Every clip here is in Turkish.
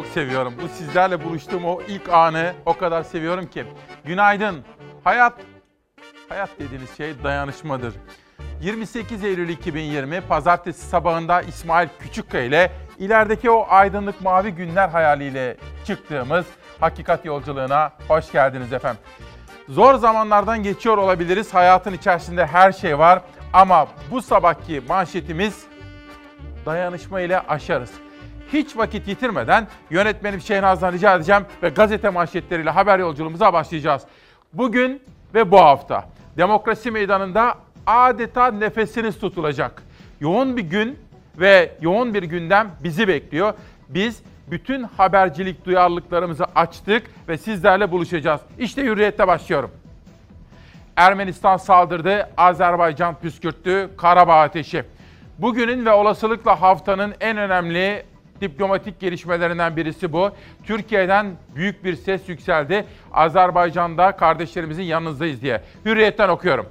Çok seviyorum. Bu sizlerle buluştuğum o ilk anı o kadar seviyorum ki. Günaydın. Hayat, hayat dediğiniz şey dayanışmadır. 28 Eylül 2020 Pazartesi sabahında İsmail Küçükkaya ile ilerideki o aydınlık mavi günler hayaliyle çıktığımız hakikat yolculuğuna hoş geldiniz efendim. Zor zamanlardan geçiyor olabiliriz. Hayatın içerisinde her şey var. Ama bu sabahki manşetimiz dayanışma ile aşarız. Hiç vakit yitirmeden yönetmenim Şehnaz'dan rica edeceğim ve gazete manşetleriyle haber yolculuğumuza başlayacağız. Bugün ve bu hafta demokrasi meydanında adeta nefesiniz tutulacak. Yoğun bir gün ve yoğun bir gündem bizi bekliyor. Biz bütün habercilik duyarlılıklarımızı açtık ve sizlerle buluşacağız. İşte hürriyette başlıyorum. Ermenistan saldırdı, Azerbaycan püskürttü, Karabağ ateşi. Bugünün ve olasılıkla haftanın en önemli diplomatik gelişmelerinden birisi bu. Türkiye'den büyük bir ses yükseldi. Azerbaycan'da kardeşlerimizin yanınızdayız diye. Hürriyetten okuyorum.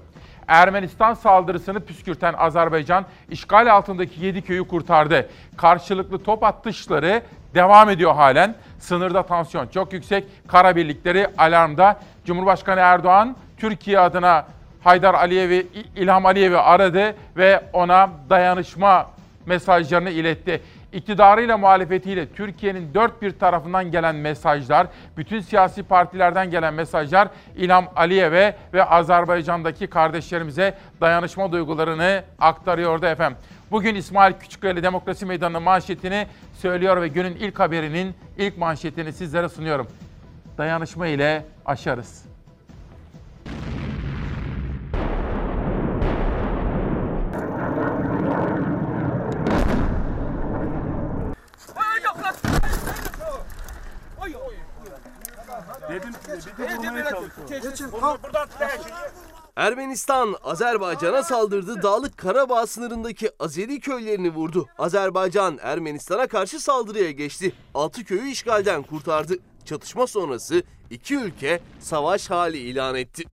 Ermenistan saldırısını püskürten Azerbaycan işgal altındaki 7 köyü kurtardı. Karşılıklı top atışları devam ediyor halen. Sınırda tansiyon çok yüksek. Kara birlikleri alarmda. Cumhurbaşkanı Erdoğan Türkiye adına Haydar Aliyev'i, İlham Aliyev'i aradı ve ona dayanışma mesajlarını iletti. İktidarıyla muhalefetiyle Türkiye'nin dört bir tarafından gelen mesajlar, bütün siyasi partilerden gelen mesajlar İlham Aliyev'e ve Azerbaycan'daki kardeşlerimize dayanışma duygularını aktarıyordu efendim. Bugün İsmail Küçükkaya Demokrasi Meydanı'nın manşetini söylüyor ve günün ilk haberinin ilk manşetini sizlere sunuyorum. Dayanışma ile aşarız. Ermenistan, Azerbaycan'a saldırdı, Dağlık Karabağ sınırındaki Azeri köylerini vurdu. Azerbaycan, Ermenistan'a karşı saldırıya geçti. Altı köyü işgalden kurtardı. Çatışma sonrası iki ülke savaş hali ilan etti.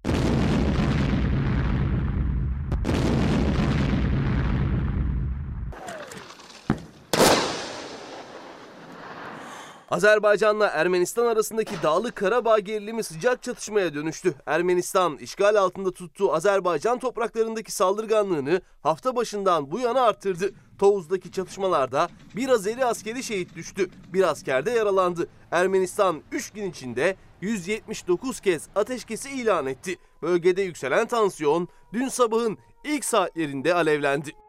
Azerbaycan'la Ermenistan arasındaki Dağlık Karabağ gerilimi sıcak çatışmaya dönüştü. Ermenistan işgal altında tuttuğu Azerbaycan topraklarındaki saldırganlığını hafta başından bu yana arttırdı. Tovuz'daki çatışmalarda bir Azeri askeri şehit düştü. Bir asker de yaralandı. Ermenistan 3 gün içinde 179 kez ateşkesi ilan etti. Bölgede yükselen tansiyon dün sabahın ilk saatlerinde alevlendi.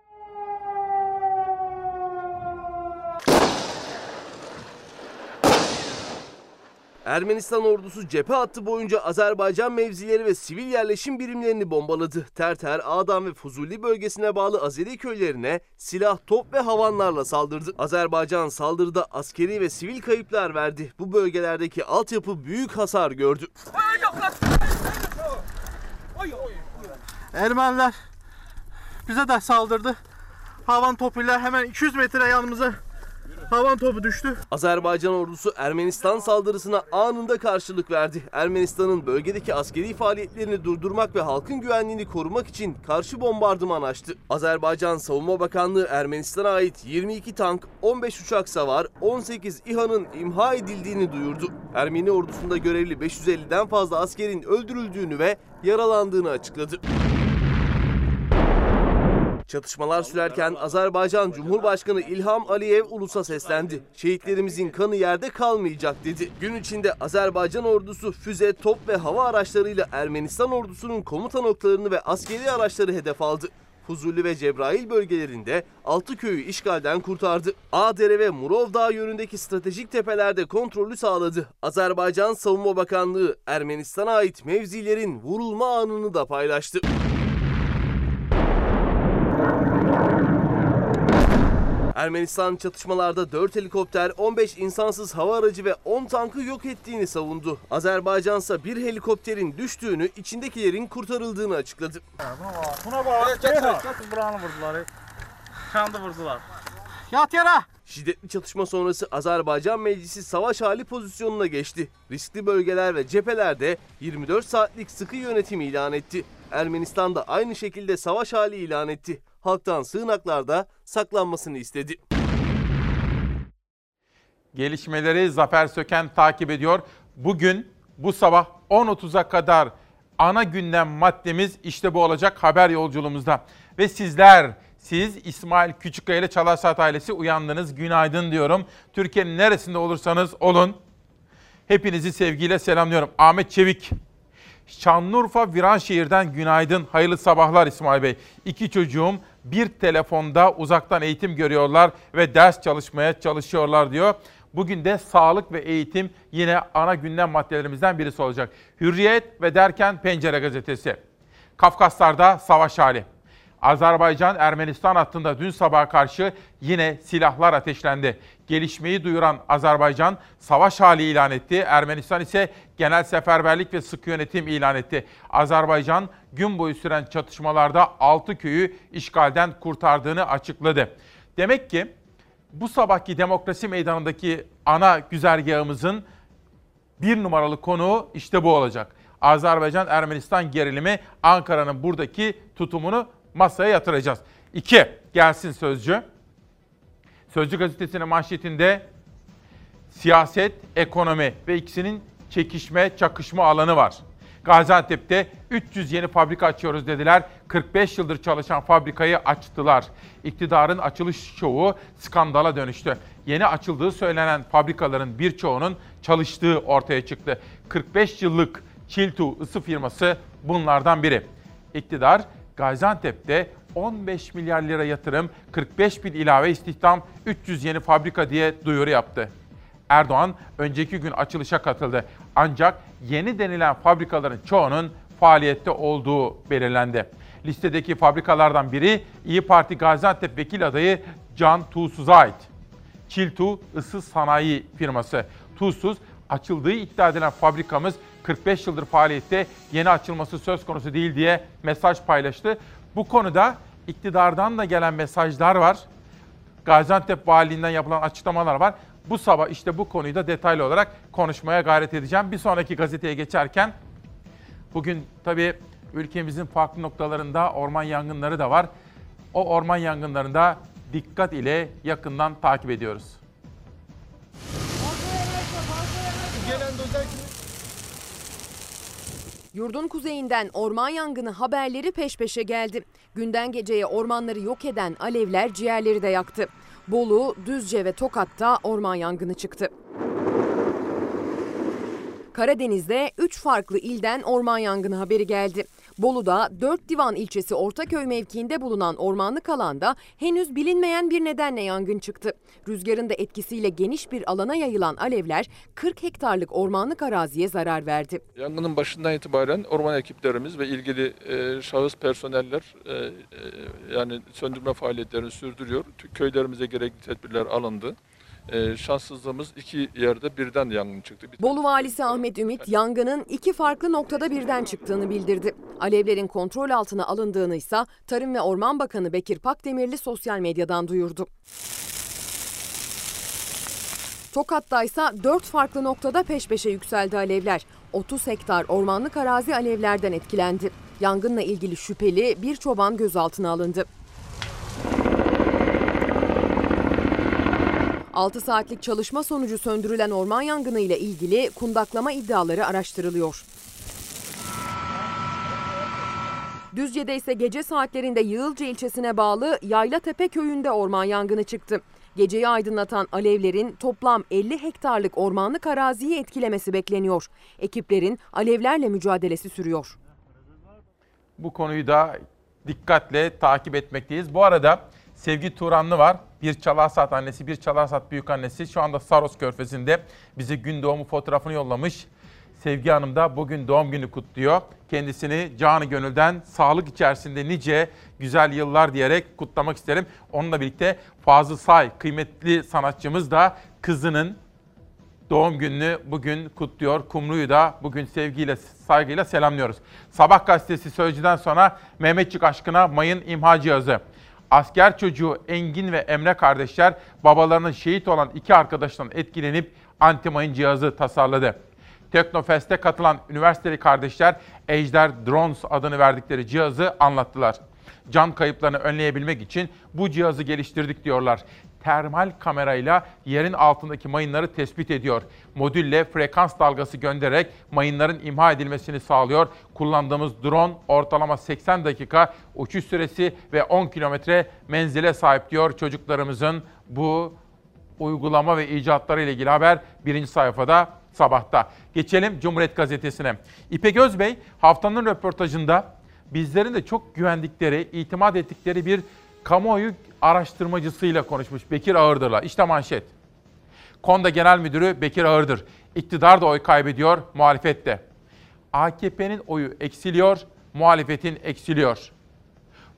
Ermenistan ordusu cephe hattı boyunca Azerbaycan mevzileri ve sivil yerleşim birimlerini bombaladı. Terter, Ağdam ve Fuzuli bölgesine bağlı Azeri köylerine silah, top ve havanlarla saldırdı. Azerbaycan saldırıda askeri ve sivil kayıplar verdi. Bu bölgelerdeki altyapı büyük hasar gördü. Ermeniler bize de saldırdı. Havan topuyla hemen 200 metre yanımıza havan topu düştü. Azerbaycan ordusu Ermenistan saldırısına anında karşılık verdi. Ermenistan'ın bölgedeki askeri faaliyetlerini durdurmak ve halkın güvenliğini korumak için karşı bombardıman açtı. Azerbaycan Savunma Bakanlığı Ermenistan'a ait 22 tank, 15 uçak savar, 18 İHA'nın imha edildiğini duyurdu. Ermeni ordusunda görevli 550'den fazla askerin öldürüldüğünü ve yaralandığını açıkladı. Çatışmalar sürerken Azerbaycan Cumhurbaşkanı İlham Aliyev ulusa seslendi. Şehitlerimizin kanı yerde kalmayacak dedi. Gün içinde Azerbaycan ordusu füze, top ve hava araçlarıyla Ermenistan ordusunun komuta noktalarını ve askeri araçları hedef aldı. Fuzuli ve Cebrail bölgelerinde 6 köyü işgalden kurtardı. Ağdere ve Murovdağ yönündeki stratejik tepelerde kontrolü sağladı. Azerbaycan Savunma Bakanlığı Ermenistan'a ait mevzilerin vurulma anını da paylaştı. Ermenistan çatışmalarda 4 helikopter, 15 insansız hava aracı ve 10 tankı yok ettiğini savundu. Azerbaycan ise bir helikopterin düştüğünü, içindekilerin kurtarıldığını açıkladı. Buna bak. Buranı vurdular. Kandı vurdular. Yat yere. Şiddetli çatışma sonrası Azerbaycan Meclisi savaş hali pozisyonuna geçti. Riskli bölgeler ve cephelerde 24 saatlik sıkı yönetim ilan etti. Ermenistan da aynı şekilde savaş hali ilan etti. Halktan sığınaklarda saklanmasını istedi. Gelişmeleri Zafer Söken takip ediyor. Bugün bu sabah 10.30'a kadar ana gündem maddemiz işte bu olacak haber yolculuğumuzda. Ve sizler, siz İsmail Küçükkaya ile Çalar Saat ailesi uyandınız. Günaydın diyorum. Türkiye'nin neresinde olursanız olun. Hepinizi sevgiyle selamlıyorum. Ahmet Çevik, Şanlıurfa Viranşehir'den günaydın. Hayırlı sabahlar İsmail Bey. İki çocuğum bir telefonda uzaktan eğitim görüyorlar ve ders çalışmaya çalışıyorlar diyor. Bugün de sağlık ve eğitim yine ana gündem maddelerimizden birisi olacak. Hürriyet ve derken Pencere Gazetesi. Kafkaslar'da savaş hali. Azerbaycan-Ermenistan hattında dün sabaha karşı yine silahlar ateşlendi. Gelişmeyi duyuran Azerbaycan savaş hali ilan etti. Ermenistan ise genel seferberlik ve sıkı yönetim ilan etti. Azerbaycan gün boyu süren çatışmalarda 6 köyü işgalden kurtardığını açıkladı. Demek ki bu sabahki demokrasi meydanındaki ana güzergahımızın bir numaralı konu işte bu olacak. Azerbaycan-Ermenistan gerilimi Ankara'nın buradaki tutumunu masaya yatıracağız. İki, gelsin Sözcü. Sözcü gazetesinin manşetinde siyaset, ekonomi ve ikisinin çekişme, çakışma alanı var. Gaziantep'te 300 yeni fabrika açıyoruz dediler. 45 yıldır çalışan fabrikayı açtılar. İktidarın açılış şovu skandala dönüştü. Yeni açıldığı söylenen fabrikaların birçoğunun çalıştığı ortaya çıktı. 45 yıllık Çiltu ısı firması bunlardan biri. İktidar Gaziantep'te 15 milyar lira yatırım, 45 bin ilave istihdam, 300 yeni fabrika diye duyuru yaptı. Erdoğan önceki gün açılışa katıldı. Ancak yeni denilen fabrikaların çoğunun faaliyette olduğu belirlendi. Listedeki fabrikalardan biri İyi Parti Gaziantep Vekil adayı Can Tuğsuz'a ait. Çiltu Isı Sanayi firması. Tuzsuz açıldığı iddia edilen fabrikamız 45 yıldır faaliyette yeni açılması söz konusu değil diye mesaj paylaştı. Bu konuda iktidardan da gelen mesajlar var. Gaziantep Valiliğinden yapılan açıklamalar var. Bu sabah işte bu konuyu da detaylı olarak konuşmaya gayret edeceğim. Bir sonraki gazeteye geçerken bugün tabii ülkemizin farklı noktalarında orman yangınları da var. O orman yangınlarında dikkat ile yakından takip ediyoruz. Yurdun kuzeyinden orman yangını haberleri peş peşe geldi. Günden geceye ormanları yok eden alevler ciğerleri de yaktı. Bolu, Düzce ve Tokat'ta orman yangını çıktı. Karadeniz'de 3 farklı ilden orman yangını haberi geldi. Bolu'da 4 Divan ilçesi Ortaköy mevkiinde bulunan ormanlık alanda henüz bilinmeyen bir nedenle yangın çıktı. Rüzgarın da etkisiyle geniş bir alana yayılan alevler 40 hektarlık ormanlık araziye zarar verdi. Yangının başından itibaren orman ekiplerimiz ve ilgili e, şahıs personeller e, e, yani söndürme faaliyetlerini sürdürüyor. Köylerimize gerekli tedbirler alındı. E, şanssızlığımız iki yerde birden yangın çıktı. Bolu valisi Ahmet Ümit yangının iki farklı noktada birden çıktığını bildirdi. Alevlerin kontrol altına alındığını ise Tarım ve Orman Bakanı Bekir Pakdemirli sosyal medyadan duyurdu. Tokat'ta ise 4 farklı noktada peş peşe yükseldi alevler. 30 hektar ormanlık arazi alevlerden etkilendi. Yangınla ilgili şüpheli bir çoban gözaltına alındı. 6 saatlik çalışma sonucu söndürülen orman yangını ile ilgili kundaklama iddiaları araştırılıyor. Düzce'de ise gece saatlerinde Yığılca ilçesine bağlı Yaylatepe köyünde orman yangını çıktı. Geceyi aydınlatan alevlerin toplam 50 hektarlık ormanlık araziyi etkilemesi bekleniyor. Ekiplerin alevlerle mücadelesi sürüyor. Bu konuyu da dikkatle takip etmekteyiz. Bu arada Sevgi Turanlı var. Bir Çalarsat annesi, bir Çalarsat büyük annesi. Şu anda Saros Körfezi'nde bize gün doğumu fotoğrafını yollamış. Sevgi Hanım da bugün doğum günü kutluyor. Kendisini canı gönülden sağlık içerisinde nice güzel yıllar diyerek kutlamak isterim. Onunla birlikte Fazıl Say kıymetli sanatçımız da kızının doğum gününü bugün kutluyor. Kumru'yu da bugün sevgiyle, saygıyla selamlıyoruz. Sabah gazetesi Sözcü'den sonra Mehmetçik aşkına mayın imha cihazı. Asker çocuğu Engin ve Emre kardeşler babalarının şehit olan iki arkadaştan etkilenip anti-mayın cihazı tasarladı. Teknofest'e katılan üniversiteli kardeşler Ejder Drones adını verdikleri cihazı anlattılar. Can kayıplarını önleyebilmek için bu cihazı geliştirdik diyorlar. Termal kamerayla yerin altındaki mayınları tespit ediyor. Modülle frekans dalgası göndererek mayınların imha edilmesini sağlıyor. Kullandığımız drone ortalama 80 dakika uçuş süresi ve 10 kilometre menzile sahip diyor çocuklarımızın bu uygulama ve icatları ile ilgili haber birinci sayfada sabahta. Geçelim Cumhuriyet Gazetesi'ne. İpek Özbey haftanın röportajında bizlerin de çok güvendikleri, itimat ettikleri bir kamuoyu araştırmacısıyla konuşmuş Bekir Ağırdır'la. İşte manşet. Konda Genel Müdürü Bekir Ağırdır. İktidar da oy kaybediyor, muhalefet de. AKP'nin oyu eksiliyor, muhalefetin eksiliyor.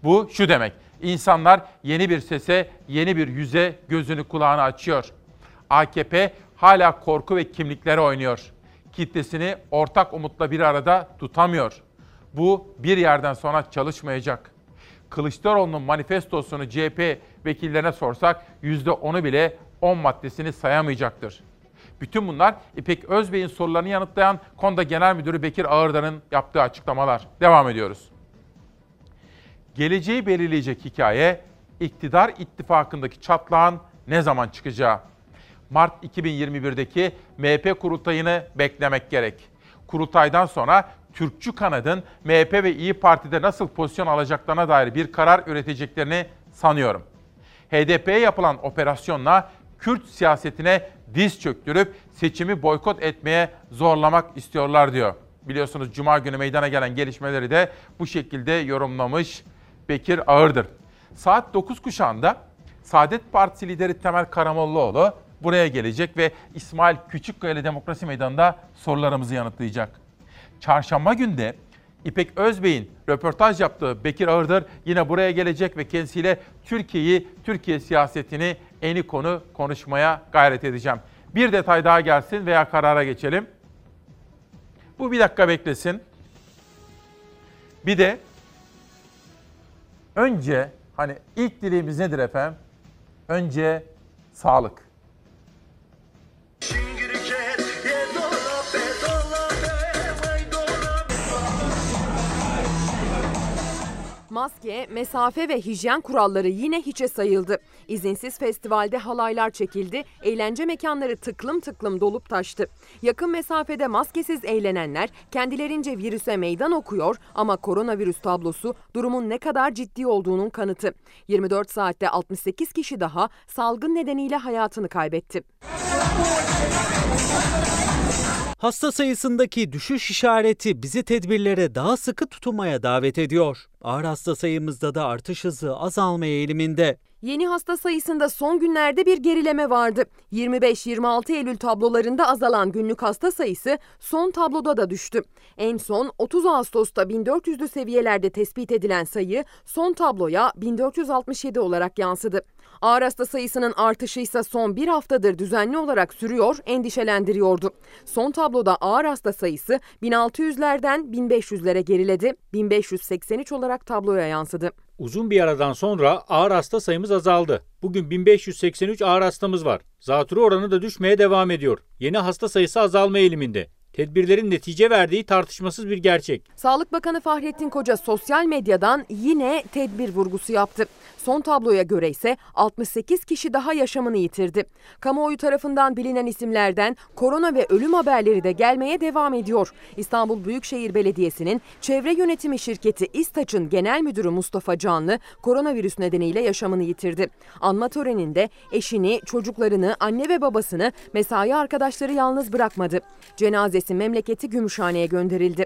Bu şu demek. İnsanlar yeni bir sese, yeni bir yüze gözünü kulağını açıyor. AKP hala korku ve kimliklere oynuyor. Kitlesini ortak umutla bir arada tutamıyor. Bu bir yerden sonra çalışmayacak. Kılıçdaroğlu'nun manifestosunu CHP vekillerine sorsak %10'u bile 10 maddesini sayamayacaktır. Bütün bunlar İpek Özbey'in sorularını yanıtlayan Konda Genel Müdürü Bekir Ağırdar'ın yaptığı açıklamalar. Devam ediyoruz. Geleceği belirleyecek hikaye iktidar ittifakındaki çatlağın ne zaman çıkacağı. Mart 2021'deki MHP kurultayını beklemek gerek. Kurultaydan sonra Türkçü kanadın MHP ve İyi Parti'de nasıl pozisyon alacaklarına dair bir karar üreteceklerini sanıyorum. HDP'ye yapılan operasyonla Kürt siyasetine diz çöktürüp seçimi boykot etmeye zorlamak istiyorlar diyor. Biliyorsunuz Cuma günü meydana gelen gelişmeleri de bu şekilde yorumlamış Bekir Ağırdır. Saat 9 kuşağında Saadet Partisi lideri Temel Karamollaoğlu buraya gelecek ve İsmail Küçükkaya Demokrasi Meydanı'nda sorularımızı yanıtlayacak. Çarşamba günde İpek Özbey'in röportaj yaptığı Bekir Ağırdır yine buraya gelecek ve kendisiyle Türkiye'yi, Türkiye siyasetini eni konu konuşmaya gayret edeceğim. Bir detay daha gelsin veya karara geçelim. Bu bir dakika beklesin. Bir de önce hani ilk dileğimiz nedir efendim? Önce sağlık. Maske, mesafe ve hijyen kuralları yine hiçe sayıldı. İzinsiz festivalde halaylar çekildi, eğlence mekanları tıklım tıklım dolup taştı. Yakın mesafede maskesiz eğlenenler kendilerince virüse meydan okuyor ama koronavirüs tablosu durumun ne kadar ciddi olduğunun kanıtı. 24 saatte 68 kişi daha salgın nedeniyle hayatını kaybetti. Hasta sayısındaki düşüş işareti bizi tedbirlere daha sıkı tutunmaya davet ediyor. Ağır hasta sayımızda da artış hızı azalma eğiliminde. Yeni hasta sayısında son günlerde bir gerileme vardı. 25-26 Eylül tablolarında azalan günlük hasta sayısı son tabloda da düştü. En son 30 Ağustos'ta 1400'lü seviyelerde tespit edilen sayı son tabloya 1467 olarak yansıdı. Ağır hasta sayısının artışı ise son bir haftadır düzenli olarak sürüyor, endişelendiriyordu. Son tabloda ağır hasta sayısı 1600'lerden 1500'lere geriledi, 1583 olarak tabloya yansıdı. Uzun bir aradan sonra ağır hasta sayımız azaldı. Bugün 1583 ağır hastamız var. Zatürre oranı da düşmeye devam ediyor. Yeni hasta sayısı azalma eğiliminde tedbirlerin netice verdiği tartışmasız bir gerçek. Sağlık Bakanı Fahrettin Koca sosyal medyadan yine tedbir vurgusu yaptı. Son tabloya göre ise 68 kişi daha yaşamını yitirdi. Kamuoyu tarafından bilinen isimlerden korona ve ölüm haberleri de gelmeye devam ediyor. İstanbul Büyükşehir Belediyesi'nin çevre yönetimi şirketi İstaç'ın genel müdürü Mustafa Canlı koronavirüs nedeniyle yaşamını yitirdi. Anma töreninde eşini, çocuklarını, anne ve babasını mesai arkadaşları yalnız bırakmadı. Cenazesi memleketi Gümüşhane'ye gönderildi.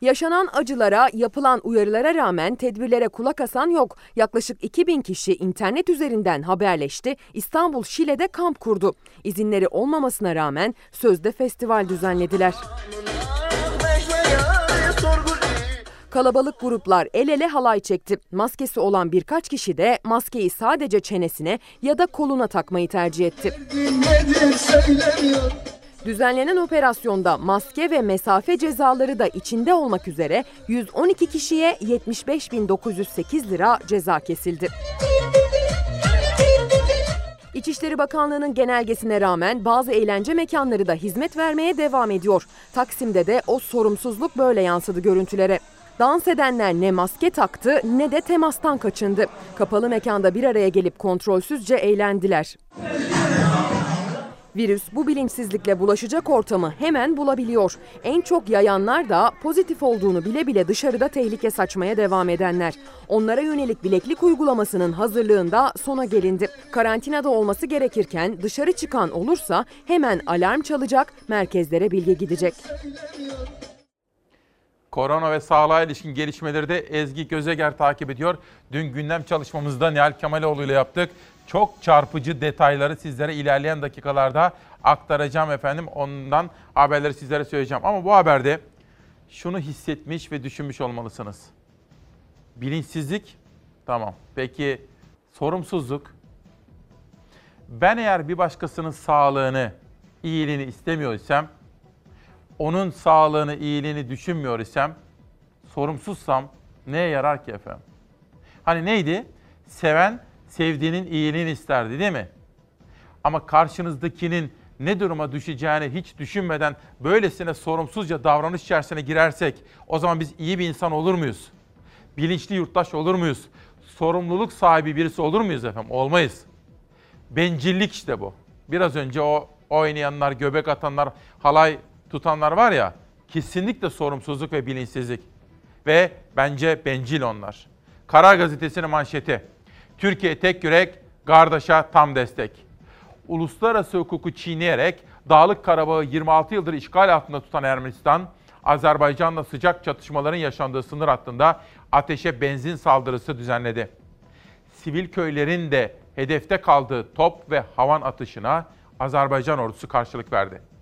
Yaşanan acılara, yapılan uyarılara rağmen tedbirlere kulak asan yok. Yaklaşık 2000 kişi internet üzerinden haberleşti. İstanbul Şile'de kamp kurdu. İzinleri olmamasına rağmen sözde festival düzenlediler. Kalabalık gruplar el ele halay çekti. Maskesi olan birkaç kişi de maskeyi sadece çenesine ya da koluna takmayı tercih etti. Düzenlenen operasyonda maske ve mesafe cezaları da içinde olmak üzere 112 kişiye 75.908 lira ceza kesildi. İçişleri Bakanlığı'nın genelgesine rağmen bazı eğlence mekanları da hizmet vermeye devam ediyor. Taksim'de de o sorumsuzluk böyle yansıdı görüntülere. Dans edenler ne maske taktı ne de temastan kaçındı. Kapalı mekanda bir araya gelip kontrolsüzce eğlendiler. Virüs bu bilinçsizlikle bulaşacak ortamı hemen bulabiliyor. En çok yayanlar da pozitif olduğunu bile bile dışarıda tehlike saçmaya devam edenler. Onlara yönelik bileklik uygulamasının hazırlığında sona gelindi. Karantinada olması gerekirken dışarı çıkan olursa hemen alarm çalacak, merkezlere bilgi gidecek. Korona ve sağlığa ilişkin gelişmeleri de Ezgi Gözeger takip ediyor. Dün gündem çalışmamızda Nihal Kemaloğlu ile yaptık. Çok çarpıcı detayları sizlere ilerleyen dakikalarda aktaracağım efendim. Ondan haberleri sizlere söyleyeceğim. Ama bu haberde şunu hissetmiş ve düşünmüş olmalısınız. Bilinçsizlik tamam. Peki sorumsuzluk ben eğer bir başkasının sağlığını, iyiliğini istemiyor isem onun sağlığını, iyiliğini düşünmüyor isem, sorumsuzsam neye yarar ki efendim? Hani neydi? Seven sevdiğinin iyiliğini isterdi değil mi? Ama karşınızdakinin ne duruma düşeceğini hiç düşünmeden böylesine sorumsuzca davranış içerisine girersek o zaman biz iyi bir insan olur muyuz? Bilinçli yurttaş olur muyuz? Sorumluluk sahibi birisi olur muyuz efendim? Olmayız. Bencillik işte bu. Biraz önce o oynayanlar, göbek atanlar, halay tutanlar var ya kesinlikle sorumsuzluk ve bilinçsizlik. Ve bence bencil onlar. Karar Gazetesi'nin manşeti. Türkiye tek yürek, Gardaş'a tam destek. Uluslararası hukuku çiğneyerek Dağlık Karabağ'ı 26 yıldır işgal altında tutan Ermenistan, Azerbaycan'la sıcak çatışmaların yaşandığı sınır hattında ateşe benzin saldırısı düzenledi. Sivil köylerin de hedefte kaldığı top ve havan atışına Azerbaycan ordusu karşılık verdi.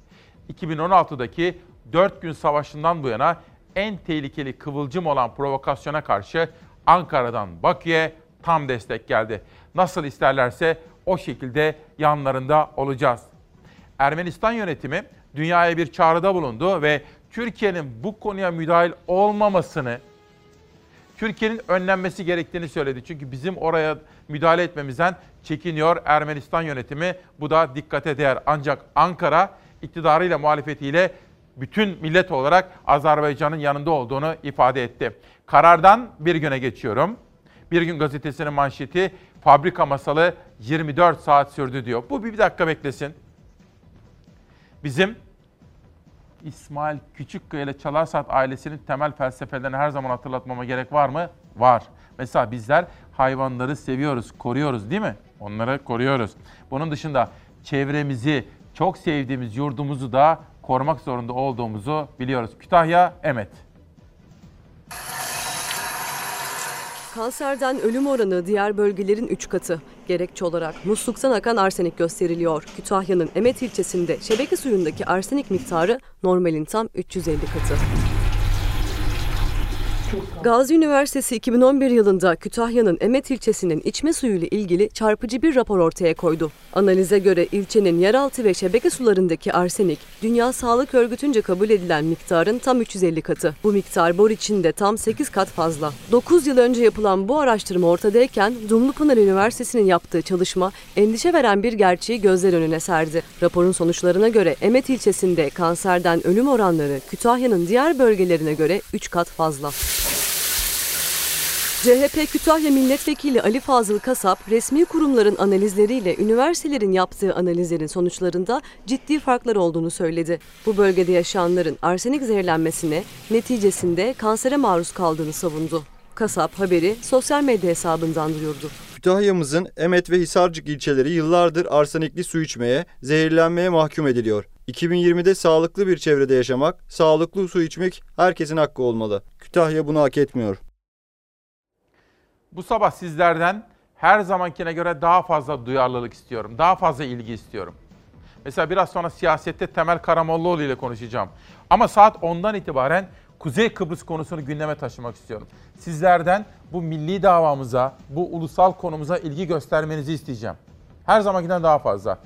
2016'daki 4 gün savaşından bu yana en tehlikeli kıvılcım olan provokasyona karşı Ankara'dan Bakü'ye tam destek geldi. Nasıl isterlerse o şekilde yanlarında olacağız. Ermenistan yönetimi dünyaya bir çağrıda bulundu ve Türkiye'nin bu konuya müdahil olmamasını, Türkiye'nin önlenmesi gerektiğini söyledi. Çünkü bizim oraya müdahale etmemizden çekiniyor Ermenistan yönetimi. Bu da dikkate değer. Ancak Ankara iktidarıyla muhalefetiyle bütün millet olarak Azerbaycan'ın yanında olduğunu ifade etti. Karardan bir güne geçiyorum. Bir gün gazetesinin manşeti fabrika masalı 24 saat sürdü diyor. Bu bir, dakika beklesin. Bizim İsmail Küçükkaya ile Çalar Saat ailesinin temel felsefelerini her zaman hatırlatmama gerek var mı? Var. Mesela bizler hayvanları seviyoruz, koruyoruz değil mi? Onları koruyoruz. Bunun dışında çevremizi, çok sevdiğimiz yurdumuzu da korumak zorunda olduğumuzu biliyoruz. Kütahya, Emet. Kanserden ölüm oranı diğer bölgelerin 3 katı. Gerekçe olarak musluktan akan arsenik gösteriliyor. Kütahya'nın Emet ilçesinde şebeke suyundaki arsenik miktarı normalin tam 350 katı. Gazi Üniversitesi 2011 yılında Kütahya'nın Emet ilçesinin içme suyu ile ilgili çarpıcı bir rapor ortaya koydu. Analize göre ilçenin yeraltı ve şebeke sularındaki arsenik, Dünya Sağlık Örgütü'nce kabul edilen miktarın tam 350 katı. Bu miktar bor içinde tam 8 kat fazla. 9 yıl önce yapılan bu araştırma ortadayken Dumlupınar Üniversitesi'nin yaptığı çalışma endişe veren bir gerçeği gözler önüne serdi. Raporun sonuçlarına göre Emet ilçesinde kanserden ölüm oranları Kütahya'nın diğer bölgelerine göre 3 kat fazla. CHP Kütahya Milletvekili Ali Fazıl Kasap, resmi kurumların analizleriyle üniversitelerin yaptığı analizlerin sonuçlarında ciddi farklar olduğunu söyledi. Bu bölgede yaşayanların arsenik zehirlenmesine, neticesinde kansere maruz kaldığını savundu. Kasap haberi sosyal medya hesabından duyurdu. Kütahya'mızın Emet ve Hisarcık ilçeleri yıllardır arsenikli su içmeye, zehirlenmeye mahkum ediliyor. 2020'de sağlıklı bir çevrede yaşamak, sağlıklı su içmek herkesin hakkı olmalı. Kütahya bunu hak etmiyor. Bu sabah sizlerden her zamankine göre daha fazla duyarlılık istiyorum. Daha fazla ilgi istiyorum. Mesela biraz sonra siyasette Temel Karamollaoğlu ile konuşacağım. Ama saat 10'dan itibaren Kuzey Kıbrıs konusunu gündeme taşımak istiyorum. Sizlerden bu milli davamıza, bu ulusal konumuza ilgi göstermenizi isteyeceğim. Her zamankinden daha fazla.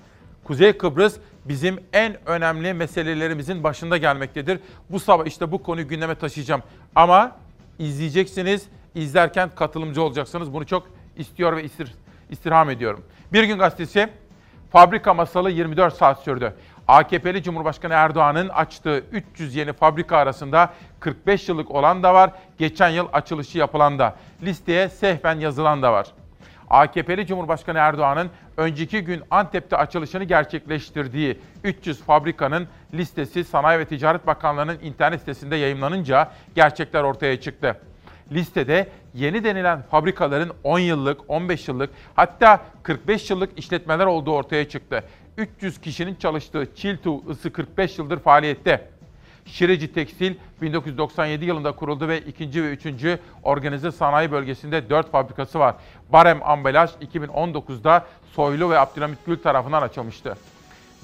Kuzey Kıbrıs bizim en önemli meselelerimizin başında gelmektedir. Bu sabah işte bu konuyu gündeme taşıyacağım. Ama izleyeceksiniz, izlerken katılımcı olacaksınız. Bunu çok istiyor ve istir, istirham ediyorum. Bir gün gazetesi Fabrika masalı 24 saat sürdü. AKP'li Cumhurbaşkanı Erdoğan'ın açtığı 300 yeni fabrika arasında 45 yıllık olan da var, geçen yıl açılışı yapılan da. Listeye sehven yazılan da var. AKP'li Cumhurbaşkanı Erdoğan'ın önceki gün Antep'te açılışını gerçekleştirdiği 300 fabrikanın listesi Sanayi ve Ticaret Bakanlığı'nın internet sitesinde yayımlanınca gerçekler ortaya çıktı. Listede yeni denilen fabrikaların 10 yıllık, 15 yıllık hatta 45 yıllık işletmeler olduğu ortaya çıktı. 300 kişinin çalıştığı Çiltu Isı 45 yıldır faaliyette. Şireci Tekstil 1997 yılında kuruldu ve ikinci ve üçüncü organize sanayi bölgesinde 4 fabrikası var. Barem Ambalaj 2019'da Soylu ve Abdülhamit Gül tarafından açılmıştı.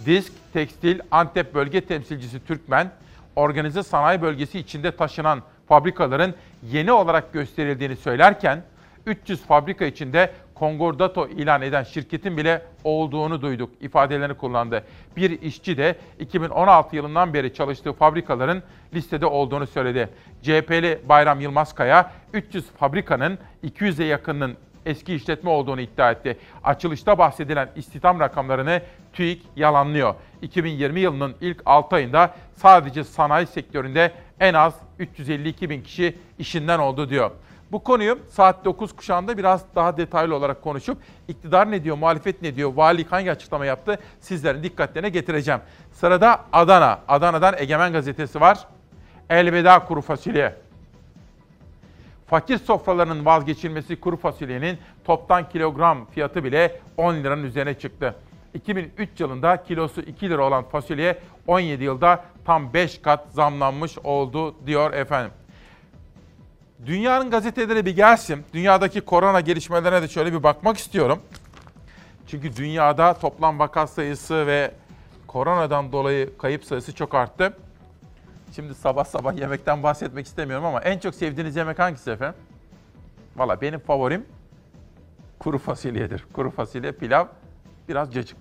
Disk, Tekstil, Antep Bölge Temsilcisi Türkmen, organize sanayi bölgesi içinde taşınan fabrikaların yeni olarak gösterildiğini söylerken 300 fabrika içinde konkordato ilan eden şirketin bile olduğunu duyduk ifadelerini kullandı. Bir işçi de 2016 yılından beri çalıştığı fabrikaların listede olduğunu söyledi. CHP'li Bayram Yılmazkaya 300 fabrikanın 200'e yakınının eski işletme olduğunu iddia etti. Açılışta bahsedilen istihdam rakamlarını TÜİK yalanlıyor. 2020 yılının ilk 6 ayında sadece sanayi sektöründe en az 352 bin kişi işinden oldu diyor. Bu konuyu saat 9 kuşağında biraz daha detaylı olarak konuşup iktidar ne diyor, muhalefet ne diyor, valilik hangi açıklama yaptı sizlerin dikkatlerine getireceğim. Sırada Adana. Adana'dan Egemen Gazetesi var. Elveda kuru fasulye. Fakir sofralarının vazgeçilmesi kuru fasulyenin toptan kilogram fiyatı bile 10 liranın üzerine çıktı. 2003 yılında kilosu 2 lira olan fasulye 17 yılda tam 5 kat zamlanmış oldu diyor efendim. Dünyanın gazeteleri bir gelsin. Dünyadaki korona gelişmelerine de şöyle bir bakmak istiyorum. Çünkü dünyada toplam vaka sayısı ve koronadan dolayı kayıp sayısı çok arttı. Şimdi sabah sabah yemekten bahsetmek istemiyorum ama en çok sevdiğiniz yemek hangisi efendim? Valla benim favorim kuru fasulyedir. Kuru fasulye, pilav, biraz cacık.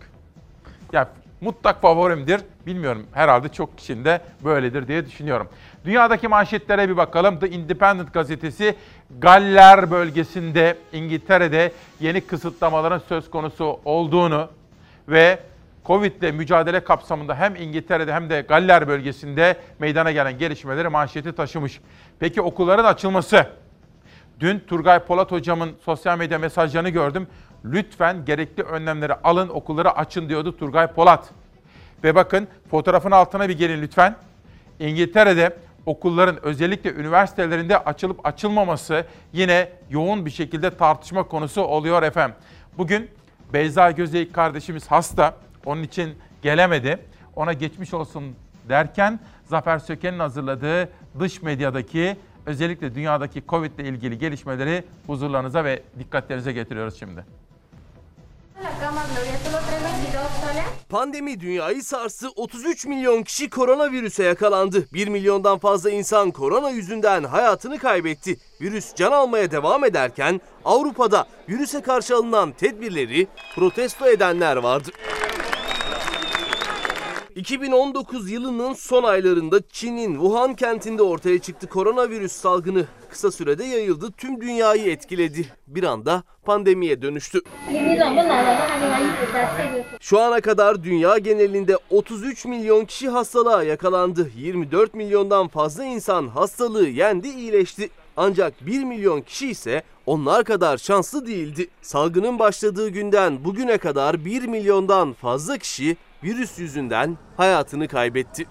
Yani mutlak favorimdir. Bilmiyorum herhalde çok kişinin de böyledir diye düşünüyorum. Dünyadaki manşetlere bir bakalım. The Independent gazetesi Galler bölgesinde İngiltere'de yeni kısıtlamaların söz konusu olduğunu ve Covid ile mücadele kapsamında hem İngiltere'de hem de Galler bölgesinde meydana gelen gelişmeleri manşeti taşımış. Peki okulların açılması. Dün Turgay Polat hocamın sosyal medya mesajlarını gördüm. Lütfen gerekli önlemleri alın, okulları açın diyordu Turgay Polat. Ve bakın fotoğrafın altına bir gelin lütfen. İngiltere'de okulların özellikle üniversitelerinde açılıp açılmaması yine yoğun bir şekilde tartışma konusu oluyor efendim. Bugün Beyza Gözeyik kardeşimiz hasta. Onun için gelemedi. Ona geçmiş olsun derken Zafer Söken'in hazırladığı dış medyadaki özellikle dünyadaki Covid ile ilgili gelişmeleri huzurlarınıza ve dikkatlerinize getiriyoruz şimdi. Pandemi dünyayı sarsı 33 milyon kişi koronavirüse yakalandı. 1 milyondan fazla insan korona yüzünden hayatını kaybetti. Virüs can almaya devam ederken Avrupa'da virüse karşı alınan tedbirleri protesto edenler vardı. 2019 yılının son aylarında Çin'in Wuhan kentinde ortaya çıktı koronavirüs salgını. Kısa sürede yayıldı, tüm dünyayı etkiledi. Bir anda pandemiye dönüştü. Şu ana kadar dünya genelinde 33 milyon kişi hastalığa yakalandı. 24 milyondan fazla insan hastalığı yendi, iyileşti. Ancak 1 milyon kişi ise onlar kadar şanslı değildi. Salgının başladığı günden bugüne kadar 1 milyondan fazla kişi virüs yüzünden hayatını kaybetti.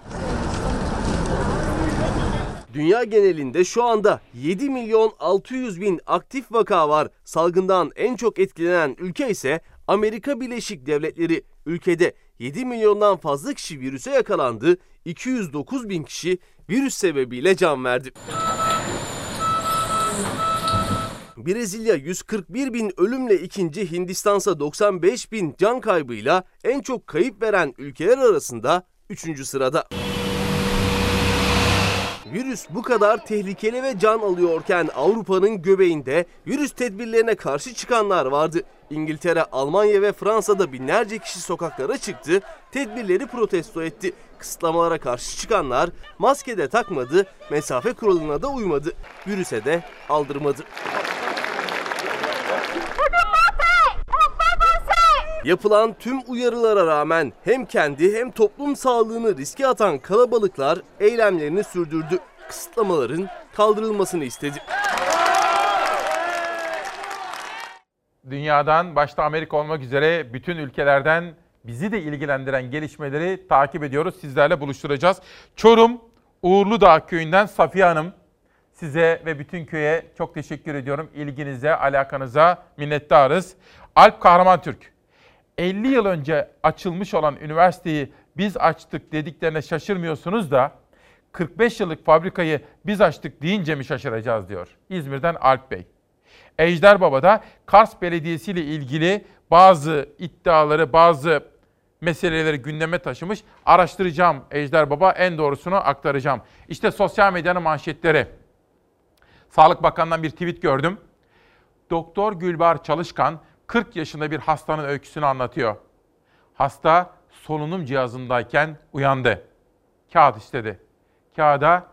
Dünya genelinde şu anda 7 milyon 600 bin aktif vaka var. Salgından en çok etkilenen ülke ise Amerika Birleşik Devletleri. Ülkede 7 milyondan fazla kişi virüse yakalandı. 209 bin kişi virüs sebebiyle can verdi. Brezilya 141 bin ölümle ikinci, Hindistansa 95 bin can kaybıyla en çok kayıp veren ülkeler arasında 3. sırada. Virüs bu kadar tehlikeli ve can alıyorken Avrupa'nın göbeğinde virüs tedbirlerine karşı çıkanlar vardı. İngiltere, Almanya ve Fransa'da binlerce kişi sokaklara çıktı, tedbirleri protesto etti. Kısıtlamalara karşı çıkanlar maske de takmadı, mesafe kuralına da uymadı. Virüse de aldırmadı. Yapılan tüm uyarılara rağmen hem kendi hem toplum sağlığını riske atan kalabalıklar eylemlerini sürdürdü. Kısıtlamaların kaldırılmasını istedi. Dünyadan başta Amerika olmak üzere bütün ülkelerden bizi de ilgilendiren gelişmeleri takip ediyoruz. Sizlerle buluşturacağız. Çorum Uğurludağ köyünden Safiye Hanım size ve bütün köye çok teşekkür ediyorum. İlginize, alakanıza minnettarız. Alp Kahraman Türk 50 yıl önce açılmış olan üniversiteyi biz açtık dediklerine şaşırmıyorsunuz da 45 yıllık fabrikayı biz açtık deyince mi şaşıracağız diyor. İzmir'den Alp Bey. Ejder Baba da Kars Belediyesi ile ilgili bazı iddiaları, bazı meseleleri gündeme taşımış. Araştıracağım Ejder Baba, en doğrusunu aktaracağım. İşte sosyal medyanın manşetleri. Sağlık Bakanı'ndan bir tweet gördüm. Doktor Gülbar Çalışkan 40 yaşında bir hastanın öyküsünü anlatıyor. Hasta solunum cihazındayken uyandı. Kağıt istedi. Kağıda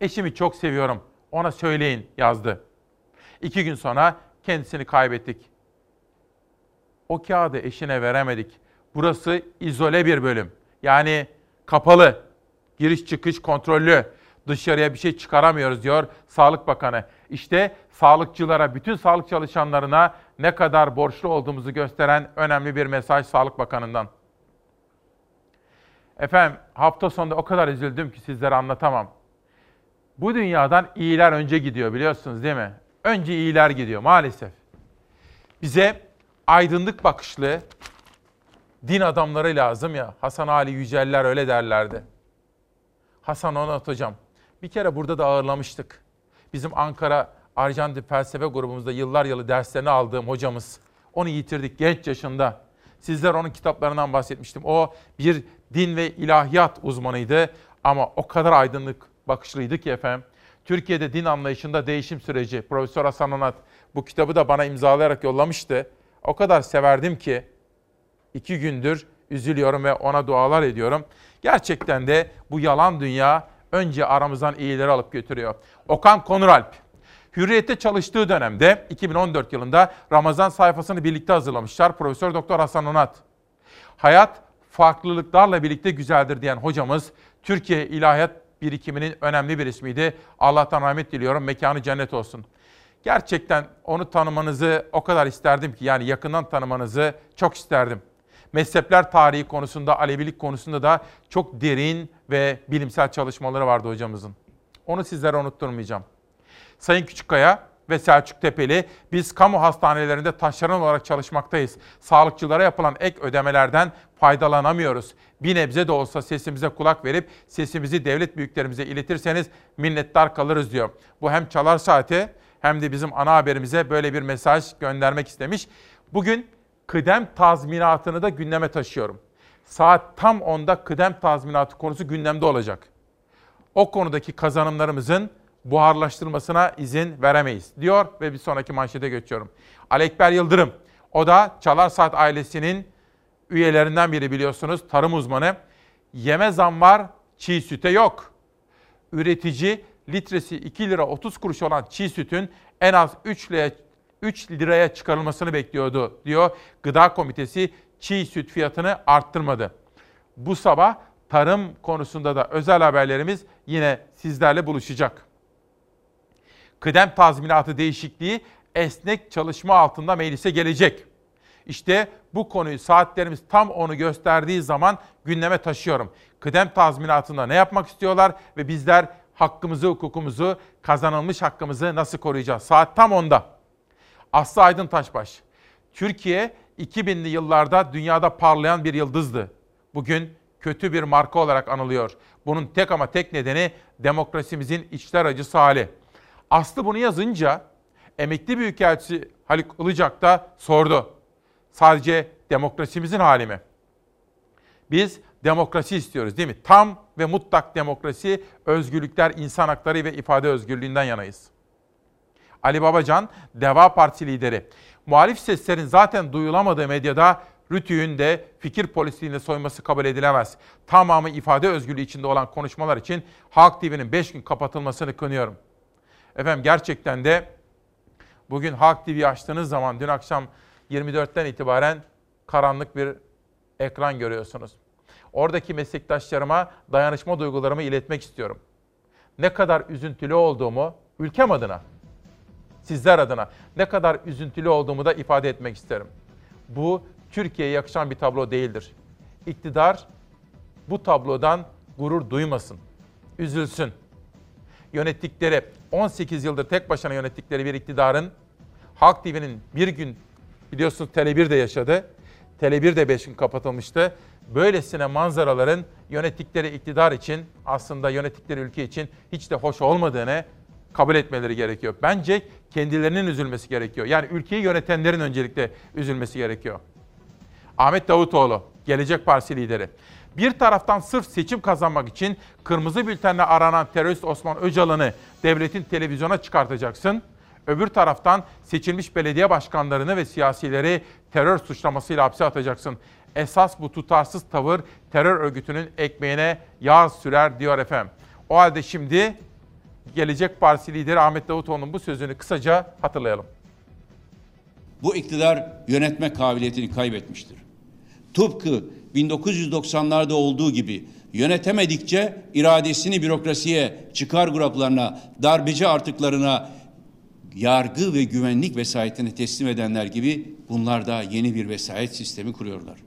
eşimi çok seviyorum ona söyleyin yazdı. İki gün sonra kendisini kaybettik. O kağıdı eşine veremedik. Burası izole bir bölüm. Yani kapalı. Giriş çıkış kontrollü. Dışarıya bir şey çıkaramıyoruz diyor Sağlık Bakanı. İşte sağlıkçılara, bütün sağlık çalışanlarına ne kadar borçlu olduğumuzu gösteren önemli bir mesaj Sağlık Bakanı'ndan. Efendim hafta sonunda o kadar üzüldüm ki sizlere anlatamam. Bu dünyadan iyiler önce gidiyor biliyorsunuz değil mi? Önce iyiler gidiyor maalesef. Bize aydınlık bakışlı din adamları lazım ya. Hasan Ali Yüceller öyle derlerdi. Hasan Onat Hocam. Bir kere burada da ağırlamıştık. Bizim Ankara Arjantin Felsefe grubumuzda yıllar yılı derslerini aldığım hocamız. Onu yitirdik genç yaşında. Sizler onun kitaplarından bahsetmiştim. O bir din ve ilahiyat uzmanıydı ama o kadar aydınlık bakışlıydı ki efendim. Türkiye'de din anlayışında değişim süreci. Profesör Hasan Onat bu kitabı da bana imzalayarak yollamıştı. O kadar severdim ki iki gündür üzülüyorum ve ona dualar ediyorum. Gerçekten de bu yalan dünya önce aramızdan iyileri alıp götürüyor. Okan Konuralp, Hürriyet'te çalıştığı dönemde 2014 yılında Ramazan sayfasını birlikte hazırlamışlar. Profesör Doktor Hasan Onat. Hayat farklılıklarla birlikte güzeldir diyen hocamız Türkiye İlahiyat birikiminin önemli bir ismiydi. Allah'tan rahmet diliyorum. Mekanı cennet olsun. Gerçekten onu tanımanızı o kadar isterdim ki yani yakından tanımanızı çok isterdim. Mezhepler tarihi konusunda, Alevilik konusunda da çok derin ve bilimsel çalışmaları vardı hocamızın. Onu sizlere unutturmayacağım. Sayın Küçükkaya ve Selçuk Tepeli biz kamu hastanelerinde taşeron olarak çalışmaktayız. Sağlıkçılara yapılan ek ödemelerden faydalanamıyoruz. Bir nebze de olsa sesimize kulak verip sesimizi devlet büyüklerimize iletirseniz minnettar kalırız diyor. Bu hem çalar saati hem de bizim ana haberimize böyle bir mesaj göndermek istemiş. Bugün kıdem tazminatını da gündeme taşıyorum. Saat tam 10'da kıdem tazminatı konusu gündemde olacak. O konudaki kazanımlarımızın buharlaştırmasına izin veremeyiz diyor ve bir sonraki manşete geçiyorum. Alekber Yıldırım, o da Çalar Saat ailesinin üyelerinden biri biliyorsunuz, tarım uzmanı. Yeme zam var, çiğ süte yok. Üretici litresi 2 lira 30 kuruş olan çiğ sütün en az 3 liraya, 3 liraya çıkarılmasını bekliyordu diyor. Gıda Komitesi çiğ süt fiyatını arttırmadı. Bu sabah tarım konusunda da özel haberlerimiz yine sizlerle buluşacak. Kıdem tazminatı değişikliği esnek çalışma altında meclise gelecek. İşte bu konuyu saatlerimiz tam onu gösterdiği zaman gündeme taşıyorum. Kıdem tazminatında ne yapmak istiyorlar ve bizler hakkımızı, hukukumuzu, kazanılmış hakkımızı nasıl koruyacağız? Saat tam onda. Aslı Aydın Taşbaş. Türkiye 2000'li yıllarda dünyada parlayan bir yıldızdı. Bugün kötü bir marka olarak anılıyor. Bunun tek ama tek nedeni demokrasimizin içler acısı hali. Aslı bunu yazınca emekli büyükelçisi Haluk Ilıcak da sordu. Sadece demokrasimizin hali mi? Biz demokrasi istiyoruz değil mi? Tam ve mutlak demokrasi, özgürlükler, insan hakları ve ifade özgürlüğünden yanayız. Ali Babacan, Deva Partisi lideri. Muhalif seslerin zaten duyulamadığı medyada Rütü'nün de fikir polisliğine soyması kabul edilemez. Tamamı ifade özgürlüğü içinde olan konuşmalar için Halk TV'nin 5 gün kapatılmasını kınıyorum. Efendim gerçekten de bugün Halk TV açtığınız zaman dün akşam 24'ten itibaren karanlık bir ekran görüyorsunuz. Oradaki meslektaşlarıma dayanışma duygularımı iletmek istiyorum. Ne kadar üzüntülü olduğumu ülkem adına, sizler adına ne kadar üzüntülü olduğumu da ifade etmek isterim. Bu Türkiye'ye yakışan bir tablo değildir. İktidar bu tablodan gurur duymasın, üzülsün. Yönettikleri 18 yıldır tek başına yönettikleri bir iktidarın Halk TV'nin bir gün biliyorsunuz Tele1 de yaşadı. Tele1 de 5 gün kapatılmıştı. Böylesine manzaraların yönettikleri iktidar için aslında yönettikleri ülke için hiç de hoş olmadığını kabul etmeleri gerekiyor. Bence kendilerinin üzülmesi gerekiyor. Yani ülkeyi yönetenlerin öncelikle üzülmesi gerekiyor. Ahmet Davutoğlu, Gelecek Partisi lideri. Bir taraftan sırf seçim kazanmak için kırmızı bültenle aranan terörist Osman Öcalan'ı devletin televizyona çıkartacaksın. Öbür taraftan seçilmiş belediye başkanlarını ve siyasileri terör suçlamasıyla hapse atacaksın. Esas bu tutarsız tavır terör örgütünün ekmeğine yağ sürer diyor efendim. O halde şimdi Gelecek Partisi lideri Ahmet Davutoğlu'nun bu sözünü kısaca hatırlayalım. Bu iktidar yönetme kabiliyetini kaybetmiştir. Tıpkı 1990'larda olduğu gibi yönetemedikçe iradesini bürokrasiye, çıkar gruplarına, darbeci artıklarına, yargı ve güvenlik vesayetini teslim edenler gibi bunlar da yeni bir vesayet sistemi kuruyorlar.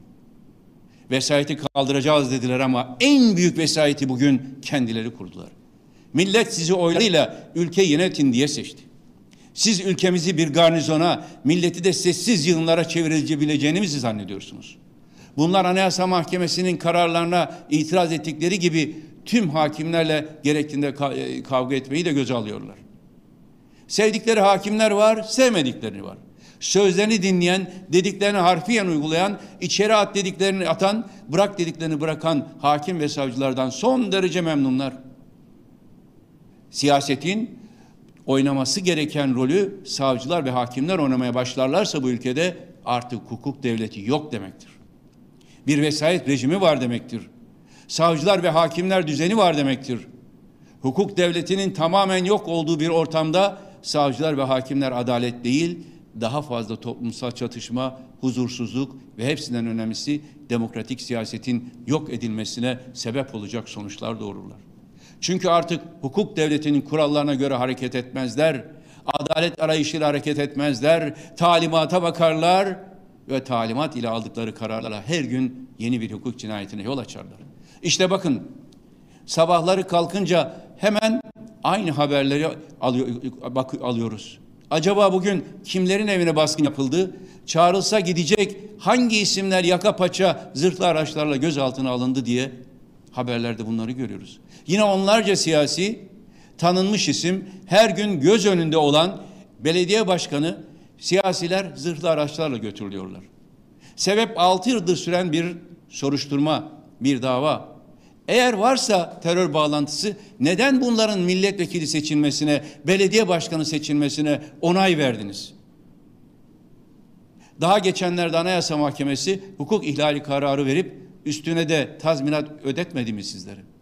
Vesayeti kaldıracağız dediler ama en büyük vesayeti bugün kendileri kurdular. Millet sizi oylarıyla ülke yönetin diye seçti. Siz ülkemizi bir garnizona, milleti de sessiz yığınlara çevirebileceğini mi zannediyorsunuz? Bunlar Anayasa Mahkemesi'nin kararlarına itiraz ettikleri gibi tüm hakimlerle gerektiğinde kavga etmeyi de göze alıyorlar. Sevdikleri hakimler var, sevmedikleri var. Sözlerini dinleyen, dediklerini harfiyen uygulayan, içeri at dediklerini atan, bırak dediklerini bırakan hakim ve savcılardan son derece memnunlar. Siyasetin oynaması gereken rolü savcılar ve hakimler oynamaya başlarlarsa bu ülkede artık hukuk devleti yok demektir. Bir vesayet rejimi var demektir. Savcılar ve hakimler düzeni var demektir. Hukuk devletinin tamamen yok olduğu bir ortamda savcılar ve hakimler adalet değil, daha fazla toplumsal çatışma, huzursuzluk ve hepsinden önemlisi demokratik siyasetin yok edilmesine sebep olacak sonuçlar doğururlar. Çünkü artık hukuk devletinin kurallarına göre hareket etmezler, adalet arayışıyla hareket etmezler, talimata bakarlar ve talimat ile aldıkları kararlarla her gün yeni bir hukuk cinayetine yol açarlar. İşte bakın sabahları kalkınca hemen aynı haberleri alıyoruz. Acaba bugün kimlerin evine baskın yapıldı? Çağrılsa gidecek hangi isimler yaka paça zırhlı araçlarla gözaltına alındı diye haberlerde bunları görüyoruz. Yine onlarca siyasi tanınmış isim her gün göz önünde olan belediye başkanı siyasiler zırhlı araçlarla götürülüyorlar. Sebep 6 yıldır süren bir soruşturma, bir dava. Eğer varsa terör bağlantısı neden bunların milletvekili seçilmesine, belediye başkanı seçilmesine onay verdiniz? Daha geçenlerde Anayasa Mahkemesi hukuk ihlali kararı verip üstüne de tazminat ödetmedi mi sizlere?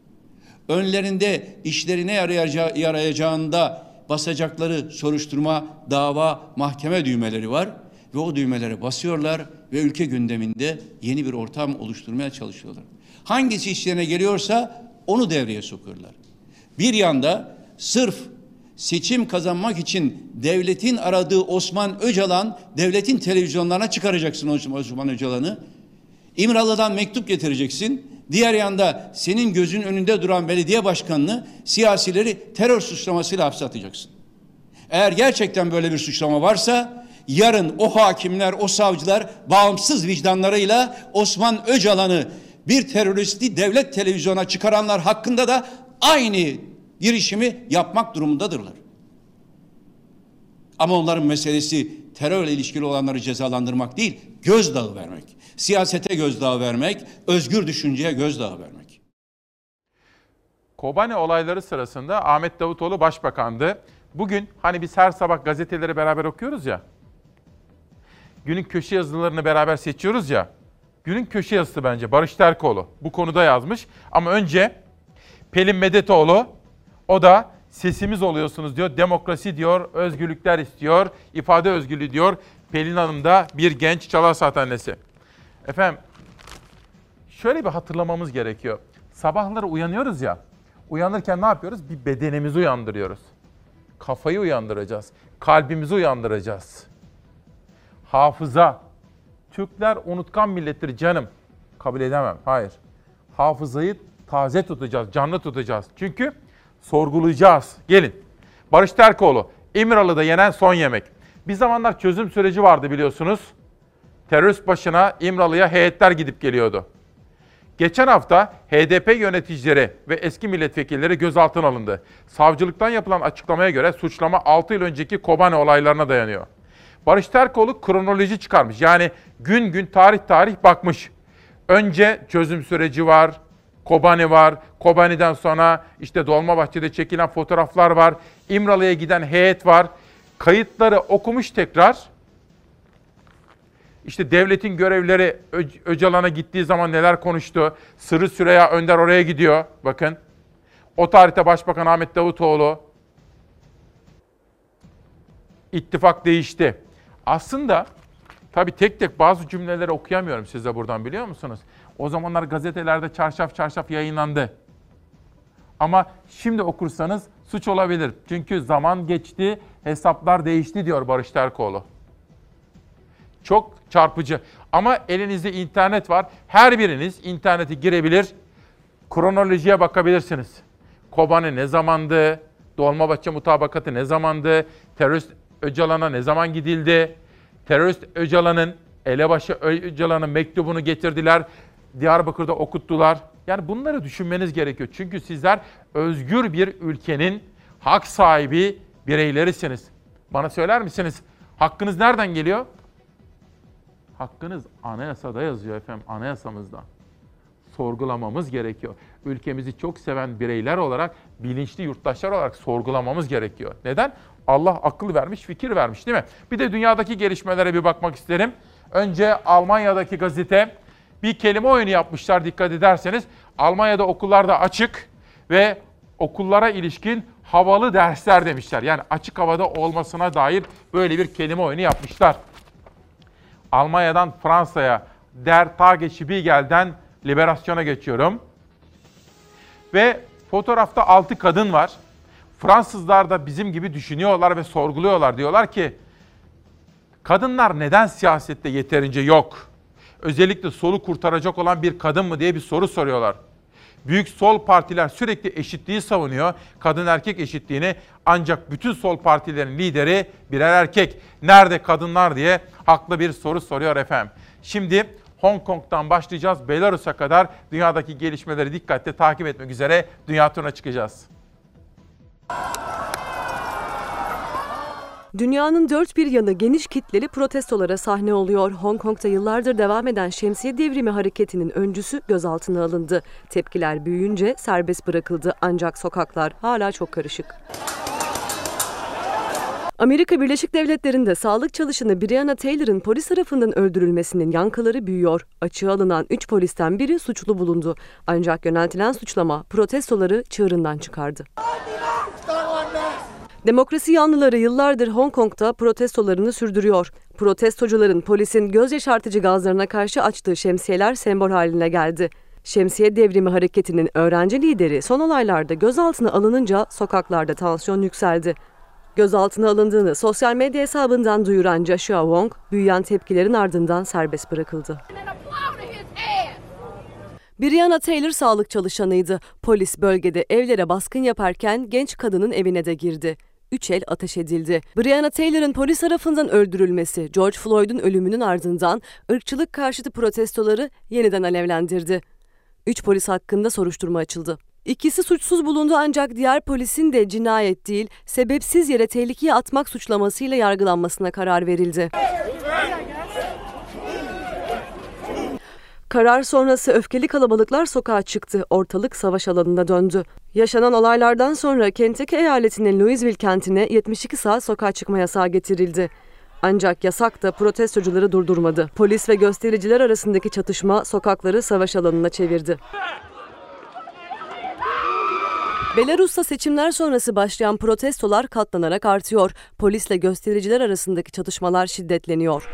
Önlerinde işlerine yarayacağı, yarayacağında basacakları soruşturma, dava, mahkeme düğmeleri var ve o düğmelere basıyorlar ve ülke gündeminde yeni bir ortam oluşturmaya çalışıyorlar. Hangisi işlerine geliyorsa onu devreye sokuyorlar. Bir yanda sırf seçim kazanmak için devletin aradığı Osman Öcalan, devletin televizyonlarına çıkaracaksın Osman Öcalan'ı. İmralı'dan mektup getireceksin. Diğer yanda senin gözün önünde duran belediye başkanını siyasileri terör suçlamasıyla hapse atacaksın. Eğer gerçekten böyle bir suçlama varsa yarın o hakimler, o savcılar bağımsız vicdanlarıyla Osman Öcalan'ı bir teröristi devlet televizyona çıkaranlar hakkında da aynı girişimi yapmak durumundadırlar. Ama onların meselesi terörle ilişkili olanları cezalandırmak değil, gözdağı vermek. Siyasete gözdağı vermek, özgür düşünceye gözdağı vermek. Kobane olayları sırasında Ahmet Davutoğlu başbakandı. Bugün hani biz her sabah gazeteleri beraber okuyoruz ya. Günün köşe yazılarını beraber seçiyoruz ya. Günün köşe yazısı bence Barış Terkoğlu bu konuda yazmış. Ama önce Pelin Medetoğlu o da sesimiz oluyorsunuz diyor. Demokrasi diyor, özgürlükler istiyor, ifade özgürlüğü diyor. Pelin Hanım da bir genç çalar saat annesi. Efendim şöyle bir hatırlamamız gerekiyor. Sabahları uyanıyoruz ya. Uyanırken ne yapıyoruz? Bir bedenimizi uyandırıyoruz. Kafayı uyandıracağız. Kalbimizi uyandıracağız. Hafıza. Türkler unutkan millettir canım. Kabul edemem. Hayır. Hafızayı taze tutacağız, canlı tutacağız. Çünkü sorgulayacağız. Gelin. Barış Terkoğlu, İmralı'da yenen son yemek. Bir zamanlar çözüm süreci vardı biliyorsunuz. Terörist başına İmralı'ya heyetler gidip geliyordu. Geçen hafta HDP yöneticileri ve eski milletvekilleri gözaltına alındı. Savcılıktan yapılan açıklamaya göre suçlama 6 yıl önceki Kobane olaylarına dayanıyor. Barış Terkoğlu kronoloji çıkarmış. Yani gün gün tarih tarih bakmış. Önce çözüm süreci var, Kobani var. Kobani'den sonra işte Dolmabahçe'de çekilen fotoğraflar var. İmralı'ya giden heyet var. Kayıtları okumuş tekrar. İşte devletin görevlileri Öcalan'a gittiği zaman neler konuştu. Sırrı Süreyya Önder oraya gidiyor. Bakın. O tarihte Başbakan Ahmet Davutoğlu. İttifak değişti. Aslında tabii tek tek bazı cümleleri okuyamıyorum size buradan biliyor musunuz? O zamanlar gazetelerde çarşaf çarşaf yayınlandı. Ama şimdi okursanız suç olabilir. Çünkü zaman geçti, hesaplar değişti diyor Barış Terkoğlu. Çok çarpıcı. Ama elinizde internet var. Her biriniz internete girebilir. Kronolojiye bakabilirsiniz. Kobane ne zamandı? Dolmabahçe mutabakatı ne zamandı? Terörist Öcalan'a ne zaman gidildi? Terörist Öcalan'ın, elebaşı Öcalan'ın mektubunu getirdiler. Diyarbakır'da okuttular. Yani bunları düşünmeniz gerekiyor. Çünkü sizler özgür bir ülkenin hak sahibi bireylerisiniz. Bana söyler misiniz? Hakkınız nereden geliyor? Hakkınız anayasada yazıyor efendim, anayasamızda. Sorgulamamız gerekiyor. Ülkemizi çok seven bireyler olarak, bilinçli yurttaşlar olarak sorgulamamız gerekiyor. Neden? Allah akıl vermiş, fikir vermiş değil mi? Bir de dünyadaki gelişmelere bir bakmak isterim. Önce Almanya'daki gazete bir kelime oyunu yapmışlar dikkat ederseniz. Almanya'da okullarda açık ve okullara ilişkin havalı dersler demişler. Yani açık havada olmasına dair böyle bir kelime oyunu yapmışlar. Almanya'dan Fransa'ya Der Tage Spiegel'den Liberasyon'a geçiyorum. Ve fotoğrafta altı kadın var. Fransızlar da bizim gibi düşünüyorlar ve sorguluyorlar. Diyorlar ki kadınlar neden siyasette yeterince yok? Özellikle solu kurtaracak olan bir kadın mı diye bir soru soruyorlar. Büyük sol partiler sürekli eşitliği savunuyor. Kadın erkek eşitliğini ancak bütün sol partilerin lideri birer erkek. Nerede kadınlar diye haklı bir soru soruyor efendim. Şimdi Hong Kong'dan başlayacağız. Belarus'a kadar dünyadaki gelişmeleri dikkatle takip etmek üzere dünya turuna çıkacağız. Dünyanın dört bir yanı geniş kitleli protestolara sahne oluyor. Hong Kong'da yıllardır devam eden şemsiye devrimi hareketinin öncüsü gözaltına alındı. Tepkiler büyüyünce serbest bırakıldı ancak sokaklar hala çok karışık. Amerika Birleşik Devletleri'nde sağlık çalışanı Breonna Taylor'ın polis tarafından öldürülmesinin yankıları büyüyor. Açığa alınan 3 polisten biri suçlu bulundu. Ancak yöneltilen suçlama protestoları çığırından çıkardı. Demokrasi yanlıları yıllardır Hong Kong'da protestolarını sürdürüyor. Protestocuların polisin göz yaşartıcı gazlarına karşı açtığı şemsiyeler sembol haline geldi. Şemsiye devrimi hareketinin öğrenci lideri son olaylarda gözaltına alınınca sokaklarda tansiyon yükseldi. Gözaltına alındığını sosyal medya hesabından duyuran Joshua Wong, büyüyen tepkilerin ardından serbest bırakıldı. Brianna Taylor sağlık çalışanıydı. Polis bölgede evlere baskın yaparken genç kadının evine de girdi. Üç el ateş edildi. Brianna Taylor'ın polis tarafından öldürülmesi George Floyd'un ölümünün ardından ırkçılık karşıtı protestoları yeniden alevlendirdi. Üç polis hakkında soruşturma açıldı. İkisi suçsuz bulundu ancak diğer polisin de cinayet değil, sebepsiz yere tehlikeye atmak suçlamasıyla yargılanmasına karar verildi. Karar sonrası öfkeli kalabalıklar sokağa çıktı. Ortalık savaş alanına döndü. Yaşanan olaylardan sonra Kentucky eyaletinin Louisville kentine 72 saat sokağa çıkma yasağı getirildi. Ancak yasak da protestocuları durdurmadı. Polis ve göstericiler arasındaki çatışma sokakları savaş alanına çevirdi. Belarus'ta seçimler sonrası başlayan protestolar katlanarak artıyor. Polisle göstericiler arasındaki çatışmalar şiddetleniyor.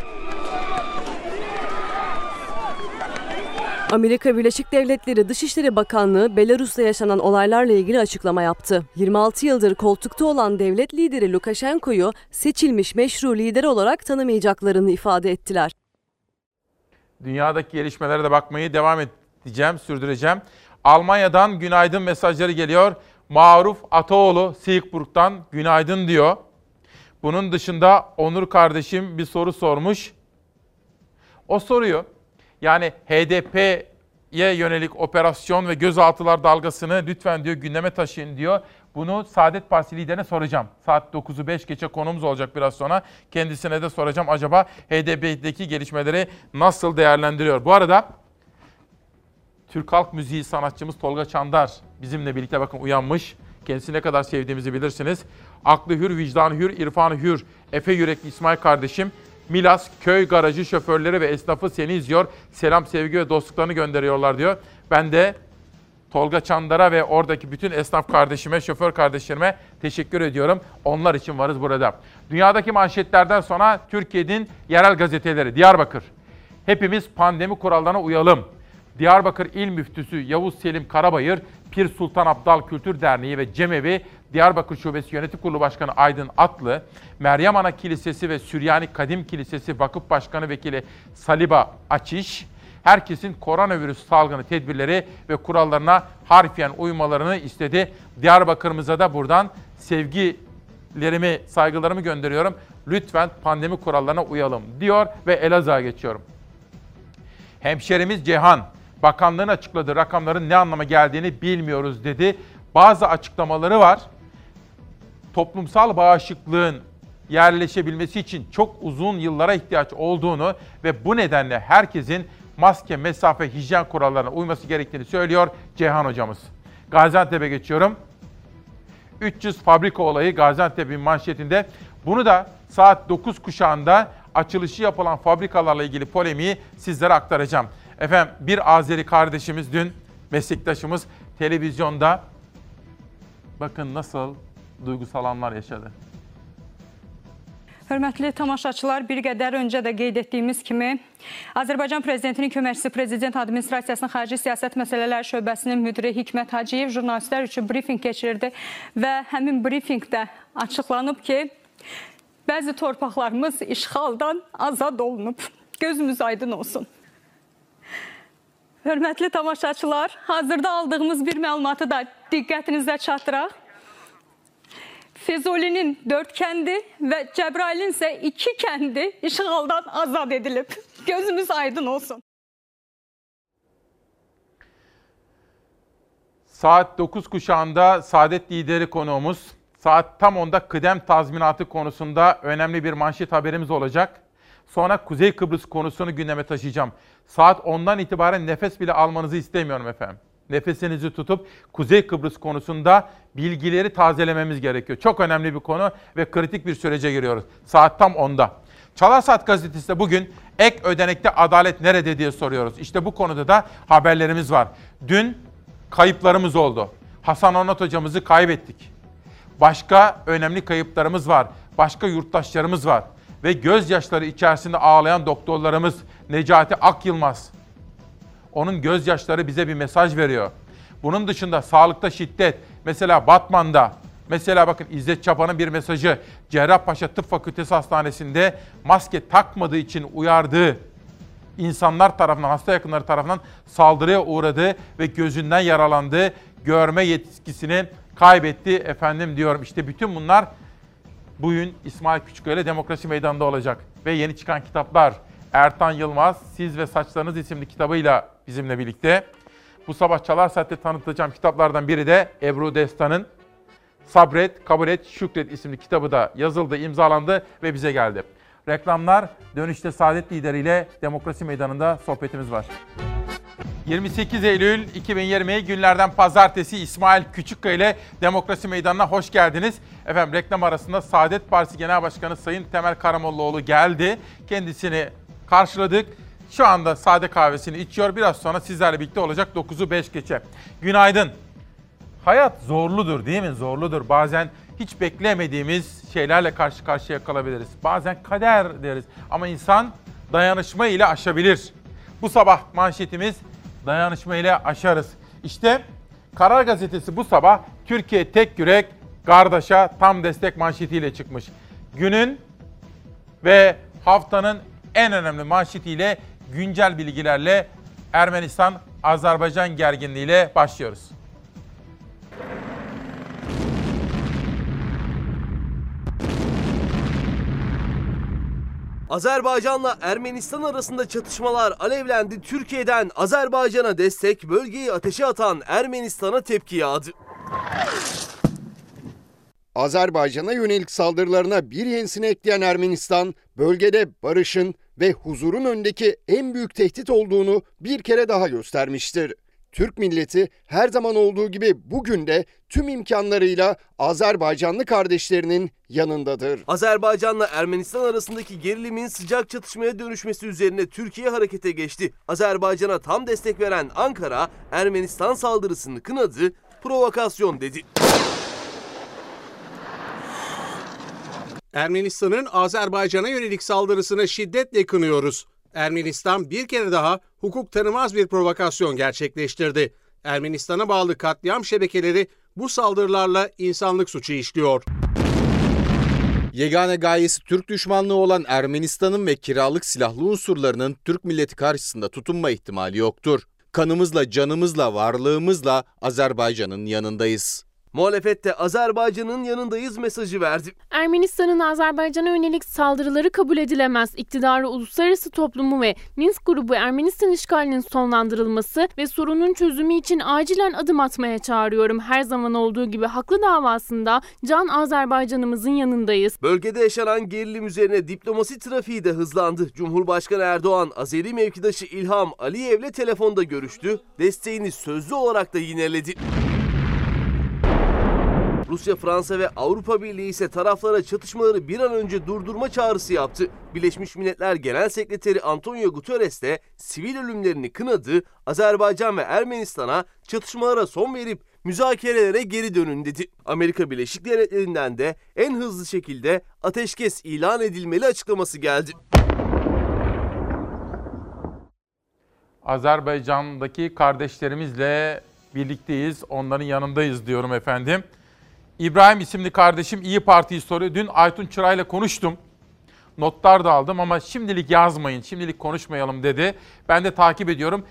Amerika Birleşik Devletleri Dışişleri Bakanlığı Belarus'ta yaşanan olaylarla ilgili açıklama yaptı. 26 yıldır koltukta olan devlet lideri Lukashenko'yu seçilmiş meşru lider olarak tanımayacaklarını ifade ettiler. Dünyadaki gelişmelere de bakmayı devam edeceğim, sürdüreceğim. Almanya'dan günaydın mesajları geliyor. Maruf Ataoğlu Silkeborg'dan günaydın diyor. Bunun dışında Onur kardeşim bir soru sormuş. O soruyu yani HDP'ye yönelik operasyon ve gözaltılar dalgasını lütfen diyor gündeme taşıyın diyor. Bunu Saadet Partisi liderine soracağım. Saat 9'u 5 geçe konumuz olacak biraz sonra. Kendisine de soracağım acaba HDP'deki gelişmeleri nasıl değerlendiriyor? Bu arada Türk halk müziği sanatçımız Tolga Çandar bizimle birlikte bakın uyanmış. Kendisi ne kadar sevdiğimizi bilirsiniz. Aklı hür, vicdanı hür, irfanı hür. Efe yürekli İsmail kardeşim. Milas köy garajı şoförleri ve esnafı seni izliyor. Selam, sevgi ve dostluklarını gönderiyorlar diyor. Ben de Tolga Çandar'a ve oradaki bütün esnaf kardeşime, şoför kardeşlerime teşekkür ediyorum. Onlar için varız burada. Dünyadaki manşetlerden sonra Türkiye'nin yerel gazeteleri. Diyarbakır. Hepimiz pandemi kurallarına uyalım. Diyarbakır İl Müftüsü Yavuz Selim Karabayır, Pir Sultan Abdal Kültür Derneği ve Cemevi Diyarbakır Şubesi Yönetim Kurulu Başkanı Aydın Atlı, Meryem Ana Kilisesi ve Süryani Kadim Kilisesi Vakıf Başkanı Vekili Saliba Açiş, herkesin koronavirüs salgını tedbirleri ve kurallarına harfiyen uymalarını istedi. Diyarbakır'ımıza da buradan sevgilerimi, saygılarımı gönderiyorum. Lütfen pandemi kurallarına uyalım diyor ve Elazığ'a geçiyorum. Hemşerimiz Cehan, bakanlığın açıkladığı rakamların ne anlama geldiğini bilmiyoruz dedi. Bazı açıklamaları var. Toplumsal bağışıklığın yerleşebilmesi için çok uzun yıllara ihtiyaç olduğunu ve bu nedenle herkesin maske, mesafe, hijyen kurallarına uyması gerektiğini söylüyor Ceyhan hocamız. Gaziantep'e geçiyorum. 300 fabrika olayı Gaziantep'in manşetinde. Bunu da saat 9 kuşağında açılışı yapılan fabrikalarla ilgili polemiği sizlere aktaracağım. Efendim bir Azeri kardeşimiz dün meslektaşımız televizyonda bakın nasıl duygusal anlar yaşadı. Hörmətli tamaşaçılar, bir qədər öncə də qeyd etdiyimiz kimi Azərbaycan Prezidentinin köməkçisi Prezident Administrasiyasının Xarici Siyasət Məsələləri Şöbəsinin müdiri Hikmət Hacıyev jurnalistlər üçün brifinq keçirdi və həmin brifinqdə açıqlanıb ki, bəzi torpaqlarımız işğaldan azad olunub. Gözümüz aydın olsun. Hörmətli tamaşaçılar, hazırda aldığımız bir məlumatı da diqqətinizə çatdıraq. Füzuli'nin dört kendi ve Cebrail'in ise iki kendi işgaldan azat edilip gözümüz aydın olsun. Saat 9 kuşağında Saadet lideri konuğumuz. Saat tam 10'da kıdem tazminatı konusunda önemli bir manşet haberimiz olacak. Sonra Kuzey Kıbrıs konusunu gündeme taşıyacağım. Saat 10'dan itibaren nefes bile almanızı istemiyorum efendim. Nefesinizi tutup Kuzey Kıbrıs konusunda bilgileri tazelememiz gerekiyor. Çok önemli bir konu ve kritik bir sürece giriyoruz. Saat tam 10'da. Çalar Saat gazetesi de bugün ek ödenekte adalet nerede diye soruyoruz. İşte bu konuda da haberlerimiz var. Dün kayıplarımız oldu. Hasan Onat hocamızı kaybettik. Başka önemli kayıplarımız var. Başka yurttaşlarımız var. Ve gözyaşları içerisinde ağlayan doktorlarımız Necati Akyılmaz. Onun gözyaşları bize bir mesaj veriyor. Bunun dışında sağlıkta şiddet, mesela Batman'da, mesela bakın İzzet Çapa'nın bir mesajı, Cerrahpaşa Tıp Fakültesi Hastanesi'nde maske takmadığı için uyardığı insanlar tarafından, hasta yakınları tarafından saldırıya uğradı ve gözünden yaralandı, görme yetkisini kaybetti efendim diyorum. İşte bütün bunlar bugün İsmail Küçüköy ile Demokrasi Meydanı'nda olacak. Ve yeni çıkan kitaplar Ertan Yılmaz, Siz ve Saçlarınız isimli kitabıyla bizimle birlikte. Bu sabah Çalar Saat'te tanıtacağım kitaplardan biri de Ebru Destan'ın Sabret, Kabul Et, Şükret isimli kitabı da yazıldı, imzalandı ve bize geldi. Reklamlar, dönüşte Saadet Lideri ile Demokrasi Meydanı'nda sohbetimiz var. 28 Eylül 2020 günlerden pazartesi İsmail Küçükkaya ile Demokrasi Meydanı'na hoş geldiniz. Efendim reklam arasında Saadet Partisi Genel Başkanı Sayın Temel Karamollaoğlu geldi. Kendisini karşıladık. Şu anda sade kahvesini içiyor. Biraz sonra sizlerle birlikte olacak 9'u 5 geçe. Günaydın. Hayat zorludur değil mi? Zorludur. Bazen hiç beklemediğimiz şeylerle karşı karşıya kalabiliriz. Bazen kader deriz. Ama insan dayanışma ile aşabilir. Bu sabah manşetimiz dayanışma ile aşarız. İşte Karar Gazetesi bu sabah Türkiye tek yürek kardeşa tam destek manşetiyle çıkmış. Günün ve haftanın en önemli manşetiyle güncel bilgilerle Ermenistan-Azerbaycan gerginliğiyle başlıyoruz. Azerbaycan'la Ermenistan arasında çatışmalar alevlendi. Türkiye'den Azerbaycan'a destek, bölgeyi ateşe atan Ermenistan'a tepki yağdı. Azerbaycan'a yönelik saldırılarına bir yenisini ekleyen Ermenistan, bölgede barışın ve huzurun önündeki en büyük tehdit olduğunu bir kere daha göstermiştir. Türk milleti her zaman olduğu gibi bugün de tüm imkanlarıyla Azerbaycanlı kardeşlerinin yanındadır. Azerbaycan'la Ermenistan arasındaki gerilimin sıcak çatışmaya dönüşmesi üzerine Türkiye harekete geçti. Azerbaycan'a tam destek veren Ankara, Ermenistan saldırısını kınadı, provokasyon dedi. Ermenistan'ın Azerbaycan'a yönelik saldırısını şiddetle kınıyoruz. Ermenistan bir kere daha hukuk tanımaz bir provokasyon gerçekleştirdi. Ermenistan'a bağlı katliam şebekeleri bu saldırılarla insanlık suçu işliyor. Yegane gayesi Türk düşmanlığı olan Ermenistan'ın ve kiralık silahlı unsurlarının Türk milleti karşısında tutunma ihtimali yoktur. Kanımızla, canımızla, varlığımızla Azerbaycan'ın yanındayız. Muhalefet de Azerbaycan'ın yanındayız mesajı verdi. Ermenistan'ın Azerbaycan'a yönelik saldırıları kabul edilemez. İktidarı uluslararası toplumu ve Minsk grubu Ermenistan işgalinin sonlandırılması ve sorunun çözümü için acilen adım atmaya çağırıyorum. Her zaman olduğu gibi haklı davasında can Azerbaycan'ımızın yanındayız. Bölgede yaşanan gerilim üzerine diplomasi trafiği de hızlandı. Cumhurbaşkanı Erdoğan, Azeri mevkidaşı İlham Aliyev'le telefonda görüştü. Desteğini sözlü olarak da yineledi. Rusya, Fransa ve Avrupa Birliği ise taraflara çatışmaları bir an önce durdurma çağrısı yaptı. Birleşmiş Milletler Genel Sekreteri Antonio Guterres de sivil ölümlerini kınadı. Azerbaycan ve Ermenistan'a çatışmalara son verip müzakerelere geri dönün dedi. Amerika Birleşik Devletleri'nden de en hızlı şekilde ateşkes ilan edilmeli açıklaması geldi. Azerbaycan'daki kardeşlerimizle birlikteyiz, onların yanındayız diyorum efendim. İbrahim isimli kardeşim İyi Parti'yi soruyor. Dün Aytun Çıray'la konuştum. Notlar da aldım ama şimdilik yazmayın, şimdilik konuşmayalım dedi. Ben de takip ediyorum.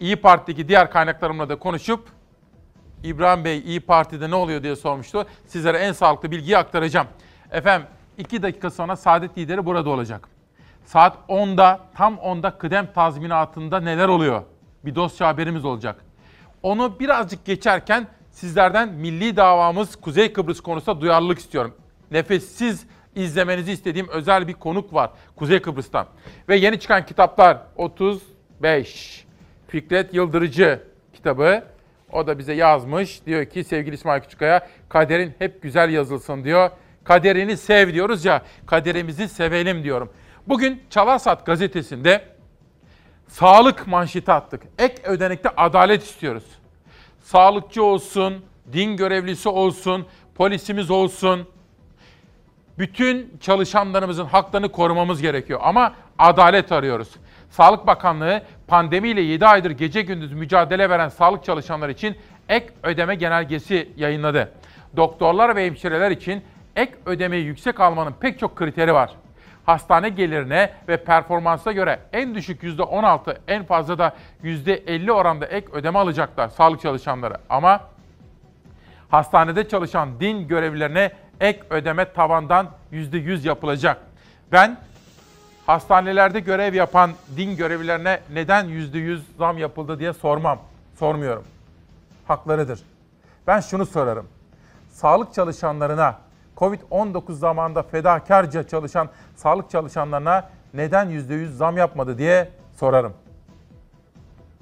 İyi Parti'deki diğer kaynaklarımla da konuşup İbrahim Bey İyi Parti'de ne oluyor diye sormuştu. Sizlere en sağlıklı bilgiyi aktaracağım. Efendim 2 dakika sonra Saadet Lideri burada olacak. Saat 10'da tam 10'da kıdem tazminatında neler oluyor? Bir dosya haberimiz olacak. Onu birazcık geçerken sizlerden milli davamız Kuzey Kıbrıs konusunda duyarlılık istiyorum. Nefessiz izlemenizi istediğim özel bir konuk var Kuzey Kıbrıs'tan. Ve yeni çıkan kitaplar 35. Fikret Yıldırıcı kitabı. O da bize yazmış. Diyor ki sevgili İsmail Küçükkaya kaderin hep güzel yazılsın diyor. Kaderini sev diyoruz ya kaderimizi sevelim diyorum. Bugün Çalarsat gazetesinde sağlık manşeti attık. Ek ödenekte adalet istiyoruz sağlıkçı olsun, din görevlisi olsun, polisimiz olsun. Bütün çalışanlarımızın haklarını korumamız gerekiyor ama adalet arıyoruz. Sağlık Bakanlığı pandemiyle 7 aydır gece gündüz mücadele veren sağlık çalışanları için ek ödeme genelgesi yayınladı. Doktorlar ve hemşireler için ek ödemeyi yüksek almanın pek çok kriteri var. Hastane gelirine ve performansa göre en düşük %16, en fazla da %50 oranda ek ödeme alacaklar sağlık çalışanları. Ama hastanede çalışan din görevlilerine ek ödeme tavandan %100 yapılacak. Ben hastanelerde görev yapan din görevlilerine neden %100 zam yapıldı diye sormam. Sormuyorum. Haklarıdır. Ben şunu sorarım. Sağlık çalışanlarına Covid-19 zamanında fedakarca çalışan sağlık çalışanlarına neden %100 zam yapmadı diye sorarım.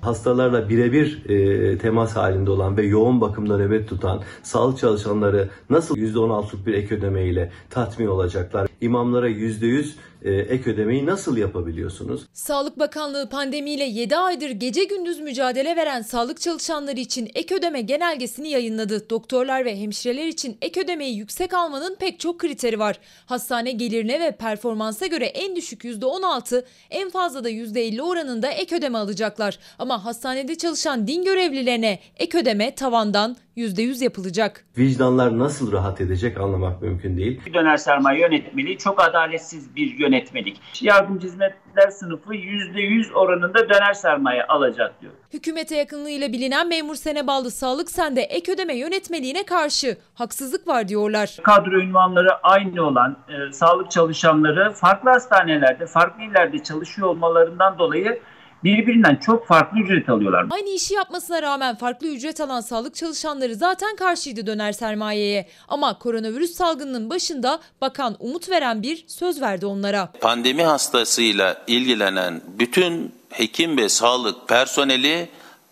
Hastalarla birebir e, temas halinde olan ve yoğun bakımda nöbet tutan sağlık çalışanları nasıl %16'lık bir ek ödeme ile tatmin olacaklar? imamlara %100 e, ek ödemeyi nasıl yapabiliyorsunuz? Sağlık Bakanlığı pandemiyle 7 aydır gece gündüz mücadele veren sağlık çalışanları için ek ödeme genelgesini yayınladı. Doktorlar ve hemşireler için ek ödemeyi yüksek almanın pek çok kriteri var. Hastane gelirine ve performansa göre en düşük %16, en fazla da %50 oranında ek ödeme alacaklar. Ama hastanede çalışan din görevlilerine ek ödeme tavandan %100 yapılacak. Vicdanlar nasıl rahat edecek anlamak mümkün değil. Döner sermaye yönetmeliği çok adaletsiz bir yönetmelik. Yardımcı hizmetler sınıfı %100 oranında döner sermaye alacak diyor. Hükümete yakınlığıyla bilinen memur Seneballı Sağlık Sen'de ek ödeme yönetmeliğine karşı haksızlık var diyorlar. Kadro ünvanları aynı olan e, sağlık çalışanları farklı hastanelerde, farklı illerde çalışıyor olmalarından dolayı birbirinden çok farklı ücret alıyorlar. Aynı işi yapmasına rağmen farklı ücret alan sağlık çalışanları zaten karşıydı döner sermayeye. Ama koronavirüs salgınının başında bakan umut veren bir söz verdi onlara. Pandemi hastasıyla ilgilenen bütün hekim ve sağlık personeli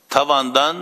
tavandan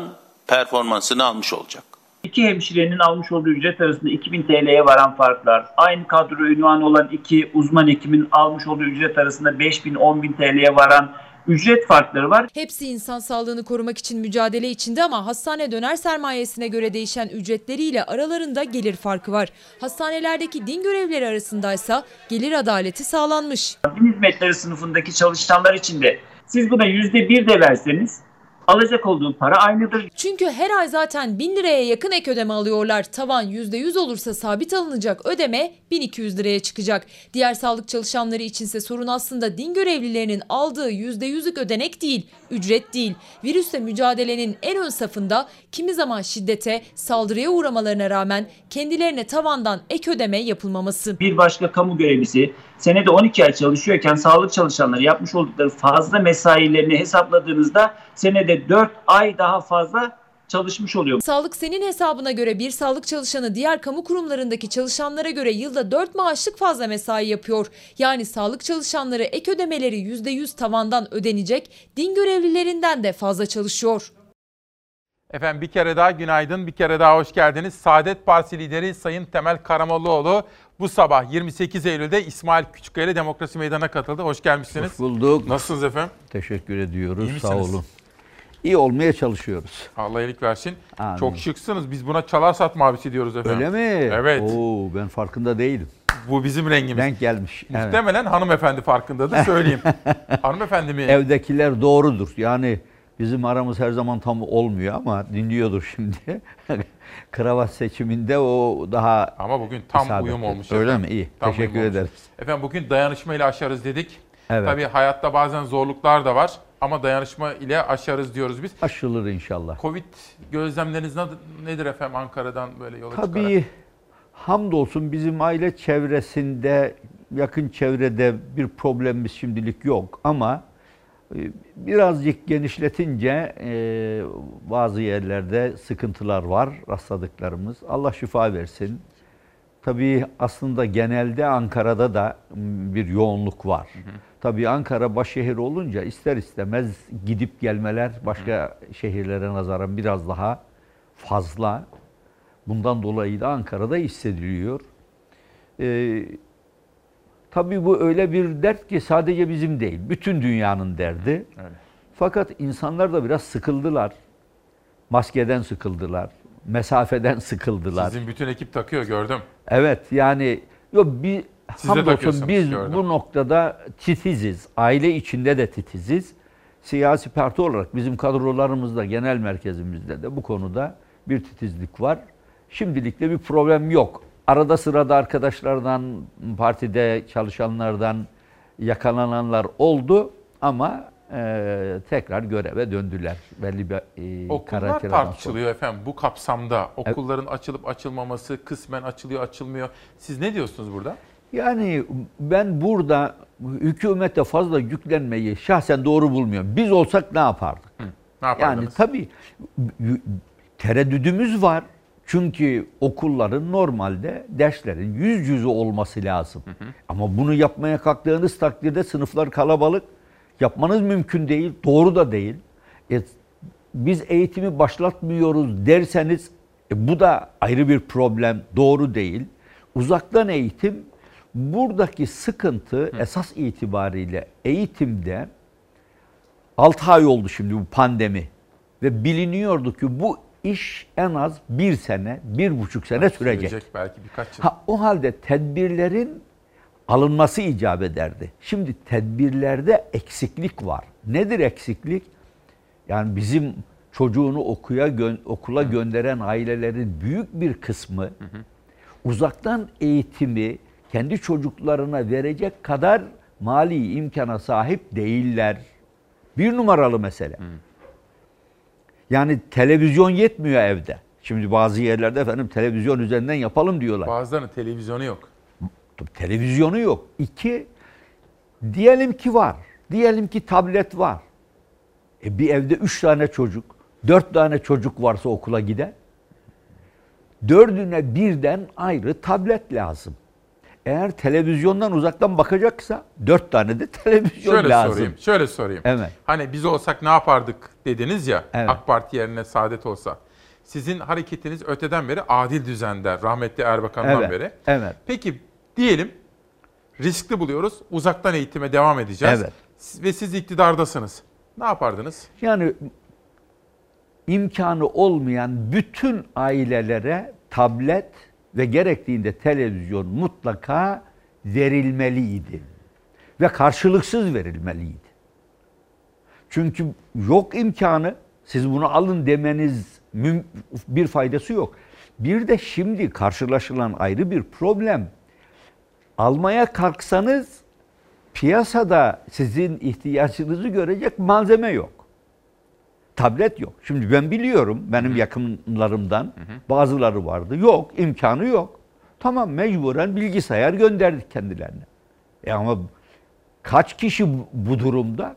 performansını almış olacak. İki hemşirenin almış olduğu ücret arasında 2000 TL'ye varan farklar, aynı kadro ünvanı olan iki uzman hekimin almış olduğu ücret arasında 5000-10.000 TL'ye varan ücret farkları var. Hepsi insan sağlığını korumak için mücadele içinde ama hastane döner sermayesine göre değişen ücretleriyle aralarında gelir farkı var. Hastanelerdeki din görevlileri arasındaysa gelir adaleti sağlanmış. Din hizmetleri sınıfındaki çalışanlar için de siz buna %1 de verseniz alacak olduğu para aynıdır. Çünkü her ay zaten 1000 liraya yakın ek ödeme alıyorlar. Tavan %100 olursa sabit alınacak ödeme 1200 liraya çıkacak. Diğer sağlık çalışanları içinse sorun aslında din görevlilerinin aldığı %100'lük ödenek değil, ücret değil. Virüsle mücadelenin en ön safında kimi zaman şiddete, saldırıya uğramalarına rağmen kendilerine tavandan ek ödeme yapılmaması. Bir başka kamu görevlisi senede 12 ay çalışıyorken sağlık çalışanları yapmış oldukları fazla mesailerini hesapladığınızda senede 4 ay daha fazla çalışmış oluyor. Sağlık senin hesabına göre bir sağlık çalışanı diğer kamu kurumlarındaki çalışanlara göre yılda 4 maaşlık fazla mesai yapıyor. Yani sağlık çalışanları ek ödemeleri %100 tavandan ödenecek, din görevlilerinden de fazla çalışıyor. Efendim bir kere daha günaydın, bir kere daha hoş geldiniz. Saadet Partisi lideri Sayın Temel Karamollaoğlu bu sabah 28 Eylül'de İsmail Küçükkaya ile Demokrasi Meydanı'na katıldı. Hoş gelmişsiniz. Hoş bulduk. Nasılsınız efendim? Teşekkür ediyoruz. İyi Sağ misiniz? olun. İyi olmaya çalışıyoruz. Allah iyilik versin. Amin. Çok şıksınız. Biz buna çalar sat mavisi diyoruz efendim. Öyle mi? Evet. Oo, ben farkında değilim. Bu bizim rengimiz. Denk gelmiş. Evet. Muhtemelen hanımefendi farkındadır söyleyeyim. hanımefendi mi? Evdekiler doğrudur. Yani bizim aramız her zaman tam olmuyor ama dinliyordur şimdi. Kravat seçiminde o daha Ama bugün tam isabetli. uyum olmuş. Öyle efendim. mi? İyi. Tam Teşekkür ederiz. Efendim bugün dayanışma ile aşarız dedik. Evet. Tabii hayatta bazen zorluklar da var ama dayanışma ile aşarız diyoruz biz. Aşılır inşallah. Covid gözlemleriniz nedir- efendim Ankara'dan böyle yola çıkarak? Tabii hamdolsun bizim aile çevresinde, yakın çevrede bir problemimiz şimdilik yok ama birazcık genişletince e, bazı yerlerde sıkıntılar var rastladıklarımız. Allah şifa versin. Tabii aslında genelde Ankara'da da bir yoğunluk var. Tabii Ankara başşehir olunca ister istemez gidip gelmeler başka şehirlere nazaran biraz daha fazla. Bundan dolayı da Ankara'da hissediliyor. Ee, tabii bu öyle bir dert ki sadece bizim değil, bütün dünyanın derdi. Fakat insanlar da biraz sıkıldılar. Maskeden sıkıldılar, mesafeden sıkıldılar. Sizin bütün ekip takıyor gördüm. Evet yani yok bir hamdolsun biz gördüm. bu noktada titiziz. Aile içinde de titiziz. Siyasi parti olarak bizim kadrolarımızda, genel merkezimizde de bu konuda bir titizlik var. Şimdilik de bir problem yok. Arada sırada arkadaşlardan, partide çalışanlardan yakalananlar oldu ama e, tekrar göreve döndüler. Belli bir e, Okullar karantınadan sonra. tartışılıyor efendim bu kapsamda. Okulların açılıp açılmaması, kısmen açılıyor, açılmıyor. Siz ne diyorsunuz burada? Yani ben burada hükümete fazla yüklenmeyi şahsen doğru bulmuyorum. Biz olsak ne yapardık? Ne Yani yapardınız? tabii y- tereddüdümüz var. Çünkü okulların normalde derslerin yüz yüze olması lazım. Ama bunu yapmaya kalktığınız takdirde sınıflar kalabalık. Yapmanız mümkün değil, doğru da değil. E, biz eğitimi başlatmıyoruz derseniz e, bu da ayrı bir problem, doğru değil. Uzaktan eğitim Buradaki sıkıntı esas itibariyle eğitimde 6 ay oldu şimdi bu pandemi ve biliniyordu ki bu iş en az bir sene, bir buçuk sene sürecek. Sürecek belki birkaç yıl. Ha, o halde tedbirlerin alınması icap ederdi. Şimdi tedbirlerde eksiklik var. Nedir eksiklik? Yani bizim çocuğunu okuya gö- okula gönderen ailelerin büyük bir kısmı uzaktan eğitimi kendi çocuklarına verecek kadar mali imkana sahip değiller. Bir numaralı mesele. Yani televizyon yetmiyor evde. Şimdi bazı yerlerde efendim televizyon üzerinden yapalım diyorlar. Bazılarının televizyonu yok. Tabii televizyonu yok. İki, diyelim ki var. Diyelim ki tablet var. E bir evde üç tane çocuk, dört tane çocuk varsa okula gider. Dördüne birden ayrı tablet lazım. Eğer televizyondan uzaktan bakacaksa dört tane de televizyon Şöyle lazım. sorayım. Şöyle sorayım. Evet. Hani biz olsak ne yapardık dediniz ya. Evet. AK Parti yerine Saadet olsa. Sizin hareketiniz öteden beri adil düzende. Rahmetli Erbakan'dan Evet, beri. evet. Peki diyelim riskli buluyoruz. Uzaktan eğitime devam edeceğiz. Evet. Ve siz iktidardasınız. Ne yapardınız? Yani imkanı olmayan bütün ailelere tablet ve gerektiğinde televizyon mutlaka verilmeliydi. Ve karşılıksız verilmeliydi. Çünkü yok imkanı, siz bunu alın demeniz bir faydası yok. Bir de şimdi karşılaşılan ayrı bir problem. Almaya kalksanız piyasada sizin ihtiyacınızı görecek malzeme yok. Tablet yok. Şimdi ben biliyorum benim yakınlarımdan bazıları vardı. Yok, imkanı yok. Tamam mecburen bilgisayar gönderdik kendilerine. E ama kaç kişi bu- durumda?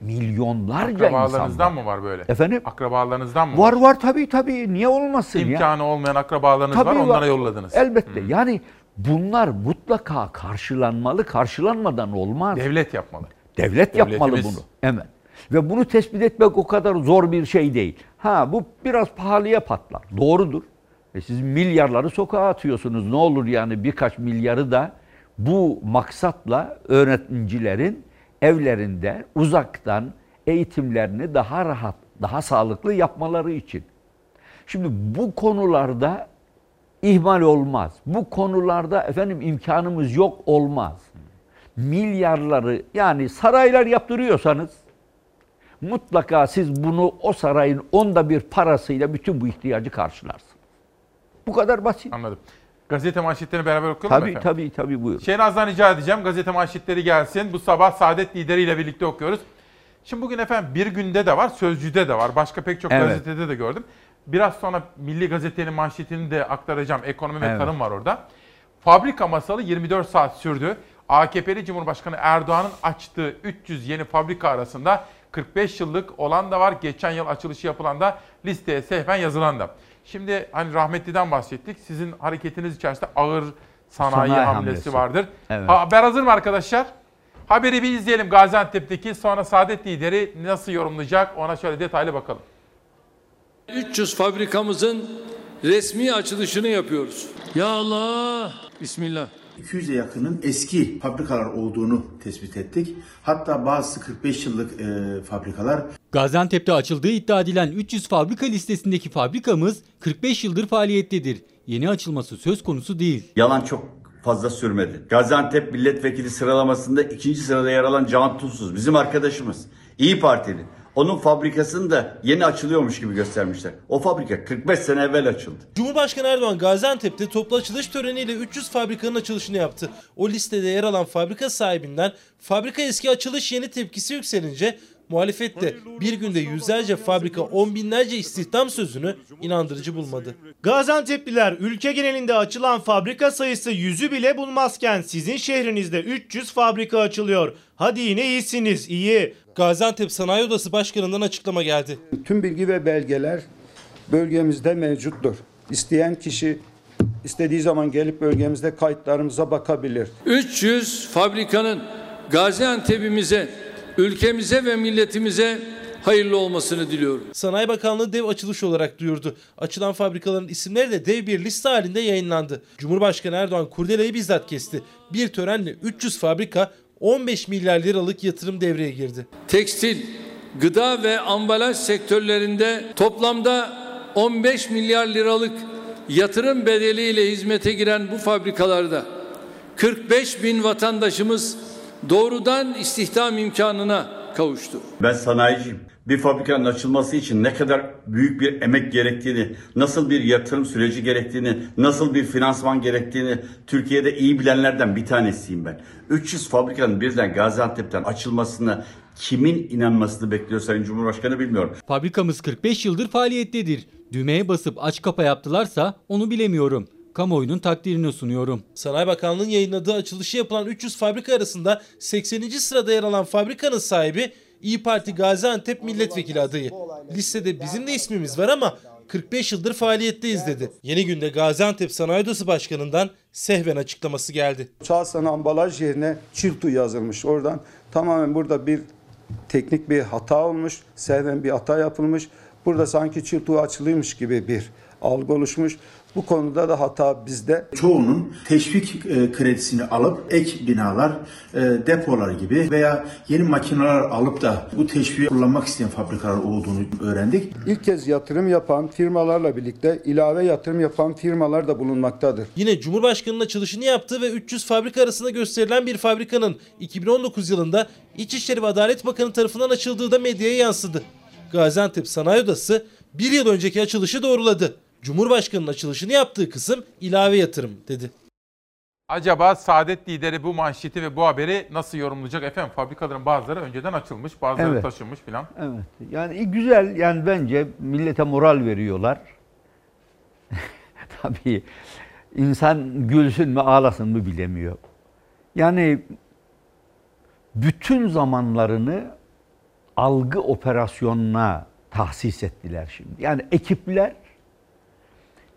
Milyonlarca insan. Akrabalarınızdan mı var böyle? Efendim? Akrabalarınızdan mı Var var tabii tabii. Niye olmasın ya? İmkanı olmayan akrabalarınız Tabii var onlara var. yolladınız. Elbette. Yani bunlar mutlaka karşılanmalı. Karşılanmadan olmaz. Devlet yapmalı. Devlet yapmalı bunu. Evet. Ve bunu tespit etmek o kadar zor bir şey değil. Ha bu biraz pahalıya patlar. Doğrudur. E siz milyarları sokağa atıyorsunuz. Ne olur yani birkaç milyarı da bu maksatla öğrencilerin evlerinde uzaktan eğitimlerini daha rahat, daha sağlıklı yapmaları için. Şimdi bu konularda ihmal olmaz. Bu konularda efendim imkanımız yok olmaz. Milyarları yani saraylar yaptırıyorsanız mutlaka siz bunu o sarayın onda bir parasıyla bütün bu ihtiyacı karşılarsınız. Bu kadar basit. Anladım. Gazete manşetlerini beraber okuyalım mı Tabii efendim? tabii tabii buyurun. Şehnaz'dan rica edeceğim. Gazete manşetleri gelsin. Bu sabah Saadet lideriyle birlikte okuyoruz. Şimdi bugün efendim bir günde de var, Sözcü'de de var. Başka pek çok Evet. gazetede de gördüm. Biraz sonra Milli Gazete'nin manşetini de aktaracağım. Ekonomi ve Evet. tarım var orada. Fabrika masalı 24 saat sürdü. AKP'li Cumhurbaşkanı Erdoğan'ın açtığı 300 yeni fabrika arasında 45 yıllık olan da var. Geçen yıl açılışı yapılan da listeye sehven yazılan da. Şimdi hani rahmetliden bahsettik. Sizin hareketiniz içerisinde ağır sanayi, Sanayi hamlesi, hamlesi. vardır. Evet. Ha, haber hazır mı arkadaşlar? Haberi bir izleyelim Gaziantep'teki sonra Saadet lideri nasıl yorumlayacak ona şöyle detaylı bakalım. 300 fabrikamızın resmi açılışını yapıyoruz. Ya Allah! Bismillah. 200'e yakının eski fabrikalar olduğunu tespit ettik. Hatta bazısı 45 yıllık e, fabrikalar. Gaziantep'te açıldığı iddia edilen 300 fabrika listesindeki fabrikamız 45 yıldır faaliyettedir. Yeni açılması söz konusu değil. Yalan çok fazla sürmedi. Gaziantep milletvekili sıralamasında ikinci sırada yer alan Can Tunsuz bizim arkadaşımız. İyi Partili. Onun fabrikasını da yeni açılıyormuş gibi göstermişler. O fabrika 45 sene evvel açıldı. Cumhurbaşkanı Erdoğan Gaziantep'te toplu açılış töreniyle 300 fabrikanın açılışını yaptı. O listede yer alan fabrika sahibinden fabrika eski açılış yeni tepkisi yükselince muhalefet de bir günde yüzlerce fabrika on binlerce istihdam sözünü inandırıcı bulmadı. Gaziantep'liler ülke genelinde açılan fabrika sayısı yüzü bile bulmazken sizin şehrinizde 300 fabrika açılıyor. Hadi yine iyisiniz, iyi. Gaziantep Sanayi Odası Başkanı'ndan açıklama geldi. Tüm bilgi ve belgeler bölgemizde mevcuttur. İsteyen kişi istediği zaman gelip bölgemizde kayıtlarımıza bakabilir. 300 fabrikanın Gaziantep'imize, ülkemize ve milletimize hayırlı olmasını diliyorum. Sanayi Bakanlığı dev açılış olarak duyurdu. Açılan fabrikaların isimleri de dev bir liste halinde yayınlandı. Cumhurbaşkanı Erdoğan kurdelayı bizzat kesti. Bir törenle 300 fabrika 15 milyar liralık yatırım devreye girdi. Tekstil, gıda ve ambalaj sektörlerinde toplamda 15 milyar liralık yatırım bedeliyle hizmete giren bu fabrikalarda 45 bin vatandaşımız doğrudan istihdam imkanına kavuştu. Ben sanayiciyim. Bir fabrikanın açılması için ne kadar büyük bir emek gerektiğini, nasıl bir yatırım süreci gerektiğini, nasıl bir finansman gerektiğini Türkiye'de iyi bilenlerden bir tanesiyim ben. 300 fabrikanın birden Gaziantep'ten açılmasına kimin inanmasını bekliyor Sayın Cumhurbaşkanı bilmiyorum. Fabrikamız 45 yıldır faaliyettedir. Düğmeye basıp aç kapa yaptılarsa onu bilemiyorum. Kamuoyunun takdirini sunuyorum. Sanayi Bakanlığı'nın yayınladığı açılışı yapılan 300 fabrika arasında 80. sırada yer alan fabrikanın sahibi İyi Parti Gaziantep milletvekili adayı. Listede bizim de ismimiz var ama 45 yıldır faaliyetteyiz dedi. Yeni günde Gaziantep Sanayi Odası Başkanı'ndan sehven açıklaması geldi. Çalsan ambalaj yerine çiltu yazılmış. Oradan tamamen burada bir teknik bir hata olmuş. Sehven bir hata yapılmış. Burada sanki çiltu açılıymış gibi bir algı oluşmuş. Bu konuda da hata bizde. Çoğunun teşvik e, kredisini alıp ek binalar, e, depolar gibi veya yeni makineler alıp da bu teşviği kullanmak isteyen fabrikalar olduğunu öğrendik. İlk kez yatırım yapan firmalarla birlikte ilave yatırım yapan firmalar da bulunmaktadır. Yine Cumhurbaşkanı'nın açılışını yaptığı ve 300 fabrika arasında gösterilen bir fabrikanın 2019 yılında İçişleri ve Adalet Bakanı tarafından açıldığı da medyaya yansıdı. Gaziantep Sanayi Odası bir yıl önceki açılışı doğruladı. Cumhurbaşkanı'nın açılışını yaptığı kısım ilave yatırım dedi. Acaba Saadet lideri bu manşeti ve bu haberi nasıl yorumlayacak? Efendim fabrikaların bazıları önceden açılmış, bazıları Evet. taşınmış filan. Evet. Yani iyi, güzel yani bence millete moral veriyorlar. Tabii insan gülsün mü ağlasın mı bilemiyor. Yani bütün zamanlarını algı operasyonuna tahsis ettiler şimdi. Yani ekipler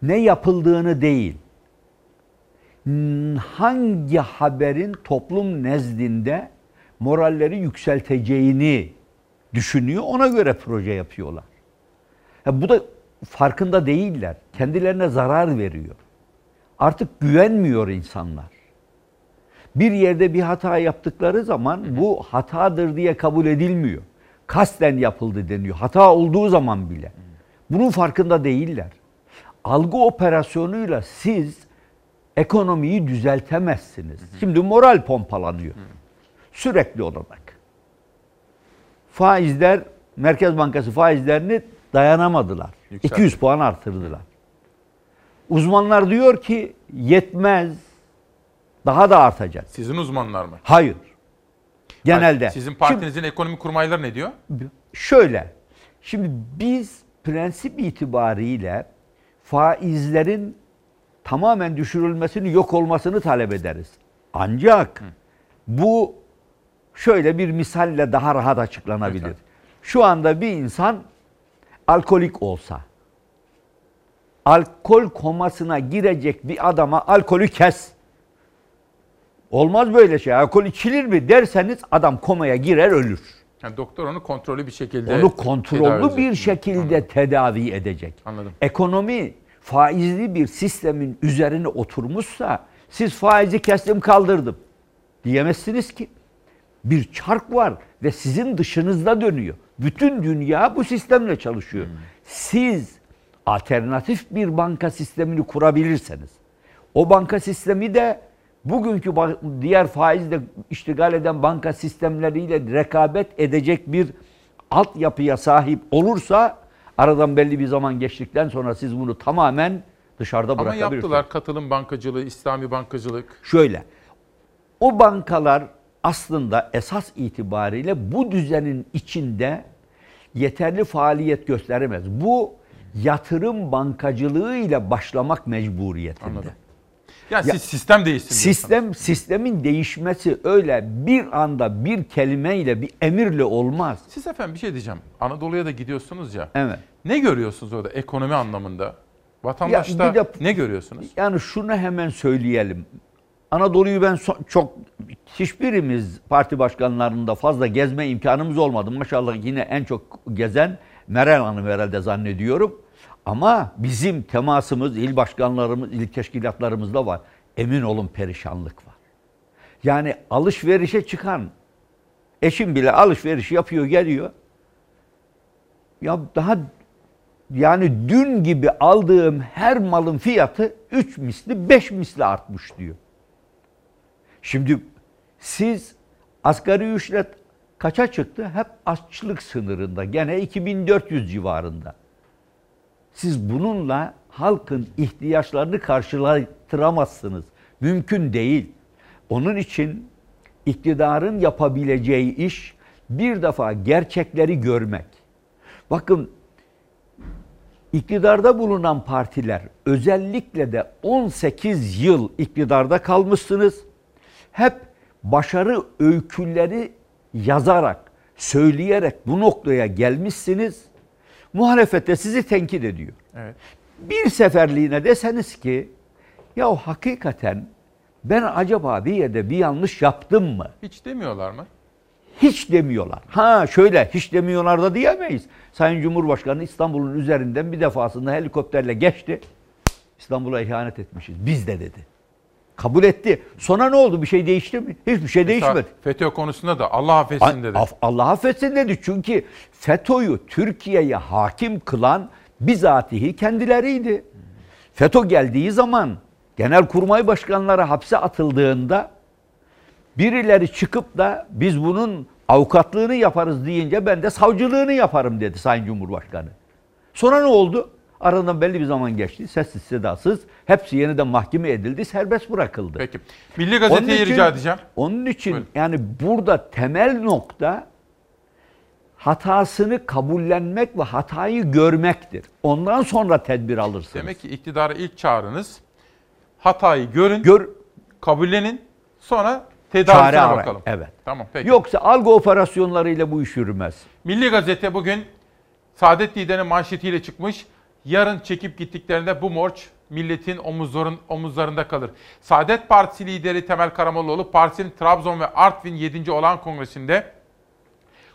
ne yapıldığını değil, hangi haberin toplum nezdinde moralleri yükselteceğini düşünüyor, ona göre proje yapıyorlar. Ya bu da farkında değiller. Kendilerine zarar veriyor. Artık güvenmiyor insanlar. Bir yerde bir hata yaptıkları zaman bu hatadır diye kabul edilmiyor. Kasten yapıldı deniyor. Hata olduğu zaman bile. Bunun farkında değiller. Algı operasyonuyla siz ekonomiyi düzeltemezsiniz. Şimdi moral pompalanıyor. Sürekli olarak. Faizler, Merkez Bankası faizlerini dayanamadılar. 200 puan artırdılar. Uzmanlar diyor ki yetmez. Daha da artacak. Sizin uzmanlar mı? Hayır. Genelde. Hayır, Sizin partinizin ekonomi kurmayları ne diyor? Şöyle. Şimdi biz prensip itibariyle faizlerin tamamen düşürülmesini, yok olmasını talep ederiz. Ancak bu şöyle bir misalle daha rahat açıklanabilir. Şu anda bir insan alkolik olsa, alkol komasına girecek bir adama alkolü kes. Olmaz böyle şey. Alkol içilir mi derseniz adam komaya girer ölür. Yani doktor onu kontrollü bir şekilde Onu kontrollü bir şekilde tedavi edecek. Anladım. Ekonomi faizli bir sistemin üzerine oturmuşsa siz faizi kestim kaldırdım diyemezsiniz ki. Bir çark var ve sizin dışınızda dönüyor. Bütün dünya bu sistemle çalışıyor. Siz alternatif bir banka sistemini kurabilirseniz o banka sistemi de bugünkü diğer faizle iştigal eden banka sistemleriyle rekabet edecek bir altyapıya sahip olursa aradan belli bir zaman geçtikten sonra siz bunu tamamen dışarıda Ama bırakabilirsiniz. yaptılar katılım bankacılığı, İslami bankacılık. Şöyle, o bankalar aslında esas itibariyle bu düzenin içinde yeterli faaliyet gösteremez. Bu yatırım bankacılığı ile başlamak mecburiyetinde. Anladım. Ya- siz sistem değişsin. Sistem sistemin değişmesi öyle bir anda bir kelimeyle bir emirle olmaz. Siz efendim bir şey diyeceğim. Anadolu'ya da gidiyorsunuz ya. Evet. Ne görüyorsunuz orada ekonomi anlamında? Vatandaşta Ya de- ne görüyorsunuz? Yani şunu hemen söyleyelim. Anadolu'yu ben so- çok hiçbirimiz parti başkanlarında fazla gezme imkanımız olmadı. Maşallah yine en çok gezen Meral Hanım herhalde zannediyorum. Ama bizim temasımız il başkanlarımız, il teşkilatlarımızda var. Emin olun perişanlık var. Yani alışverişe çıkan eşim bile alışveriş yapıyor geliyor. Ya daha yani dün gibi aldığım her malın fiyatı 3 misli 5 misli artmış diyor. Şimdi siz asgari ücret kaça çıktı? Hep açlık sınırında. Gene 2400 civarında. Siz bununla halkın ihtiyaçlarını karşılatıramazsınız. Mümkün değil. Onun için iktidarın yapabileceği iş bir defa gerçekleri görmek. Bakın iktidarda bulunan partiler özellikle de 18 yıl iktidarda kalmışsınız. Hep başarı öyküleri yazarak, söyleyerek bu noktaya gelmişsiniz. Muhalefette sizi tenkit ediyor. Evet. Bir seferliğine deseniz ki ya hakikaten ben acaba bir yerde bir yanlış yaptım mı? Hiç demiyorlar mı? Hiç demiyorlar. Ha şöyle hiç demiyorlar da diyemeyiz. Sayın Cumhurbaşkanı İstanbul'un üzerinden bir defasında helikopterle geçti. İstanbul'a ihanet etmişiz. Biz de dedi. Kabul etti. Sonra ne oldu? Bir şey değişti mi? Hiçbir şey değişmedi. FETÖ konusunda da Allah affetsin dedi. Allah affetsin dedi. Çünkü FETÖ'yü Türkiye'ye hakim kılan bizatihi kendileriydi. FETÖ geldiği zaman genelkurmay başkanları hapse atıldığında birileri çıkıp da biz bunun avukatlığını yaparız deyince ben de savcılığını yaparım dedi Sayın Cumhurbaşkanı. Sonra ne oldu? Aradan belli bir zaman geçti. Sessiz sedasız. Hepsi yeniden mahkeme edildi. Serbest bırakıldı. Peki. Milli Gazete'yi için- rica edeceğim. Onun için yani burada temel nokta hatasını kabullenmek ve hatayı görmektir. Ondan sonra tedbir alırsınız. Demek ki iktidara ilk çağrınız hatayı görün, Gör, kabullenin, sonra çare tedavisine arayın. bakalım. Evet. Tamam peki. Yoksa algı operasyonlarıyla bu iş yürümez. Milli Gazete bugün Saadet Lider'in manşetiyle çıkmış. Yarın çekip gittiklerinde bu morç milletin omuzların, omuzlarında kalır. Saadet Partisi lideri Temel Karamollaoğlu partisinin Trabzon ve Artvin 7. olan kongresinde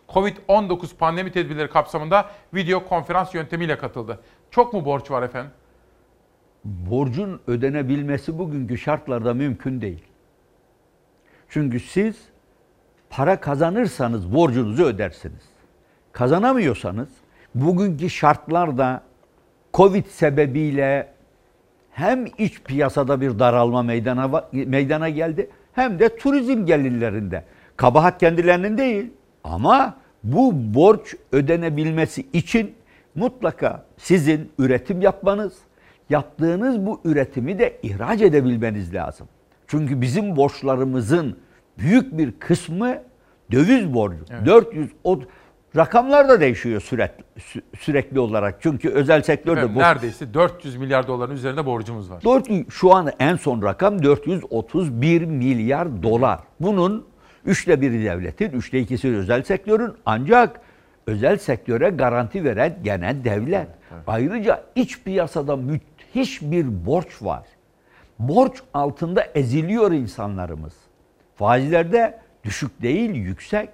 Covid-19 pandemi tedbirleri kapsamında video konferans yöntemiyle katıldı. Çok mu borç var efendim? Borcun ödenebilmesi bugünkü şartlarda mümkün değil. Çünkü siz para kazanırsanız borcunuzu ödersiniz. Kazanamıyorsanız bugünkü şartlarda Covid sebebiyle hem iç piyasada bir daralma meydana meydana geldi hem de turizm gelirlerinde. Kabahat kendilerinin değil ama bu borç ödenebilmesi için mutlaka sizin üretim yapmanız, yaptığınız bu üretimi de ihraç edebilmeniz lazım. Çünkü bizim borçlarımızın büyük bir kısmı döviz borcu. 400 o rakamlar da değişiyor sürekli sürekli olarak. Çünkü özel sektörde borç neredeyse 400 milyar doların üzerinde borcumuz var. 4 şu an en son rakam 431 milyar dolar. Bunun üçte biri devletin, üçte ikisi özel sektörün ancak özel sektöre garanti veren gene devlet. Ayrıca iç piyasada müthiş bir borç var. Borç altında eziliyor insanlarımız. Faizlerde düşük değil, yüksek.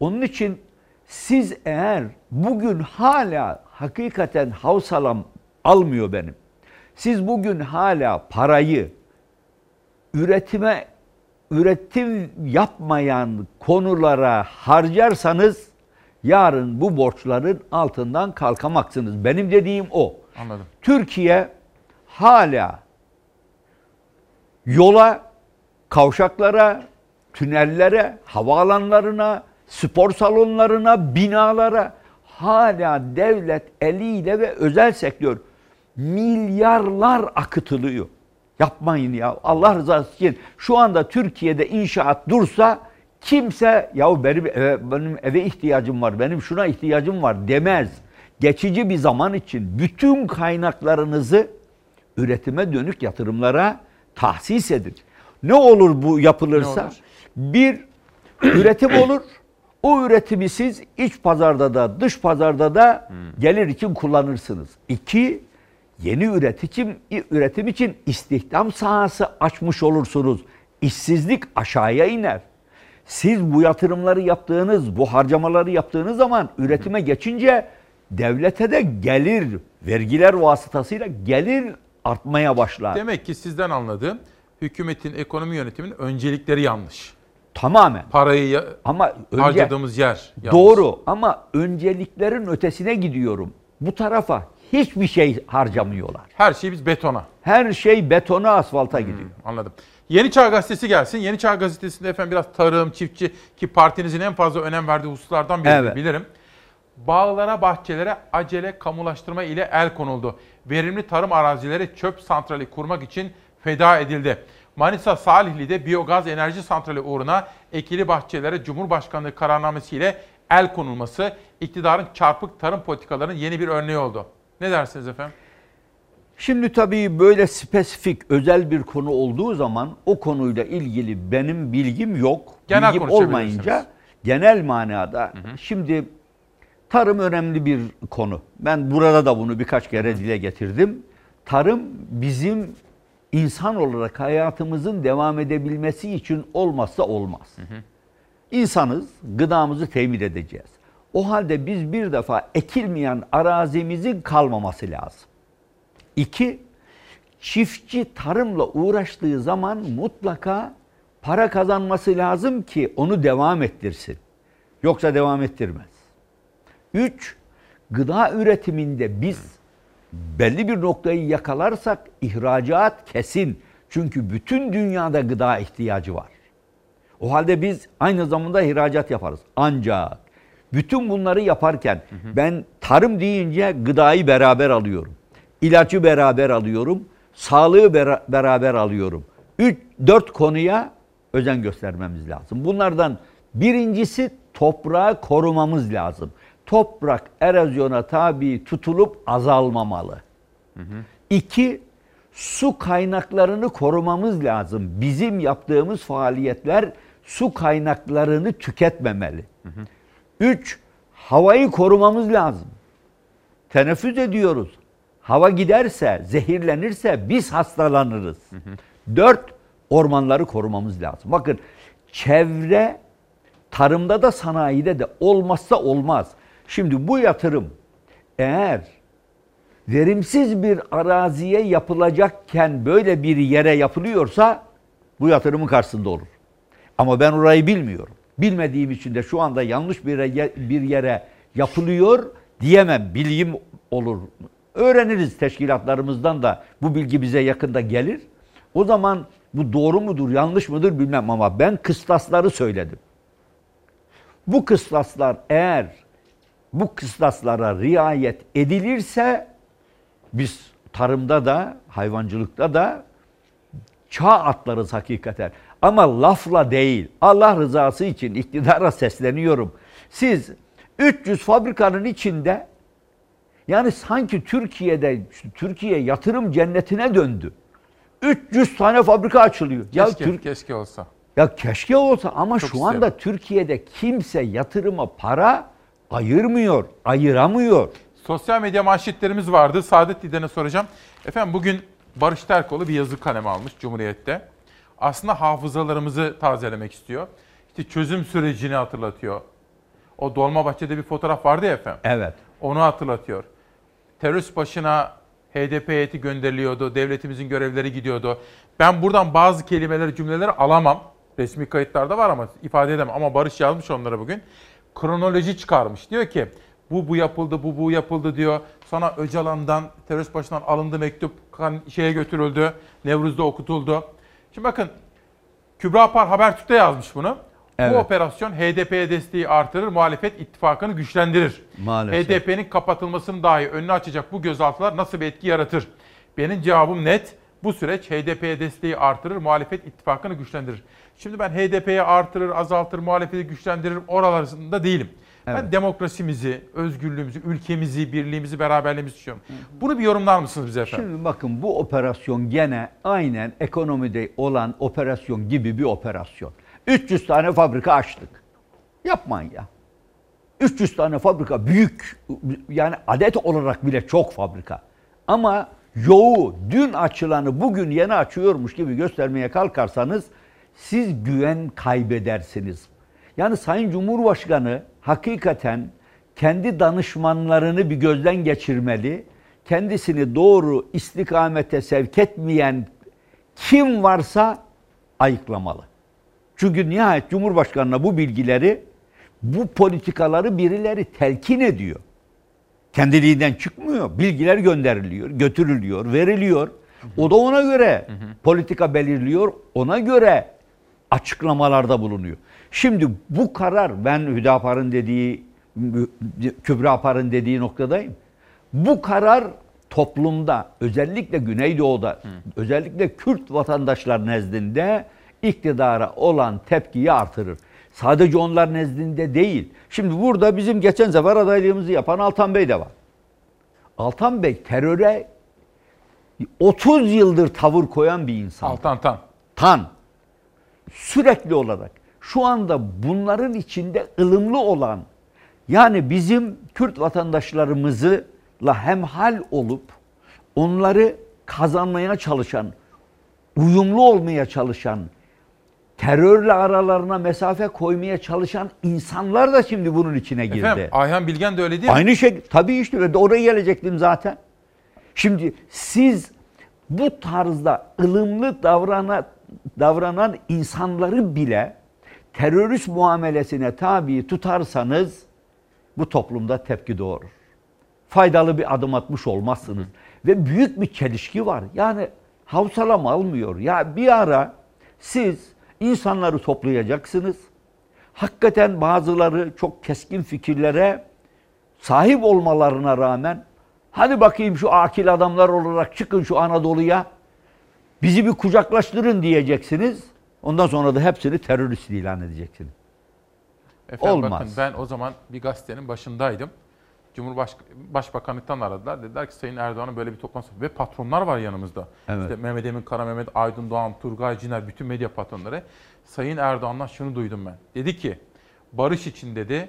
Onun için siz eğer bugün hala hakikaten havsalam almıyor benim. Siz bugün hala parayı üretime üretim yapmayan konulara harcarsanız yarın bu borçların altından kalkamazsınız. Benim dediğim o. Anladım. Türkiye hala yola, kavşaklara, tünellere, havaalanlarına, spor salonlarına, binalara hala devlet eliyle ve özel sektör milyarlar akıtılıyor. Yapmayın ya. Allah rızası için şu anda Türkiye'de inşaat dursa kimse ya benim eve, benim eve ihtiyacım var, benim şuna ihtiyacım var demez. Geçici bir zaman için bütün kaynaklarınızı üretime dönük yatırımlara tahsis edin. Ne olur bu yapılırsa? Olur? Bir üretim olur. O üretimi siz iç pazarda da dış pazarda da gelir için kullanırsınız. İki, yeni üretim, üretim için istihdam sahası açmış olursunuz. işsizlik aşağıya iner. Siz bu yatırımları yaptığınız, bu harcamaları yaptığınız zaman üretime geçince devlete de gelir, vergiler vasıtasıyla gelir artmaya başlar. Demek ki sizden anladığım hükümetin ekonomi yönetiminin öncelikleri yanlış. Tamamen. Parayı ya- Ama önce, harcadığımız yer yanlış. Doğru ama önceliklerin ötesine gidiyorum. Bu tarafa hiçbir şey harcamıyorlar. Her şey biz betona. Her şey betona, asfalta gidiyor. Anladım. Yeni Çağ Gazetesi gelsin. Yeni Çağ Gazetesi'nde efendim biraz tarım, çiftçi ki partinizin en fazla önem verdiği hususlardan biri Evet. bilirim. Bağlara, bahçelere acele kamulaştırma ile el konuldu. Verimli tarım arazileri çöp santrali kurmak için feda edildi. Manisa Salihli'de biyogaz enerji santrali uğruna ekili bahçelere Cumhurbaşkanlığı kararnamesiyle el konulması iktidarın çarpık tarım politikalarının yeni bir örneği oldu. Ne dersiniz efendim? Şimdi tabii böyle spesifik, özel bir konu olduğu zaman o konuyla ilgili benim bilgim yok. Genel bilgim olmayınca genel manada şimdi tarım önemli bir konu. Ben burada da bunu birkaç kere dile getirdim. Tarım bizim insan olarak hayatımızın devam edebilmesi için olmazsa olmaz. İnsanız, gıdamızı temin edeceğiz. O halde biz bir defa ekilmeyen arazimizin kalmaması lazım. İki, çiftçi tarımla uğraştığı zaman mutlaka para kazanması lazım ki onu devam ettirsin. Yoksa devam ettirmez. Üç, gıda üretiminde biz belli bir noktayı yakalarsak ihracat kesin. Çünkü bütün dünyada gıda ihtiyacı var. O halde biz aynı zamanda ihracat yaparız. Ancak bütün bunları yaparken ben tarım deyince gıdayı beraber alıyorum. İlacı beraber alıyorum. Sağlığı bera- beraber alıyorum. 3 4 konuya özen göstermemiz lazım. Bunlardan birincisi toprağı korumamız lazım. Toprak erozyona tabi tutulup azalmamalı. İki, su kaynaklarını korumamız lazım. Bizim yaptığımız faaliyetler su kaynaklarını tüketmemeli. Üç, havayı korumamız lazım. Teneffüs ediyoruz. Hava giderse, zehirlenirse biz hastalanırız. Dört, ormanları korumamız lazım. Bakın çevre tarımda da sanayide de olmazsa olmaz. Şimdi bu yatırım eğer verimsiz bir araziye yapılacakken böyle bir yere yapılıyorsa bu yatırımın karşısında olur. Ama ben orayı bilmiyorum. Bilmediğim için de şu anda yanlış bir yere, bir yere yapılıyor diyemem. Bilgim olur. Öğreniriz teşkilatlarımızdan da bu bilgi bize yakında gelir. O zaman bu doğru mudur, yanlış mıdır bilmem ama ben kıstasları söyledim. Bu kıstaslar eğer bu kıstaslara riayet edilirse biz tarımda da hayvancılıkta da çağ atlarız hakikaten. Ama lafla değil. Allah rızası için iktidara sesleniyorum. Siz 300 fabrikanın içinde yani sanki Türkiye'de Türkiye yatırım cennetine döndü. 300 tane fabrika açılıyor. Ya Keşke, Türk keşke olsa. ya keşke olsa ama Çok şu isterim. anda Türkiye'de kimse yatırıma para ayırmıyor, ayıramıyor. Sosyal medya manşetlerimiz vardı. Saadet Lider'e soracağım. Efendim bugün Barış Terkoğlu bir yazı kaleme almış Cumhuriyet'te. Aslında hafızalarımızı tazelemek istiyor. İşte çözüm sürecini hatırlatıyor. O Dolmabahçe'de bir fotoğraf vardı ya efendim. Evet. Onu hatırlatıyor. Terörist başına HDP heyeti gönderiliyordu. Devletimizin görevleri gidiyordu. Ben buradan bazı kelimeleri, cümleleri alamam. Resmi kayıtlarda var ama ifade edemem. Ama Barış yazmış onlara bugün. Kronoloji çıkarmış. Diyor ki bu bu yapıldı, bu bu yapıldı diyor. Sonra Öcalan'dan, terörist başından alındı mektup, şeye götürüldü. Nevruz'da okutuldu. Şimdi bakın Kübra Par Habertürk'te yazmış bunu. Evet. Bu operasyon HDP'ye desteği artırır, muhalefet ittifakını güçlendirir. Maalesef. HDP'nin kapatılmasının dahi önünü açacak bu gözaltılar nasıl bir etki yaratır? Benim cevabım net. Bu süreç HDP'ye desteği artırır, muhalefet ittifakını güçlendirir. Şimdi ben HDP'ye artırır, azaltır, muhalefeti güçlendirir oralarında değilim. Ben Evet. demokrasimizi, özgürlüğümüzü, ülkemizi, birliğimizi, beraberliğimizi istiyorum. Bunu bir yorumlar mısınız bize efendim? Şimdi bakın bu operasyon gene aynen ekonomide olan operasyon gibi bir operasyon. 300 tane fabrika açtık. Yapmayın ya. 300 tane fabrika büyük yani adet olarak bile çok fabrika. Ama yoğu dün açılanı bugün yeni açıyormuş gibi göstermeye kalkarsanız siz güven kaybedersiniz. Yani Sayın Cumhurbaşkanı hakikaten kendi danışmanlarını bir gözden geçirmeli. Kendisini doğru istikamete sevk etmeyen kim varsa ayıklamalı. Çünkü nihayet Cumhurbaşkanı'na bu bilgileri, bu politikaları birileri telkin ediyor. Kendiliğinden çıkmıyor. Bilgiler gönderiliyor, götürülüyor, veriliyor. O da ona göre politika belirliyor, ona göre açıklamalarda bulunuyor. Şimdi bu karar ben Hüdapar'ın dediği, Kübra Apar'ın dediği noktadayım. Bu karar toplumda özellikle Güneydoğu'da özellikle Kürt vatandaşlar nezdinde iktidara olan tepkiyi artırır. Sadece onlar nezdinde değil. Şimdi burada bizim geçen sefer adaylığımızı yapan Altan Bey de var. Altan Bey teröre 30 yıldır tavır koyan bir insan. Altan Tan. Tan. Sürekli olarak şu anda bunların içinde ılımlı olan yani bizim Kürt vatandaşlarımızla hemhal olup onları kazanmaya çalışan, uyumlu olmaya çalışan, terörle aralarına mesafe koymaya çalışan insanlar da şimdi bunun içine girdi. Efendim Ayhan Bilgen de öyle değil mi? Aynı şey tabii işte ve oraya gelecektim zaten. Şimdi siz bu tarzda ılımlı davrana, davranan insanları bile terörist muamelesine tabi tutarsanız bu toplumda tepki doğurur. Faydalı bir adım atmış olmazsınız. Ve büyük bir çelişki var. Yani havsalam almıyor. Ya bir ara siz insanları toplayacaksınız. Hakikaten bazıları çok keskin fikirlere sahip olmalarına rağmen hadi bakayım şu akil adamlar olarak çıkın şu Anadolu'ya bizi bir kucaklaştırın diyeceksiniz. Ondan sonra da hepsini terörist ilan edeceksiniz. Efendim Olmaz. bakın ben o zaman bir gazetenin başındaydım. Cumhurbaşkanlıktan aradılar. Dediler ki Sayın Erdoğan'ın böyle bir toplantısı ve patronlar var yanımızda. Evet. İşte Mehmet Emin Kara, Mehmet Aydın Doğan, Turgay Ciner, bütün medya patronları. Sayın Erdoğan'dan şunu duydum ben. Dedi ki barış için dedi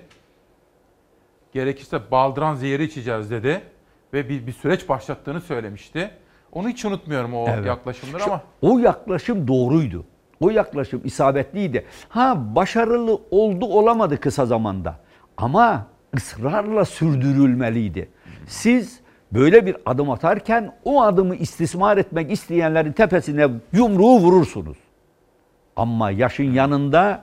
gerekirse baldıran zehri içeceğiz dedi ve bir, bir süreç başlattığını söylemişti. Onu hiç unutmuyorum o Evet. yaklaşımları Şu- ama O yaklaşım doğruydu. O yaklaşım isabetliydi. Ha başarılı oldu olamadı kısa zamanda. Ama ısrarla sürdürülmeliydi. Siz böyle bir adım atarken o adımı istismar etmek isteyenlerin tepesine yumruğu vurursunuz. Ama yaşın yanında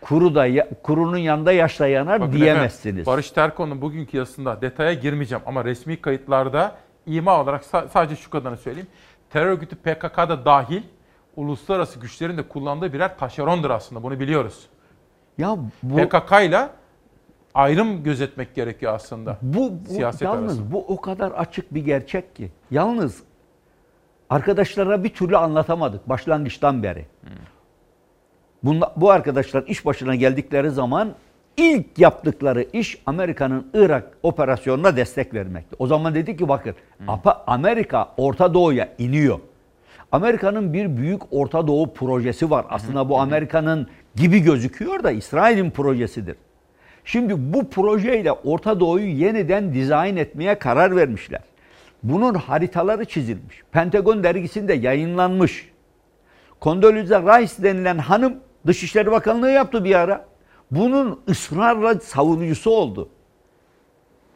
kuru da kurunun yanında yaş da yanar Bakın diyemezsiniz. efendim, Barış Terkoğlu'nun bugünkü yazısında detaya girmeyeceğim ama resmi kayıtlarda ima olarak sa- sadece şu kadarını söyleyeyim. Terör örgütü PKK'da dahil uluslararası güçlerin de kullandığı birer taşerondur aslında bunu biliyoruz. Ya bu PKK ile ayrım gözetmek gerekiyor aslında. Bu, bu siyaset yalnız arasında. bu o kadar açık bir gerçek ki. Yalnız arkadaşlara bir türlü anlatamadık başlangıçtan beri. Bunla- bu arkadaşlar iş başına geldikleri zaman ilk yaptıkları iş Amerika'nın Irak operasyonuna destek vermekti. O zaman dedi ki bakın Apa- Amerika Orta Doğu'ya iniyor. Amerika'nın bir büyük Orta Doğu projesi var. Aslında bu Amerika'nın gibi gözüküyor da İsrail'in projesidir. Şimdi bu projeyle Orta Doğu'yu yeniden dizayn etmeye karar vermişler. Bunun haritaları çizilmiş. Pentagon dergisinde yayınlanmış. Condoleezza Rice denilen hanım Dışişleri Bakanlığı yaptı bir ara. Bunun ısrarla savunucusu oldu.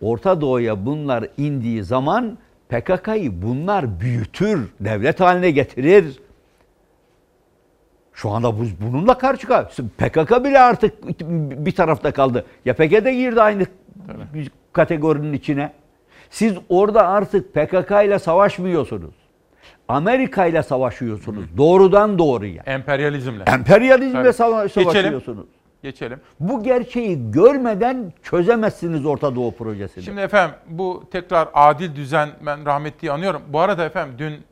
Orta Doğu'ya bunlar indiği zaman PKK'yı bunlar büyütür, devlet haline getirir. Şu anda bu, bununla karşı karşı. PKK bile artık bir tarafta kaldı. YPG de girdi aynı kategorinin içine. Siz orada artık PKK ile savaşmıyorsunuz. Amerika ile savaşıyorsunuz. Doğrudan doğruya. Emperyalizmle. Emperyalizmle sava- savaşıyorsunuz. Geçelim. Bu gerçeği görmeden çözemezsiniz Orta Doğu projesini. Şimdi efendim bu tekrar adil düzen ben rahmetliyi anıyorum. Bu arada efendim dün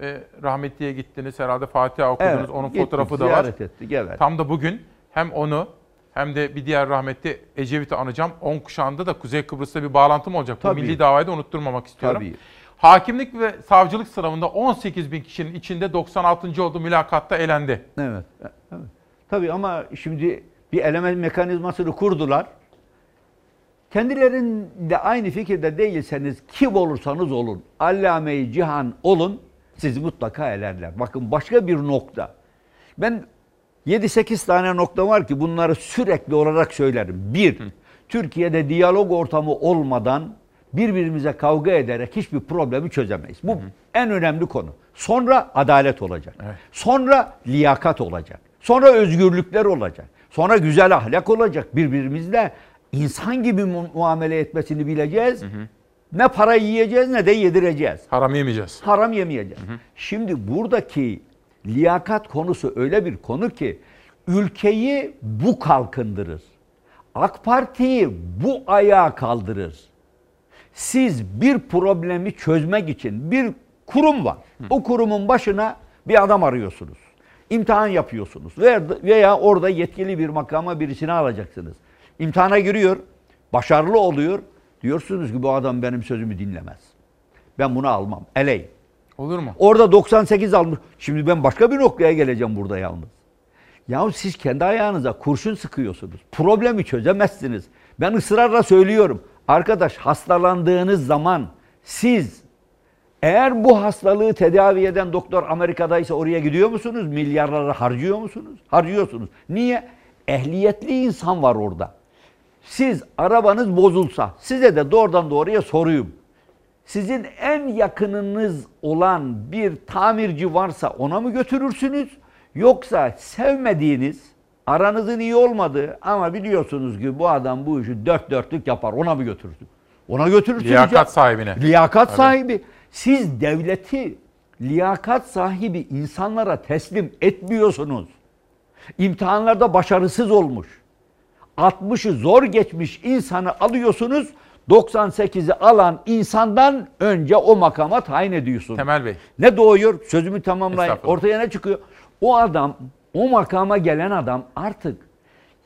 e, rahmetliye gittiniz herhalde Fatiha okudunuz. Evet, Onun gittik, fotoğrafı da var. ettik, evet. Tam da bugün hem onu hem de bir diğer rahmetli Ecevit'i anacağım. 10 kuşağında da Kuzey Kıbrıs'ta bir bağlantım olacak. Bu Tabii. milli davayı da unutturmamak istiyorum. Tabii. Hakimlik ve savcılık sınavında 18 bin kişinin içinde 96. olduğu mülakatta elendi. Evet. evet. Tabii ama şimdi bir eleme mekanizmasını kurdular. Kendilerinde aynı fikirde değilseniz kim olursanız olun, allame-i cihan olun, sizi mutlaka elerler. Bakın başka bir nokta. Ben 7-8 tane nokta var ki bunları sürekli olarak söylerim. Bir, Türkiye'de diyalog ortamı olmadan birbirimize kavga ederek hiçbir problemi çözemeyiz. Bu en önemli konu. Sonra adalet olacak. Sonra liyakat olacak. Sonra özgürlükler olacak. Sonra güzel ahlak olacak. Birbirimizle insan gibi mu- muamele etmesini bileceğiz. Ne para yiyeceğiz ne de yedireceğiz. Haram yemeyeceğiz. Haram yemeyeceğiz. Şimdi buradaki liyakat konusu öyle bir konu ki ülkeyi bu kalkındırır. AK Parti'yi bu ayağa kaldırır. Siz bir problemi çözmek için bir kurum var. O kurumun başına bir adam arıyorsunuz. İmtihan yapıyorsunuz veya, orada yetkili bir makama birisini alacaksınız. İmtihana giriyor, başarılı oluyor. Diyorsunuz ki bu adam benim sözümü dinlemez. Ben bunu almam. Eley. Olur mu? Orada 98 almış. Şimdi ben başka bir noktaya geleceğim burada yalnız. Yahu siz kendi ayağınıza kurşun sıkıyorsunuz. Problemi çözemezsiniz. Ben ısrarla söylüyorum. Arkadaş hastalandığınız zaman siz eğer bu hastalığı tedavi eden doktor Amerika'daysa oraya gidiyor musunuz? Milyarları harcıyor musunuz? Harcıyorsunuz. Niye? Ehliyetli insan var orada. Siz arabanız bozulsa size de doğrudan doğruya sorayım. Sizin en yakınınız olan bir tamirci varsa ona mı götürürsünüz? Yoksa sevmediğiniz, aranızın iyi olmadığı ama biliyorsunuz ki bu adam bu işi dört dörtlük yapar ona mı götürürsünüz? Ona götürürsünüz. Liyakat ya. sahibine. Liyakat Tabii. sahibi. Siz devleti liyakat sahibi insanlara teslim etmiyorsunuz. İmtihanlarda başarısız olmuş. 60'ı zor geçmiş insanı alıyorsunuz. 98'i alan insandan önce o makama tayin ediyorsunuz. Temel Bey. Ne doğuyor? Sözümü tamamlayın. Ortaya ne çıkıyor? O adam, o makama gelen adam artık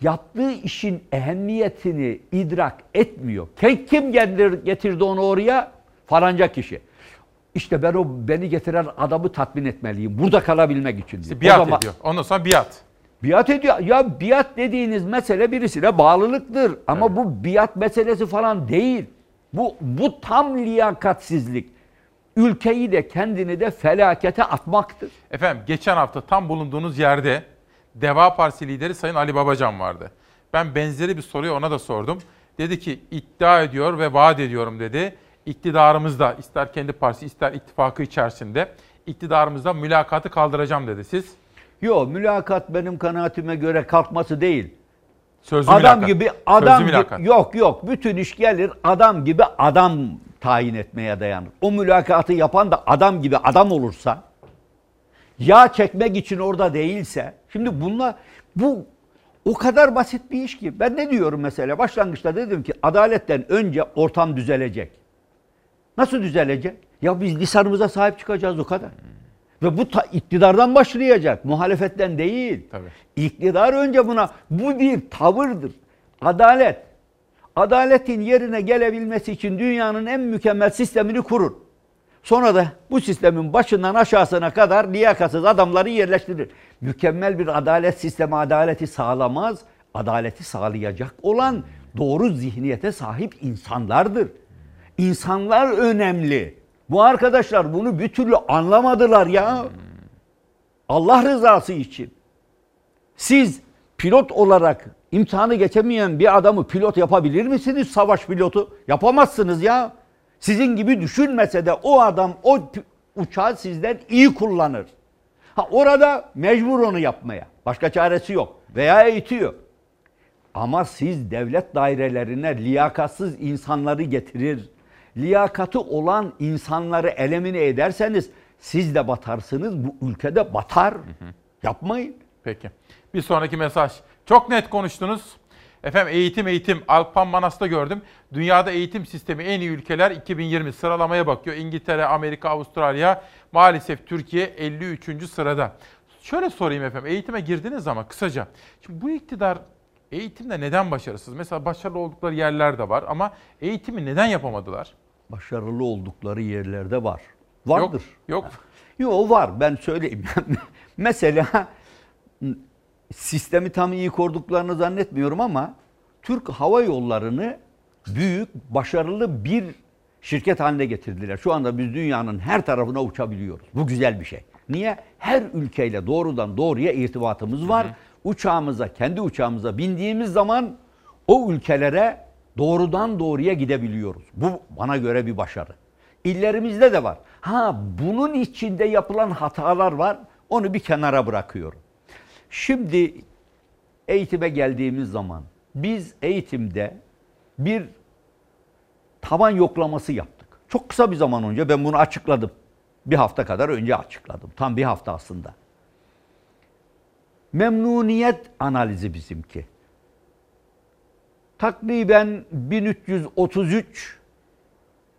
yaptığı işin ehemmiyetini idrak etmiyor. Kim, kim getir- getirdi onu oraya? Falanca kişi. İşte ben o beni getiren adamı tatmin etmeliyim. Burada kalabilmek için. O Biat zaman- ediyor. Ondan sonra biat. Biat ediyor. Ya biat dediğiniz mesele birisine bağlılıktır. Ama bu biat meselesi falan değil. Bu, bu tam liyakatsizlik. Ülkeyi de kendini de felakete atmaktır. Efendim geçen hafta tam bulunduğunuz yerde Deva Partisi lideri Sayın Ali Babacan vardı. Ben benzeri bir soruyu ona da sordum. Dedi ki iddia ediyor ve vaat ediyorum dedi. İktidarımızda ister kendi partisi ister ittifakı içerisinde iktidarımızda mülakatı kaldıracağım dedi. Siz? Yok mülakat benim kanaatime göre kalkması değil. Sözlü adam mülakat. gibi Sözlü adam mülakat. gibi yok yok bütün iş gelir adam gibi adam tayin etmeye dayanır. O mülakatı yapan da adam gibi adam olursa yağ çekmek için orada değilse şimdi bunlar bu o kadar basit bir iş ki ben ne diyorum mesela başlangıçta dedim ki adaletten önce ortam düzelecek. Nasıl düzelecek? Ya biz lisanımıza sahip çıkacağız o kadar. Ve bu ta, iktidardan başlayacak, muhalefetten değil. Tabii. İktidar önce buna, bu bir tavırdır. Adalet. Adaletin yerine gelebilmesi için dünyanın en mükemmel sistemini kurur. Sonra da bu sistemin başından aşağısına kadar liyakatsız adamları yerleştirir. Mükemmel bir adalet sistemi adaleti sağlamaz. Adaleti sağlayacak olan doğru zihniyete sahip insanlardır. İnsanlar önemli. Bu arkadaşlar bunu bir türlü anlamadılar ya. Allah rızası için. Siz pilot olarak imtihanı geçemeyen bir adamı pilot yapabilir misiniz savaş pilotu? Yapamazsınız ya. Sizin gibi düşünmese de o adam o uçağı sizden iyi kullanır. Ha orada mecbur onu yapmaya. Başka çaresi yok. Veya eğitiyor. Ama siz devlet dairelerine liyakatsız insanları getirir. Liyakatı olan insanları elemine ederseniz siz de batarsınız. Bu ülkede batar. Yapmayın. Peki. Bir sonraki mesaj. Çok net konuştunuz. Efendim eğitim eğitim. Alpan Manas'ta gördüm. Dünyada eğitim sistemi en iyi ülkeler 2020 sıralamaya bakıyor. İngiltere, Amerika, Avustralya. Maalesef Türkiye 53. sırada. Şöyle sorayım efendim. Eğitime girdiniz ama kısaca. Şimdi bu iktidar eğitimde neden başarısız? Mesela başarılı oldukları yerler de var ama eğitimi neden yapamadılar? Başarılı oldukları yerlerde var. Vardır. Yok. Yok. Yok var ben söyleyeyim. Mesela sistemi tam iyi kurduklarını zannetmiyorum ama Türk Hava Yolları'nı büyük, başarılı bir şirket haline getirdiler. Şu anda biz dünyanın her tarafına uçabiliyoruz. Bu güzel bir şey. Niye? Her ülkeyle doğrudan doğruya irtibatımız var. Hı hı. Uçağımıza, kendi uçağımıza bindiğimiz zaman o ülkelere doğrudan doğruya gidebiliyoruz. Bu bana göre bir başarı. İllerimizde de var. Ha bunun içinde yapılan hatalar var. Onu bir kenara bırakıyorum. Şimdi eğitime geldiğimiz zaman biz eğitimde bir taban yoklaması yaptık. Çok kısa bir zaman önce ben bunu açıkladım. Bir hafta kadar önce açıkladım. Tam bir hafta aslında. Memnuniyet analizi bizimki. Takriben 1333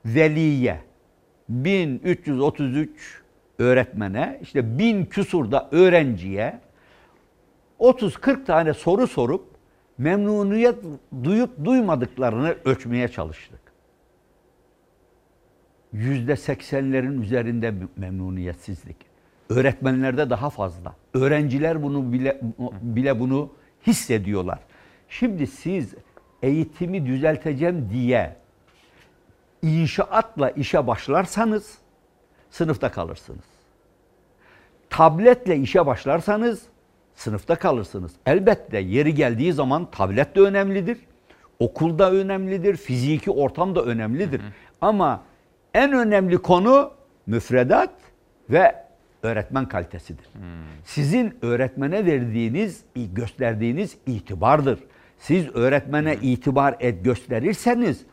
veliye, 1333 öğretmene, işte bin küsurda öğrenciye 30-40 tane soru sorup memnuniyet duyup duymadıklarını ölçmeye çalıştık. Yüzde seksenlerin üzerinde memnuniyetsizlik. Öğretmenlerde daha fazla. Öğrenciler bunu bile bile bunu hissediyorlar. Şimdi siz eğitimi düzelteceğim diye inşaatla işe başlarsanız sınıfta kalırsınız. Tabletle işe başlarsanız sınıfta kalırsınız. Elbette yeri geldiği zaman tablet de önemlidir. Okulda önemlidir, fiziki ortam da önemlidir. Hı hı. Ama en önemli konu müfredat ve öğretmen kalitesidir. Hmm. Sizin öğretmene verdiğiniz, gösterdiğiniz itibardır. Siz öğretmene itibar et gösterirseniz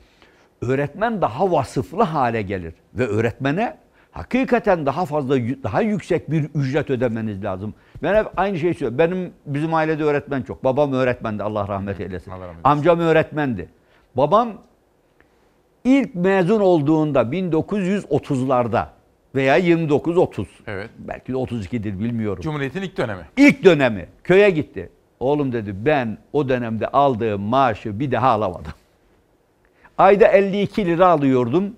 öğretmen daha vasıflı hale gelir ve öğretmene hakikaten daha fazla daha yüksek bir ücret ödemeniz lazım. Ben hep aynı şeyi söylüyorum. Benim bizim ailede öğretmen çok. Babam öğretmendi Allah rahmet eylesin. Allah rahmet eylesin. Amcam öğretmendi. Babam ilk mezun olduğunda 1930'larda veya 29-30. Evet. Belki de 32'dir bilmiyorum. Cumhuriyet'in ilk dönemi. İlk dönemi. Köye gitti. Oğlum dedi ben o dönemde aldığım maaşı bir daha alamadım. Ayda 52 lira alıyordum.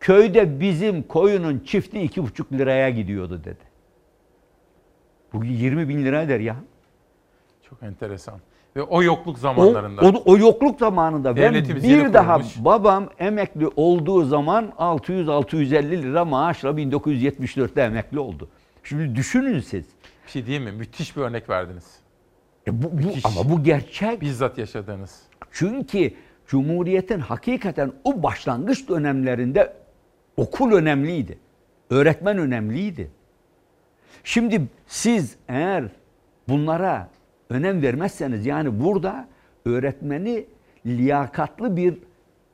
Köyde bizim koyunun çifti 2,5 liraya gidiyordu dedi. Bu 20 bin lira eder ya. Çok enteresan. Ve o yokluk zamanlarında. O, o, o yokluk zamanında ben bir daha kurulmuş. babam emekli olduğu zaman 600-650 lira maaşla 1974'te emekli oldu. Şimdi düşünün siz. Bir şey değil mi? Müthiş bir örnek verdiniz. E bu, bu, ama bu gerçek. Bizzat yaşadığınız. Çünkü Cumhuriyet'in hakikaten o başlangıç dönemlerinde okul önemliydi. Öğretmen önemliydi. Şimdi siz eğer bunlara önem vermezseniz yani burada öğretmeni liyakatlı bir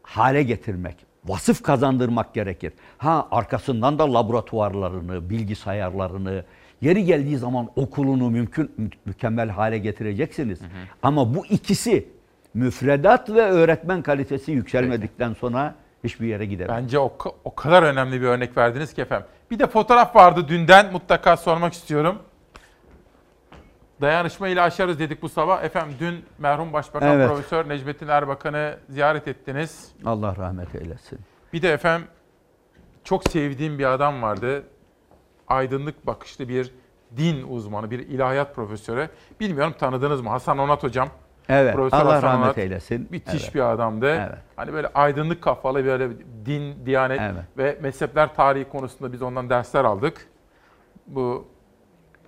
hale getirmek, vasıf kazandırmak gerekir. Ha arkasından da laboratuvarlarını, bilgisayarlarını, yeri geldiği zaman okulunu mümkün mükemmel hale getireceksiniz. Hı hı. Ama bu ikisi müfredat ve öğretmen kalitesi yükselmedikten sonra hiçbir yere gidemez. Bence o, o kadar önemli bir örnek verdiniz ki efendim. Bir de fotoğraf vardı dünden mutlaka sormak istiyorum. Dayanışma ile aşarız dedik bu sabah. Efendim dün merhum Başbakan evet. Profesör Necmettin Erbakan'ı ziyaret ettiniz. Allah rahmet eylesin. Bir de efendim çok sevdiğim bir adam vardı. Aydınlık bakışlı bir din uzmanı, bir ilahiyat profesörü. Bilmiyorum tanıdınız mı? Hasan Onat hocam. Evet. Profesör Allah Hasan rahmet Onat, eylesin. Müthiş evet. bir adamdı. Evet. Hani böyle aydınlık kafalı böyle din, diyanet evet. ve mezhepler tarihi konusunda biz ondan dersler aldık. Bu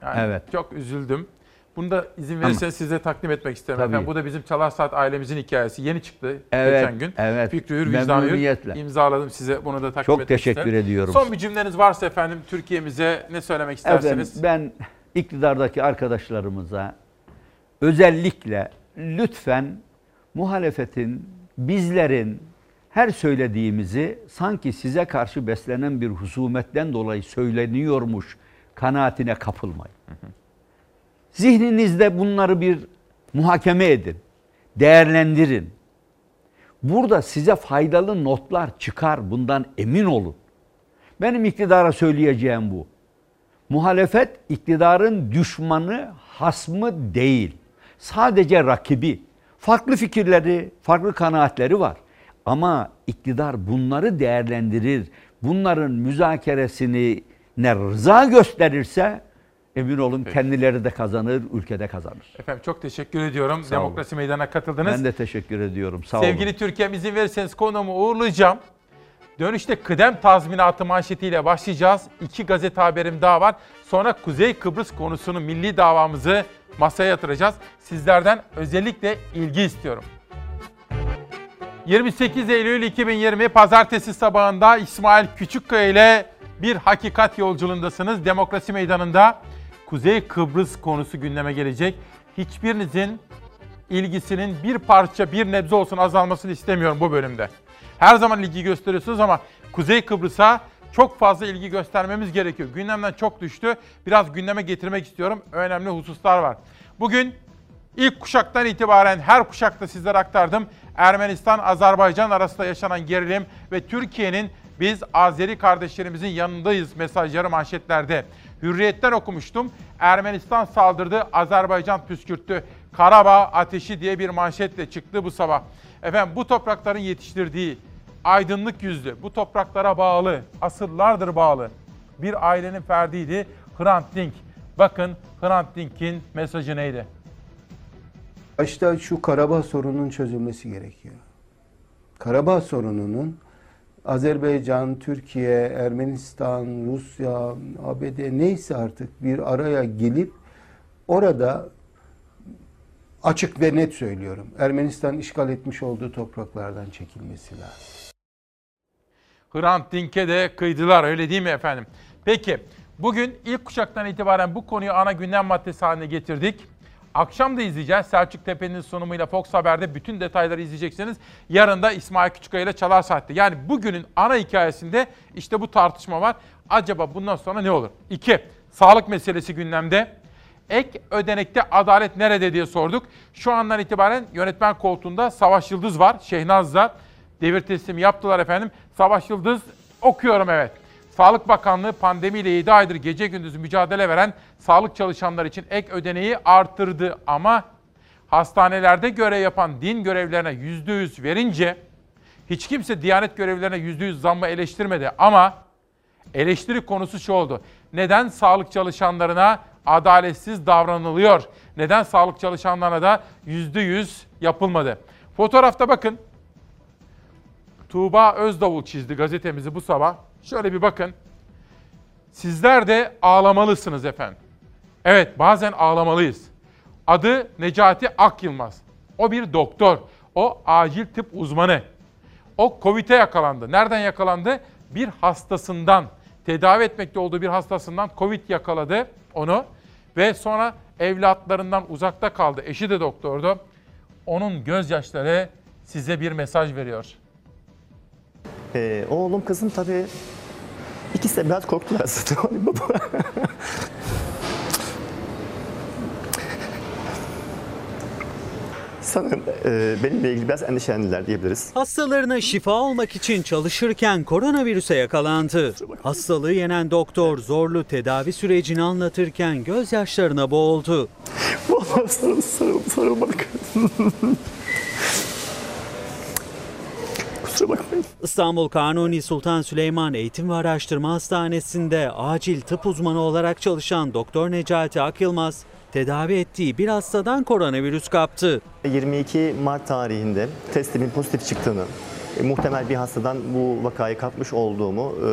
yani evet. çok üzüldüm. Bunu da izin verirseniz size takdim etmek isterim Tabii. efendim. Bu da bizim Çalar Saat ailemizin hikayesi. Yeni çıktı evet, geçen gün. Evet. Fikri Hür, Vicdan Hür. imzaladım size. Bunu da takdim Çok etmek teşekkür isterim. ediyorum. Son bir cümleniz varsa efendim Türkiye'mize ne söylemek isterseniz? Efendim, ben iktidardaki arkadaşlarımıza özellikle lütfen muhalefetin, bizlerin her söylediğimizi sanki size karşı beslenen bir husumetten dolayı söyleniyormuş kanaatine kapılmayın. Hı hı. Zihninizde bunları bir muhakeme edin. Değerlendirin. Burada size faydalı notlar çıkar. Bundan emin olun. Benim iktidara söyleyeceğim bu. Muhalefet iktidarın düşmanı, hasmı değil. Sadece rakibi. Farklı fikirleri, farklı kanaatleri var. Ama iktidar bunları değerlendirir. Bunların müzakeresini ne rıza gösterirse Emin olun Peki. kendileri de kazanır, ülkede kazanır. Efendim çok teşekkür ediyorum. Sağ olun. Demokrasi Meydanı'na katıldınız. Ben de teşekkür ediyorum. Sağ Sevgili olun. Türkiye'm izin verirseniz konuğumu uğurlayacağım. Dönüşte kıdem tazminatı manşetiyle başlayacağız. İki gazete haberim daha var. Sonra Kuzey Kıbrıs konusunu milli davamızı masaya yatıracağız. Sizlerden özellikle ilgi istiyorum. 28 Eylül 2020 Pazartesi sabahında İsmail Küçükkaya ile bir hakikat yolculuğundasınız. Demokrasi Meydanı'nda Kuzey Kıbrıs konusu gündeme gelecek. Hiçbirinizin ilgisinin bir parça bir nebze olsun azalmasını istemiyorum bu bölümde. Her zaman ilgi gösteriyorsunuz ama Kuzey Kıbrıs'a çok fazla ilgi göstermemiz gerekiyor. Gündemden çok düştü. Biraz gündeme getirmek istiyorum. Önemli hususlar var. Bugün ilk kuşaktan itibaren her kuşakta sizlere aktardım. Ermenistan-Azerbaycan arasında yaşanan gerilim ve Türkiye'nin biz Azeri kardeşlerimizin yanındayız mesajları manşetlerde. Hürriyetten okumuştum. Ermenistan saldırdı, Azerbaycan püskürttü. Karabağ ateşi diye bir manşetle çıktı bu sabah. Efendim bu toprakların yetiştirdiği aydınlık yüzlü, bu topraklara bağlı, asırlardır bağlı bir ailenin ferdiydi Hrant Dink. Bakın Hrant Dink'in mesajı neydi? Başta şu Karabağ sorununun çözülmesi gerekiyor. Karabağ sorununun Azerbaycan, Türkiye, Ermenistan, Rusya, ABD neyse artık bir araya gelip orada açık ve net söylüyorum. Ermenistan işgal etmiş olduğu topraklardan çekilmesi lazım. Hrant Dink'e de kıydılar öyle değil mi efendim? Peki bugün ilk kuşaktan itibaren bu konuyu ana gündem maddesi haline getirdik. Akşam da izleyeceğiz. Selçuk Tepe'nin sunumuyla Fox Haber'de bütün detayları izleyeceksiniz. Yarın da İsmail Küçükkaya ile Çalar Saat'te. Yani bugünün ana hikayesinde işte bu tartışma var. Acaba bundan sonra ne olur? İki, sağlık meselesi gündemde. Ek ödenekte adalet nerede diye sorduk. Şu andan itibaren yönetmen koltuğunda Savaş Yıldız var. Şehnaz'da devir teslimi yaptılar efendim. Savaş Yıldız okuyorum evet. Sağlık Bakanlığı pandemiyle 7 aydır gece gündüz mücadele veren sağlık çalışanları için ek ödeneği artırdı ama hastanelerde görev yapan din görevlerine %100 verince hiç kimse Diyanet görevlilerine %100 zammı eleştirmedi ama eleştiri konusu şu oldu. Neden sağlık çalışanlarına adaletsiz davranılıyor? Neden sağlık çalışanlarına da %100 yapılmadı? Fotoğrafta bakın. Tuğba Özdavul çizdi gazetemizi bu sabah. Şöyle bir bakın. Sizler de ağlamalısınız efendim. Evet bazen ağlamalıyız. Adı Necati Akyılmaz. O bir doktor. O acil tıp uzmanı. O Covid'e yakalandı. Nereden yakalandı? Bir hastasından, tedavi etmekte olduğu bir hastasından Covid yakaladı onu. Ve sonra evlatlarından uzakta kaldı. Eşi de doktordu. Onun gözyaşları size bir mesaj veriyor. Ee, oğlum kızım tabii ikisi de biraz korktular. Baba. Sanırım e, benimle ilgili biraz endişelendiler diyebiliriz. Hastalarına şifa olmak için çalışırken koronavirüse yakalandı. Hastalığı yenen doktor zorlu tedavi sürecini anlatırken gözyaşlarına boğuldu. Vallahi sarıl, sarıl, sarılmadık. Kusura bakmayın. İstanbul Kanuni Sultan Süleyman Eğitim ve Araştırma Hastanesi'nde acil tıp uzmanı olarak çalışan Doktor Necati Akyılmaz, tedavi ettiği bir hastadan koronavirüs kaptı. 22 Mart tarihinde testimin pozitif çıktığını, e, muhtemel bir hastadan bu vakayı kapmış olduğumu e,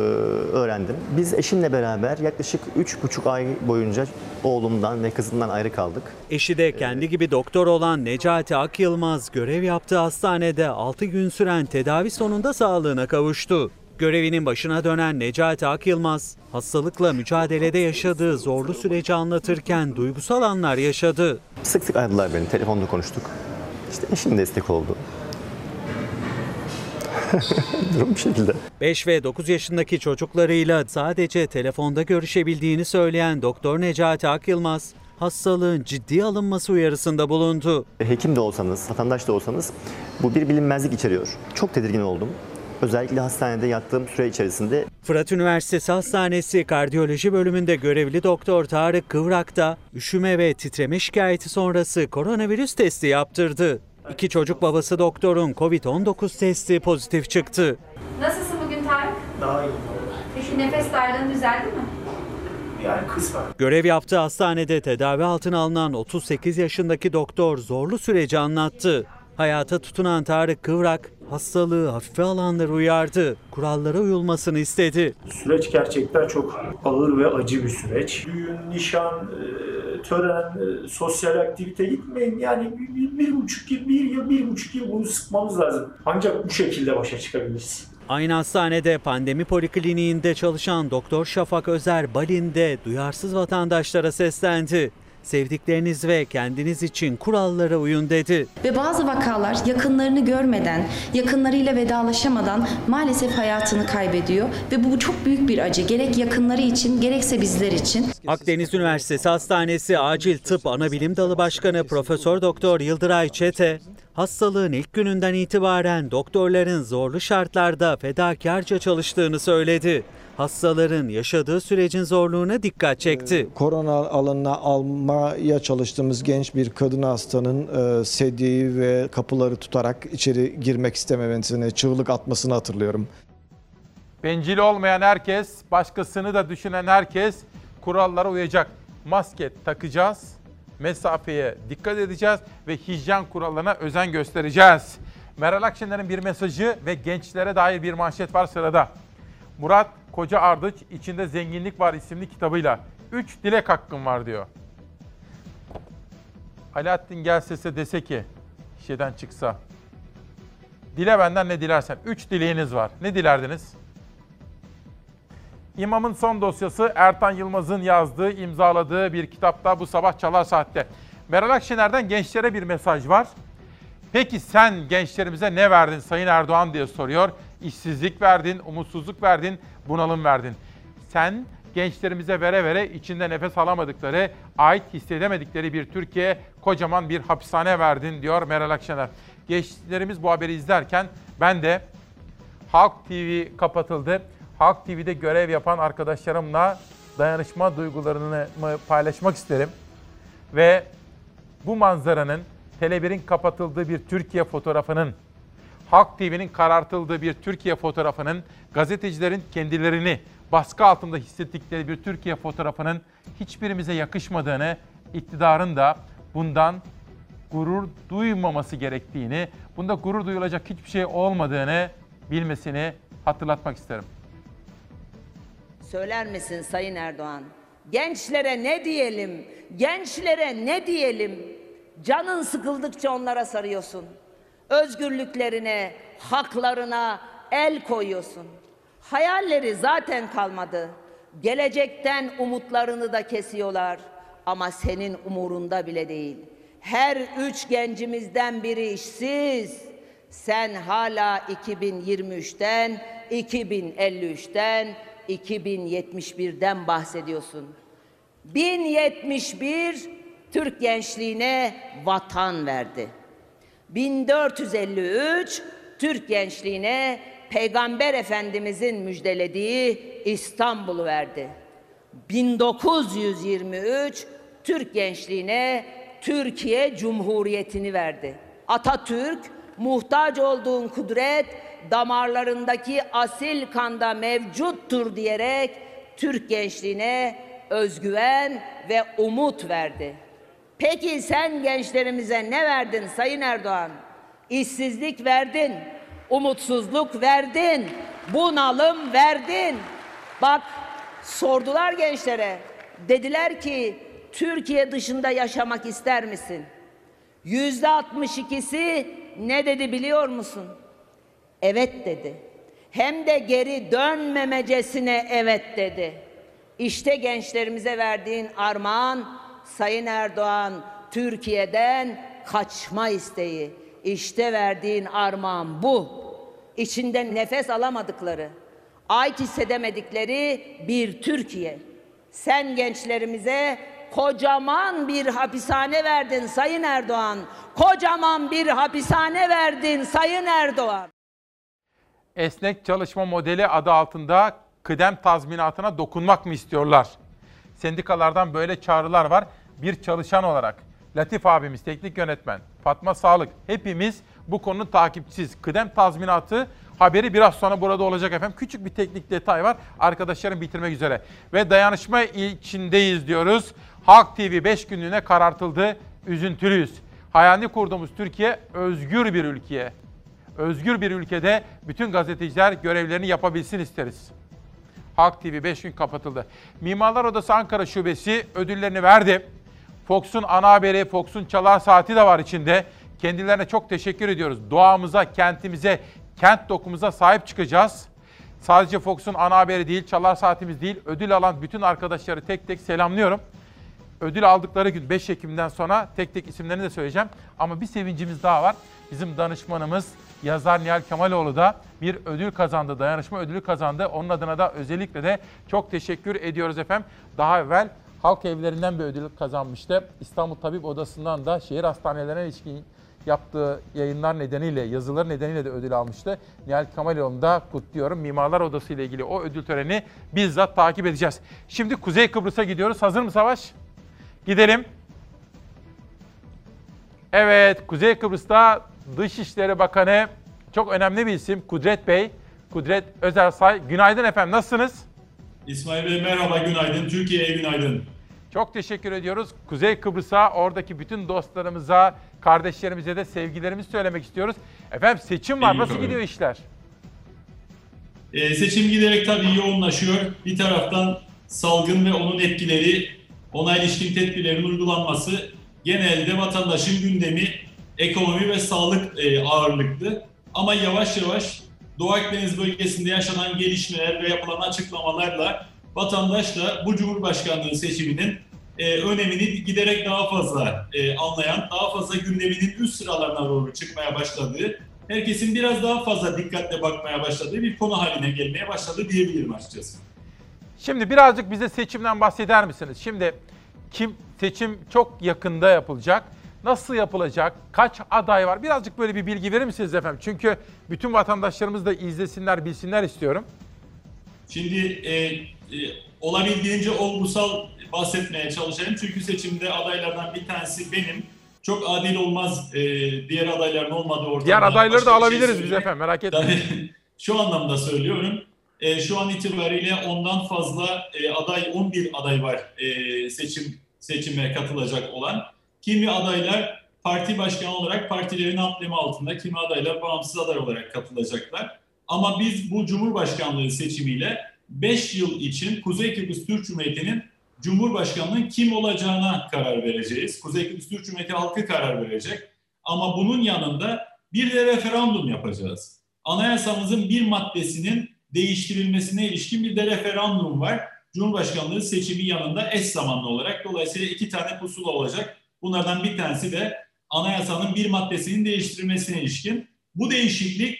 öğrendim. Biz eşimle beraber yaklaşık 3,5 ay boyunca oğlumdan ve kızımdan ayrı kaldık. Eşi de kendi gibi doktor olan Necati Akyılmaz görev yaptığı hastanede 6 gün süren tedavi sonunda sağlığına kavuştu. Görevinin başına dönen Necati Akyılmaz, hastalıkla mücadelede yaşadığı zorlu süreci anlatırken duygusal anlar yaşadı. Sık sık aradılar beni, telefonda konuştuk. İşte eşim destek oldu. Durum bu şekilde. 5 ve 9 yaşındaki çocuklarıyla sadece telefonda görüşebildiğini söyleyen Doktor Necati Akyılmaz, hastalığın ciddi alınması uyarısında bulundu. Hekim de olsanız, vatandaş da olsanız bu bir bilinmezlik içeriyor. Çok tedirgin oldum. Özellikle hastanede yattığım süre içerisinde Fırat Üniversitesi Hastanesi Kardiyoloji bölümünde görevli doktor Tarık Kıvrak da üşüme ve titreme şikayeti sonrası koronavirüs testi yaptırdı. İki çocuk babası doktorun COVID-19 testi pozitif çıktı. Nasılsın bugün Tarık? daha iyi Peki nefes darlığın düzeldi mi? yani kısmen. Görev yaptığı hastanede tedavi altına alınan 38 yaşındaki doktor zorlu süreci anlattı. Hayata tutunan Tarık Kıvrak hastalığı hafife alanları uyardı. Kurallara uyulmasını istedi. Süreç gerçekten çok ağır ve acı bir süreç. Düğün, nişan, e, tören, e, sosyal aktivite gitmeyin. Yani bir, bir, bir buçuk yıl, bir yıl, bir buçuk yıl bunu sıkmamız lazım. Ancak bu şekilde başa çıkabiliriz. Aynı hastanede pandemi polikliniğinde çalışan Doktor Şafak Özer Balin'de duyarsız vatandaşlara seslendi. Sevdikleriniz ve kendiniz için kurallara uyun dedi. Ve bazı vakalar yakınlarını görmeden, yakınlarıyla vedalaşamadan maalesef hayatını kaybediyor ve bu çok büyük bir acı. Gerek yakınları için gerekse bizler için. Akdeniz Üniversitesi Hastanesi Acil Tıp Anabilim Dalı Başkanı Profesör Doktor Yıldıray Çete, hastalığın ilk gününden itibaren doktorların zorlu şartlarda fedakarca çalıştığını söyledi. Hastaların yaşadığı sürecin zorluğuna dikkat çekti. Korona alanına almaya çalıştığımız genç bir kadın hastanın e, sedyeyi ve kapıları tutarak içeri girmek istememesini, çığlık atmasını hatırlıyorum. Bencil olmayan herkes, başkasını da düşünen herkes kurallara uyacak. Maske takacağız, mesafeye dikkat edeceğiz ve hijyen kurallarına özen göstereceğiz. Meral Akşener'in bir mesajı ve gençlere dair bir manşet var sırada. Murat Koca Ardıç içinde zenginlik var isimli kitabıyla 3 dilek hakkım var diyor. Alaaddin gelse dese ki şişeden çıksa. Dile benden ne dilersen. 3 dileğiniz var. Ne dilerdiniz? İmamın son dosyası Ertan Yılmaz'ın yazdığı, imzaladığı bir kitapta bu sabah Çalar Saat'te. Meral Akşener'den gençlere bir mesaj var. Peki sen gençlerimize ne verdin Sayın Erdoğan diye soruyor. İşsizlik verdin, umutsuzluk verdin, bunalım verdin. Sen gençlerimize vere vere içinde nefes alamadıkları, ait hissedemedikleri bir Türkiye kocaman bir hapishane verdin diyor Meral Akşener. Gençlerimiz bu haberi izlerken ben de Halk TV kapatıldı. Halk TV'de görev yapan arkadaşlarımla dayanışma duygularını paylaşmak isterim. Ve bu manzaranın Tele1'in kapatıldığı bir Türkiye fotoğrafının, Halk TV'nin karartıldığı bir Türkiye fotoğrafının, gazetecilerin kendilerini baskı altında hissettikleri bir Türkiye fotoğrafının hiçbirimize yakışmadığını, iktidarın da bundan gurur duymaması gerektiğini, bunda gurur duyulacak hiçbir şey olmadığını bilmesini hatırlatmak isterim. Söyler misin Sayın Erdoğan? Gençlere ne diyelim? Gençlere ne diyelim? Canın sıkıldıkça onlara sarıyorsun. Özgürlüklerine, haklarına el koyuyorsun. Hayalleri zaten kalmadı. Gelecekten umutlarını da kesiyorlar. Ama senin umurunda bile değil. Her üç gencimizden biri işsiz. Sen hala 2023'ten, 2053'ten, 2071'den bahsediyorsun. 1071 Türk gençliğine vatan verdi. 1453 Türk gençliğine Peygamber Efendimizin müjdelediği İstanbul'u verdi. 1923 Türk gençliğine Türkiye Cumhuriyeti'ni verdi. Atatürk muhtaç olduğun kudret damarlarındaki asil kanda mevcuttur diyerek Türk gençliğine özgüven ve umut verdi. Peki sen gençlerimize ne verdin Sayın Erdoğan? İşsizlik verdin, umutsuzluk verdin, bunalım verdin. Bak sordular gençlere. Dediler ki Türkiye dışında yaşamak ister misin? Yüzde 62'si ne dedi biliyor musun? Evet dedi. Hem de geri dönmemecesine evet dedi. İşte gençlerimize verdiğin armağan Sayın Erdoğan Türkiye'den kaçma isteği. İşte verdiğin armağan bu. İçinde nefes alamadıkları, ait hissedemedikleri bir Türkiye. Sen gençlerimize kocaman bir hapishane verdin Sayın Erdoğan. Kocaman bir hapishane verdin Sayın Erdoğan. Esnek çalışma modeli adı altında kıdem tazminatına dokunmak mı istiyorlar? Sendikalardan böyle çağrılar var. Bir çalışan olarak Latif abimiz, teknik yönetmen, Fatma Sağlık hepimiz bu konunun takipçisiz. Kıdem tazminatı haberi biraz sonra burada olacak efendim. Küçük bir teknik detay var. Arkadaşlarım bitirmek üzere. Ve dayanışma içindeyiz diyoruz. Halk TV 5 günlüğüne karartıldı. Üzüntülüyüz. Hayalini kurduğumuz Türkiye özgür bir ülkeye. Özgür bir ülkede bütün gazeteciler görevlerini yapabilsin isteriz. Halk TV 5 gün kapatıldı. Mimarlar Odası Ankara Şubesi ödüllerini verdi. Fox'un ana haberi, Fox'un çalar saati de var içinde. Kendilerine çok teşekkür ediyoruz. Doğamıza, kentimize, kent dokumuza sahip çıkacağız. Sadece Fox'un ana haberi değil, çalar saatimiz değil, ödül alan bütün arkadaşları tek tek selamlıyorum. Ödül aldıkları gün 5 Ekim'den sonra tek tek isimlerini de söyleyeceğim. Ama bir sevincimiz daha var. Bizim danışmanımız yazar Nihal Kemaloğlu da bir ödül kazandı, dayanışma ödülü kazandı. Onun adına da özellikle de çok teşekkür ediyoruz efendim. Daha evvel halk evlerinden bir ödül kazanmıştı. İstanbul Tabip Odası'ndan da şehir hastanelerine ilişkin yaptığı yayınlar nedeniyle, yazıları nedeniyle de ödül almıştı. Nihal Kemaloğlu'nu da kutluyorum. Mimarlar Odası ile ilgili o ödül töreni bizzat takip edeceğiz. Şimdi Kuzey Kıbrıs'a gidiyoruz. Hazır mı Savaş? Gidelim. Evet, Kuzey Kıbrıs'ta Dışişleri Bakanı çok önemli bir isim Kudret Bey. Kudret Özersay. Günaydın efendim, nasılsınız? İsmail Bey merhaba, günaydın. Türkiye'ye günaydın. Çok teşekkür ediyoruz. Kuzey Kıbrıs'a, oradaki bütün dostlarımıza, kardeşlerimize de sevgilerimizi söylemek istiyoruz. Efendim seçim var, İyi nasıl tabii. gidiyor işler? Ee, seçim giderek tabii yoğunlaşıyor. Bir taraftan salgın ve onun etkileri, ona ilişkin tedbirlerin uygulanması genelde vatandaşın gündemi ekonomi ve sağlık e, ağırlıklı. Ama yavaş yavaş Doğu Akdeniz bölgesinde yaşanan gelişmeler ve yapılan açıklamalarla vatandaş da bu Cumhurbaşkanlığı seçiminin e, önemini giderek daha fazla e, anlayan, daha fazla gündeminin üst sıralarına doğru çıkmaya başladığı, herkesin biraz daha fazla dikkatle bakmaya başladığı bir konu haline gelmeye başladı diyebilirim açıkçası. Şimdi birazcık bize seçimden bahseder misiniz? Şimdi kim seçim çok yakında yapılacak. Nasıl yapılacak? Kaç aday var? Birazcık böyle bir bilgi verir misiniz efendim? Çünkü bütün vatandaşlarımız da izlesinler, bilsinler istiyorum. Şimdi e, e, olabildiğince olgusal bahsetmeye çalışayım. Çünkü seçimde adaylardan bir tanesi benim. Çok adil olmaz e, diğer adayların olmadığı ortamda. Diğer adayları da şey alabiliriz biz söylemek. efendim merak etmeyin. Şu anlamda söylüyorum. E, şu an itibariyle ondan fazla e, aday, 11 aday var e, seçim seçime katılacak olan. Kimi adaylar parti başkanı olarak partilerin amblemi altında, kimi adaylar bağımsız aday olarak katılacaklar. Ama biz bu Cumhurbaşkanlığı seçimiyle 5 yıl için Kuzey Kıbrıs Türk Cumhuriyeti'nin Cumhurbaşkanlığının kim olacağına karar vereceğiz. Kuzey Kıbrıs Türk Cumhuriyeti halkı karar verecek. Ama bunun yanında bir de referandum yapacağız. Anayasamızın bir maddesinin değiştirilmesine ilişkin bir de referandum var. Cumhurbaşkanlığı seçimi yanında eş zamanlı olarak. Dolayısıyla iki tane pusula olacak. Bunlardan bir tanesi de anayasanın bir maddesinin değiştirilmesine ilişkin. Bu değişiklik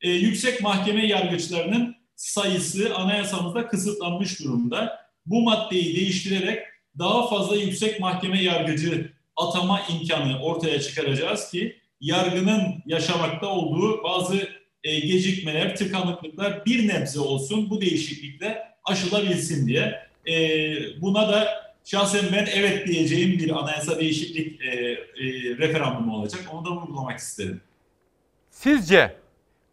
e, yüksek mahkeme yargıçlarının sayısı anayasamızda kısıtlanmış durumda. Bu maddeyi değiştirerek daha fazla yüksek mahkeme yargıcı atama imkanı ortaya çıkaracağız ki yargının yaşamakta olduğu bazı e, gecikmeler, tıkanıklıklar bir nebze olsun bu değişiklikle aşılabilsin diye. E, buna da şahsen ben evet diyeceğim bir anayasa değişiklik e, referandumu olacak. Onu da vurgulamak isterim. Sizce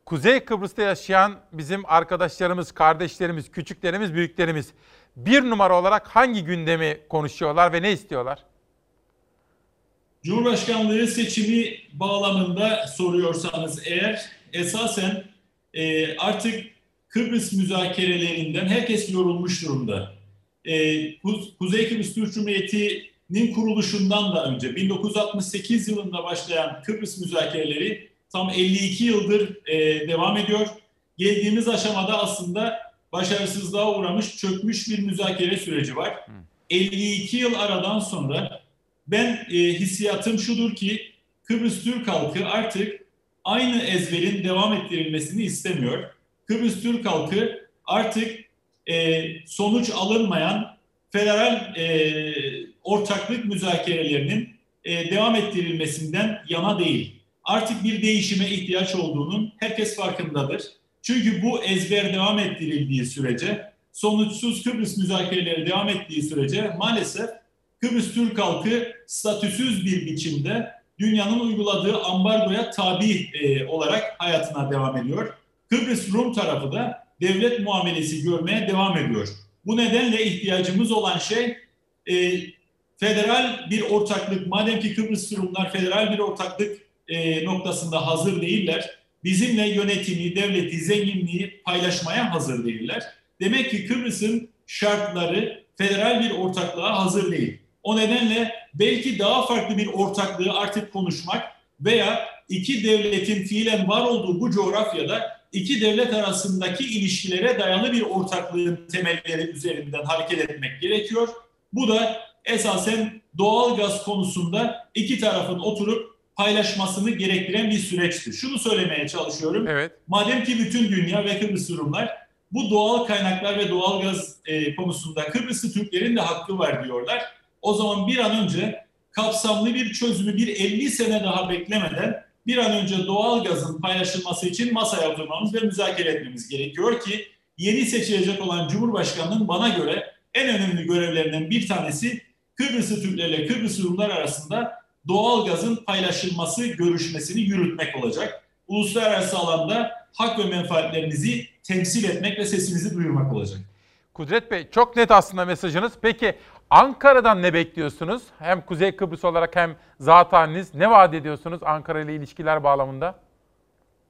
Kuzey Kıbrıs'ta yaşayan bizim arkadaşlarımız, kardeşlerimiz, küçüklerimiz, büyüklerimiz bir numara olarak hangi gündemi konuşuyorlar ve ne istiyorlar? Cumhurbaşkanlığı seçimi bağlamında soruyorsanız eğer esasen e, artık Kıbrıs müzakerelerinden herkes yorulmuş durumda. E, Kuz- Kuzey Kıbrıs Türk Cumhuriyeti'nin kuruluşundan da önce 1968 yılında başlayan Kıbrıs müzakereleri tam 52 yıldır e, devam ediyor. Geldiğimiz aşamada aslında başarısızlığa uğramış, çökmüş bir müzakere süreci var. 52 yıl aradan sonra ben e, hissiyatım şudur ki Kıbrıs Türk halkı artık aynı ezberin devam ettirilmesini istemiyor. Kıbrıs Türk halkı artık e, sonuç alınmayan federal e, ortaklık müzakerelerinin e, devam ettirilmesinden yana değil. Artık bir değişime ihtiyaç olduğunun herkes farkındadır. Çünkü bu ezber devam ettirildiği sürece, sonuçsuz Kıbrıs müzakereleri devam ettiği sürece maalesef Kıbrıs Türk halkı statüsüz bir biçimde dünyanın uyguladığı ambargoya tabi e, olarak hayatına devam ediyor. Kıbrıs Rum tarafı da devlet muamelesi görmeye devam ediyor. Bu nedenle ihtiyacımız olan şey e, federal bir ortaklık. Madem ki Kıbrıs Rumlar federal bir ortaklık e, noktasında hazır değiller, bizimle yönetimi, devleti, zenginliği paylaşmaya hazır değiller. Demek ki Kıbrıs'ın şartları federal bir ortaklığa hazır değil. O nedenle belki daha farklı bir ortaklığı artık konuşmak veya iki devletin fiilen var olduğu bu coğrafyada iki devlet arasındaki ilişkilere dayalı bir ortaklığın temelleri üzerinden hareket etmek gerekiyor. Bu da esasen doğal gaz konusunda iki tarafın oturup paylaşmasını gerektiren bir süreçtir. Şunu söylemeye çalışıyorum. Evet. Madem ki bütün dünya ve Kıbrıs Rumlar bu doğal kaynaklar ve doğal gaz e, konusunda Kıbrıslı Türklerin de hakkı var diyorlar. O zaman bir an önce kapsamlı bir çözümü bir 50 sene daha beklemeden bir an önce doğal gazın paylaşılması için masaya oturmamız ve müzakere etmemiz gerekiyor ki yeni seçilecek olan Cumhurbaşkanı'nın bana göre en önemli görevlerinden bir tanesi Kıbrıslı Türklerle Kıbrıs Rumlar arasında doğal gazın paylaşılması görüşmesini yürütmek olacak. Uluslararası alanda hak ve menfaatlerinizi temsil etmek ve sesinizi duyurmak olacak. Kudret Bey çok net aslında mesajınız. Peki Ankara'dan ne bekliyorsunuz? Hem Kuzey Kıbrıs olarak hem zat haliniz. Ne vaat ediyorsunuz Ankara ile ilişkiler bağlamında?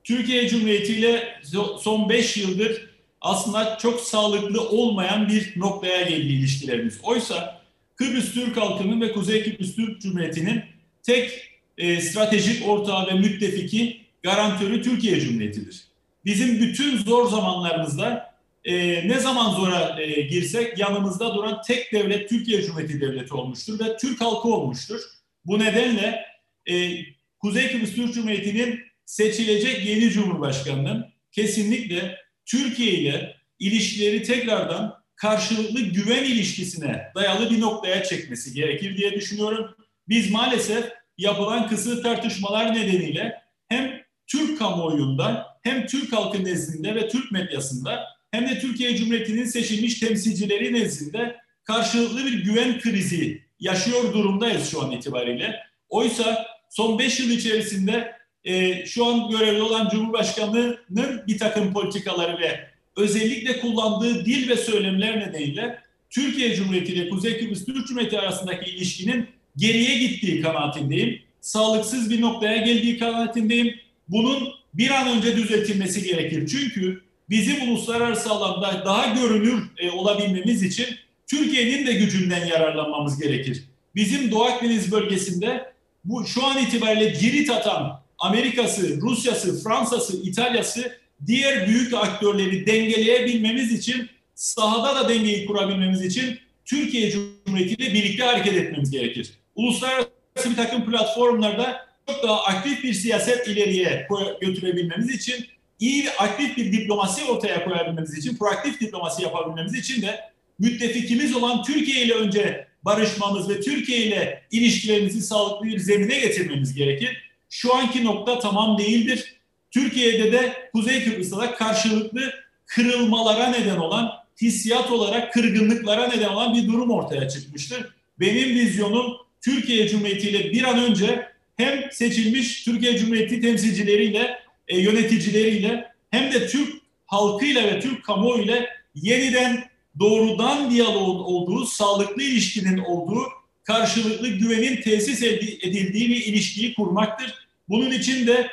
Türkiye Cumhuriyeti ile son 5 yıldır aslında çok sağlıklı olmayan bir noktaya geldi ilişkilerimiz. Oysa Kıbrıs Türk halkının ve Kuzey Kıbrıs Türk Cumhuriyeti'nin tek e, stratejik ortağı ve müttefiki garantörü Türkiye Cumhuriyeti'dir. Bizim bütün zor zamanlarımızda e, ne zaman zora e, girsek yanımızda duran tek devlet Türkiye Cumhuriyeti Devleti olmuştur ve Türk halkı olmuştur. Bu nedenle e, Kuzey Kıbrıs Türk Cumhuriyeti'nin seçilecek yeni Cumhurbaşkanı'nın kesinlikle Türkiye ile ilişkileri tekrardan karşılıklı güven ilişkisine dayalı bir noktaya çekmesi gerekir diye düşünüyorum. Biz maalesef yapılan kısır tartışmalar nedeniyle hem Türk kamuoyunda hem Türk halkı nezdinde ve Türk medyasında hem de Türkiye Cumhuriyeti'nin seçilmiş temsilcileri nezdinde karşılıklı bir güven krizi yaşıyor durumdayız şu an itibariyle. Oysa son 5 yıl içerisinde e, şu an görevli olan Cumhurbaşkanı'nın bir takım politikaları ve özellikle kullandığı dil ve söylemler nedeniyle Türkiye Cumhuriyeti ile Kuzey Kıbrıs Türk Cumhuriyeti arasındaki ilişkinin geriye gittiği kanaatindeyim. Sağlıksız bir noktaya geldiği kanaatindeyim. Bunun bir an önce düzeltilmesi gerekir. Çünkü bizim uluslararası alanda daha görünür e, olabilmemiz için Türkiye'nin de gücünden yararlanmamız gerekir. Bizim Doğu Akdeniz bölgesinde bu şu an itibariyle cirit atan Amerika'sı, Rusya'sı, Fransa'sı, İtalya'sı diğer büyük aktörleri dengeleyebilmemiz için sahada da dengeyi kurabilmemiz için Türkiye Cumhuriyeti ile birlikte hareket etmemiz gerekir. Uluslararası bir takım platformlarda çok daha aktif bir siyaset ileriye götürebilmemiz için iyi ve aktif bir diplomasi ortaya koyabilmemiz için, proaktif diplomasi yapabilmemiz için de müttefikimiz olan Türkiye ile önce barışmamız ve Türkiye ile ilişkilerimizi sağlıklı bir zemine getirmemiz gerekir. Şu anki nokta tamam değildir. Türkiye'de de Kuzey Kıbrıs'ta karşılıklı kırılmalara neden olan, hissiyat olarak kırgınlıklara neden olan bir durum ortaya çıkmıştır. Benim vizyonum Türkiye Cumhuriyeti ile bir an önce hem seçilmiş Türkiye Cumhuriyeti temsilcileriyle, e, yöneticileriyle hem de Türk halkıyla ve Türk kamuoyuyla yeniden doğrudan diyalog olduğu, sağlıklı ilişkinin olduğu, karşılıklı güvenin tesis edildiği bir ilişkiyi kurmaktır. Bunun için de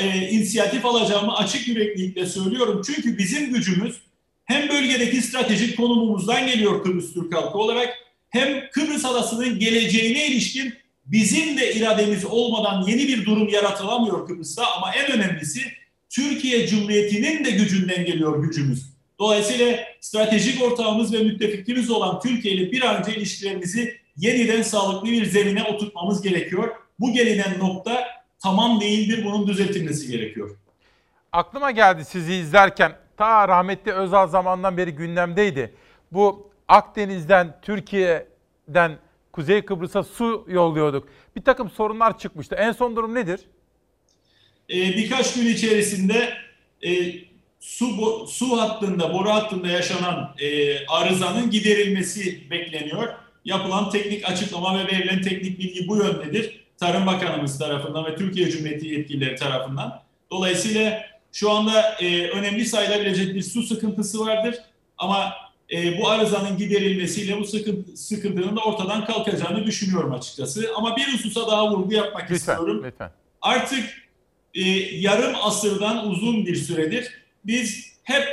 e, inisiyatif alacağımı açık yüreklilikle söylüyorum. Çünkü bizim gücümüz hem bölgedeki stratejik konumumuzdan geliyor Kıbrıs Türk halkı olarak hem Kıbrıs adasının geleceğine ilişkin bizim de irademiz olmadan yeni bir durum yaratılamıyor Kıbrıs'ta ama en önemlisi Türkiye Cumhuriyeti'nin de gücünden geliyor gücümüz. Dolayısıyla stratejik ortağımız ve müttefikimiz olan Türkiye ile bir an önce ilişkilerimizi yeniden sağlıklı bir zemine oturtmamız gerekiyor. Bu gelinen nokta tamam değildir, bunun düzeltilmesi gerekiyor. Aklıma geldi sizi izlerken, ta rahmetli Özal zamandan beri gündemdeydi. Bu Akdeniz'den, Türkiye'den Kuzey Kıbrıs'a su yolluyorduk. Bir takım sorunlar çıkmıştı. En son durum nedir? Ee, birkaç gün içerisinde e, su su hattında, boru hattında yaşanan e, arızanın giderilmesi bekleniyor. Yapılan teknik açıklama ve verilen teknik bilgi bu yöndedir. Tarım Bakanımız tarafından ve Türkiye Cumhuriyeti yetkilileri tarafından. Dolayısıyla Şu anda e, önemli sayılabilecek bir su sıkıntısı vardır. Ama e, bu arızanın giderilmesiyle bu sıkıntı, sıkıntının da ortadan kalkacağını düşünüyorum açıkçası. Ama bir hususa daha vurgu yapmak Lütfen, istiyorum. lütfen. Artık e, yarım asırdan uzun bir süredir biz hep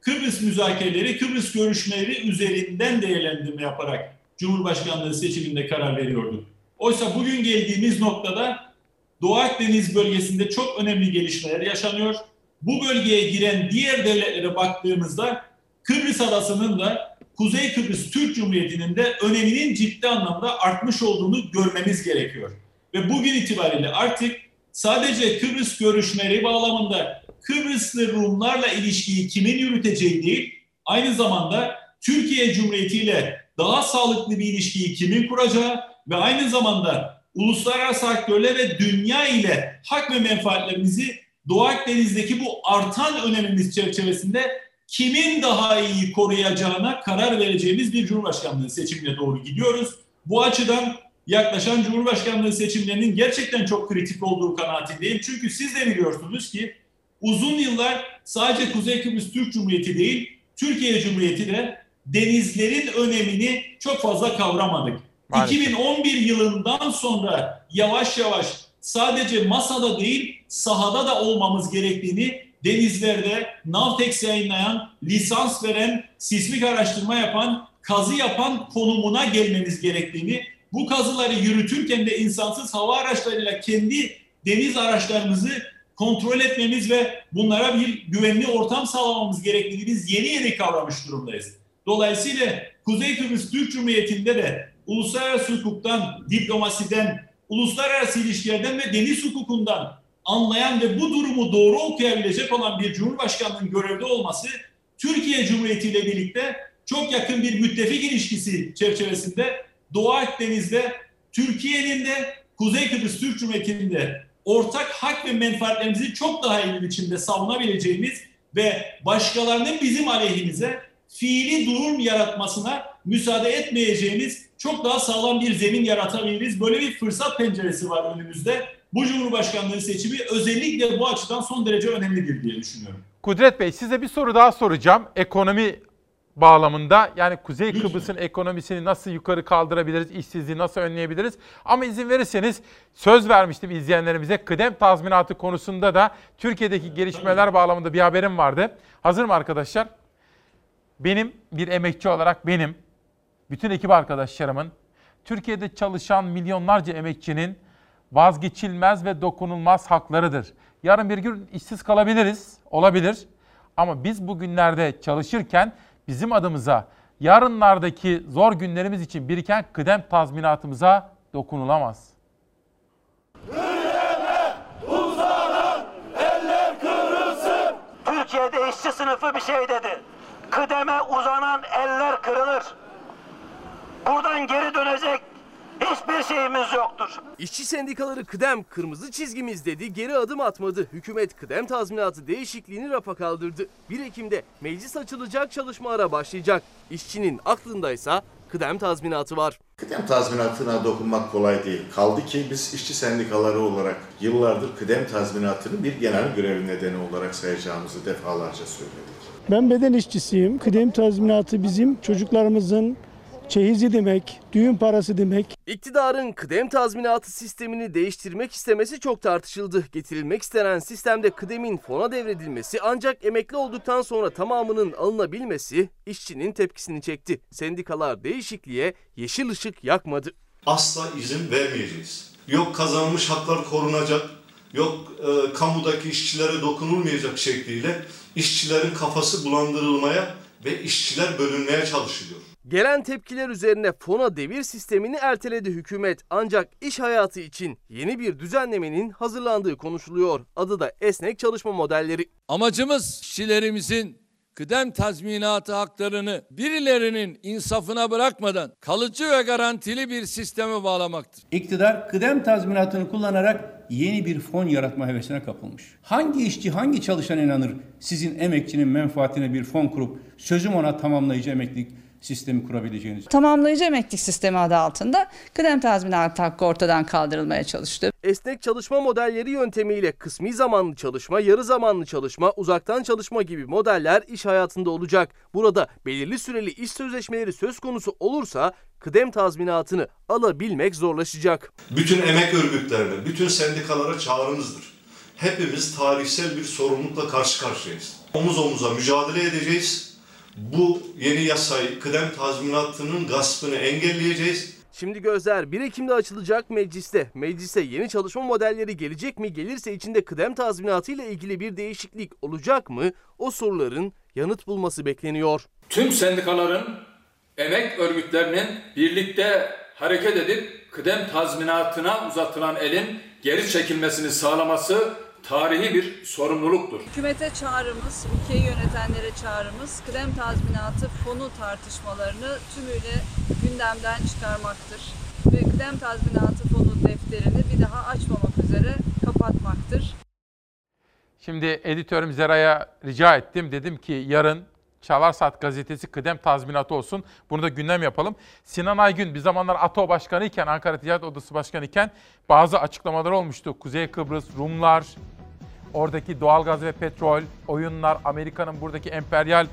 Kıbrıs müzakereleri, Kıbrıs görüşmeleri üzerinden değerlendirme yaparak Cumhurbaşkanlığı seçiminde karar veriyorduk. Oysa bugün geldiğimiz noktada Doğu Akdeniz bölgesinde çok önemli gelişmeler yaşanıyor. Bu bölgeye giren diğer devletlere baktığımızda Kıbrıs Adası'nın da Kuzey Kıbrıs Türk Cumhuriyeti'nin de öneminin ciddi anlamda artmış olduğunu görmemiz gerekiyor. Ve bugün itibariyle artık sadece Kıbrıs görüşmeleri bağlamında Kıbrıslı Rumlarla ilişkiyi kimin yürüteceği değil, aynı zamanda Türkiye Cumhuriyeti ile daha sağlıklı bir ilişkiyi kimin kuracağı ve aynı zamanda uluslararası aktörler ve dünya ile hak ve menfaatlerimizi Doğu Akdeniz'deki bu artan önemimiz çerçevesinde kimin daha iyi koruyacağına karar vereceğimiz bir Cumhurbaşkanlığı seçimine doğru gidiyoruz. Bu açıdan yaklaşan Cumhurbaşkanlığı seçimlerinin gerçekten çok kritik olduğu kanaatindeyim. Çünkü siz de biliyorsunuz ki uzun yıllar sadece Kuzey Kıbrıs Türk Cumhuriyeti değil, Türkiye Cumhuriyeti de denizlerin önemini çok fazla kavramadık. Maalesef. 2011 yılından sonra yavaş yavaş sadece masada değil sahada da olmamız gerektiğini denizlerde Navtex yayınlayan, lisans veren, sismik araştırma yapan, kazı yapan konumuna gelmemiz gerektiğini, bu kazıları yürütürken de insansız hava araçlarıyla kendi deniz araçlarımızı kontrol etmemiz ve bunlara bir güvenli ortam sağlamamız gerektiğini biz yeni yeni kavramış durumdayız. Dolayısıyla Kuzey Kıbrıs Türk Cumhuriyeti'nde de uluslararası hukuktan, diplomasiden, uluslararası ilişkilerden ve deniz hukukundan anlayan ve bu durumu doğru okuyabilecek olan bir Cumhurbaşkanı'nın görevde olması Türkiye Cumhuriyeti ile birlikte çok yakın bir müttefik ilişkisi çerçevesinde Doğu Akdeniz'de Türkiye'nin de Kuzey Kıbrıs Türk Cumhuriyeti'nin de ortak hak ve menfaatlerimizi çok daha iyi biçimde savunabileceğimiz ve başkalarının bizim aleyhimize fiili durum yaratmasına müsaade etmeyeceğimiz çok daha sağlam bir zemin yaratabiliriz. Böyle bir fırsat penceresi var önümüzde. Bu Cumhurbaşkanlığı seçimi özellikle bu açıdan son derece önemlidir diye düşünüyorum. Kudret Bey size bir soru daha soracağım. Ekonomi bağlamında yani Kuzey Kıbrıs'ın ekonomisini nasıl yukarı kaldırabiliriz, işsizliği nasıl önleyebiliriz? Ama izin verirseniz söz vermiştim izleyenlerimize kıdem tazminatı konusunda da Türkiye'deki gelişmeler bağlamında bir haberim vardı. Hazır mı arkadaşlar? Benim bir emekçi olarak benim, bütün ekip arkadaşlarımın, Türkiye'de çalışan milyonlarca emekçinin vazgeçilmez ve dokunulmaz haklarıdır. Yarın bir gün işsiz kalabiliriz, olabilir. Ama biz bugünlerde çalışırken bizim adımıza yarınlardaki zor günlerimiz için biriken kıdem tazminatımıza dokunulamaz. Türkiye'de işçi sınıfı bir şey dedi. Kıdeme uzanan eller kırılır. Buradan geri dönecek hiçbir şeyimiz yoktur. İşçi sendikaları kıdem kırmızı çizgimiz dedi, geri adım atmadı. Hükümet kıdem tazminatı değişikliğini rafa kaldırdı. 1 Ekim'de meclis açılacak çalışmalara başlayacak. İşçinin aklındaysa kıdem tazminatı var. Kıdem tazminatına dokunmak kolay değil. Kaldı ki biz işçi sendikaları olarak yıllardır kıdem tazminatını bir genel görev nedeni olarak sayacağımızı defalarca söyledik. Ben beden işçisiyim. Kıdem tazminatı bizim çocuklarımızın çeyizi demek, düğün parası demek. İktidarın kıdem tazminatı sistemini değiştirmek istemesi çok tartışıldı. Getirilmek istenen sistemde kıdemin fona devredilmesi ancak emekli olduktan sonra tamamının alınabilmesi işçinin tepkisini çekti. Sendikalar değişikliğe yeşil ışık yakmadı. Asla izin vermeyeceğiz. Yok kazanılmış haklar korunacak, yok e, kamudaki işçilere dokunulmayacak şekliyle işçilerin kafası bulandırılmaya ve işçiler bölünmeye çalışılıyor. Gelen tepkiler üzerine fona devir sistemini erteledi hükümet. Ancak iş hayatı için yeni bir düzenlemenin hazırlandığı konuşuluyor. Adı da esnek çalışma modelleri. Amacımız işçilerimizin kıdem tazminatı haklarını birilerinin insafına bırakmadan kalıcı ve garantili bir sisteme bağlamaktır. İktidar kıdem tazminatını kullanarak yeni bir fon yaratma hevesine kapılmış. Hangi işçi, hangi çalışan inanır sizin emekçinin menfaatine bir fon kurup sözüm ona tamamlayıcı emeklilik sistemi kurabileceğiniz? Tamamlayıcı emeklilik sistemi adı altında kıdem tazminatı hakkı ortadan kaldırılmaya çalıştı. Esnek çalışma modelleri yöntemiyle kısmi zamanlı çalışma, yarı zamanlı çalışma, uzaktan çalışma gibi modeller iş hayatında olacak. Burada belirli süreli iş sözleşmeleri söz konusu olursa kıdem tazminatını alabilmek zorlaşacak. Bütün emek örgütlerine, bütün sendikalara çağrımızdır. Hepimiz tarihsel bir sorumlulukla karşı karşıyayız. Omuz omuza mücadele edeceğiz. Bu yeni yasayı, kıdem tazminatının gaspını engelleyeceğiz. Şimdi gözler 1 Ekim'de açılacak mecliste. Meclise yeni çalışma modelleri gelecek mi? Gelirse içinde kıdem tazminatı ile ilgili bir değişiklik olacak mı? O soruların yanıt bulması bekleniyor. Tüm sendikaların, emek örgütlerinin birlikte hareket edip kıdem tazminatına uzatılan elin geri çekilmesini sağlaması tarihi bir sorumluluktur. Hükümete çağrımız, ülkeyi yönetenlere çağrımız kıdem tazminatı fonu tartışmalarını tümüyle gündemden çıkarmaktır. Ve kıdem tazminatı fonu defterini bir daha açmamak üzere kapatmaktır. Şimdi editörüm Zera'ya rica ettim. Dedim ki yarın Çalar Saat gazetesi kıdem tazminatı olsun. Bunu da gündem yapalım. Sinan Aygün bir zamanlar ATO Başkanı iken, Ankara Ticaret Odası Başkanı iken bazı açıklamalar olmuştu. Kuzey Kıbrıs, Rumlar, oradaki doğalgaz ve petrol, oyunlar, Amerika'nın buradaki emperyal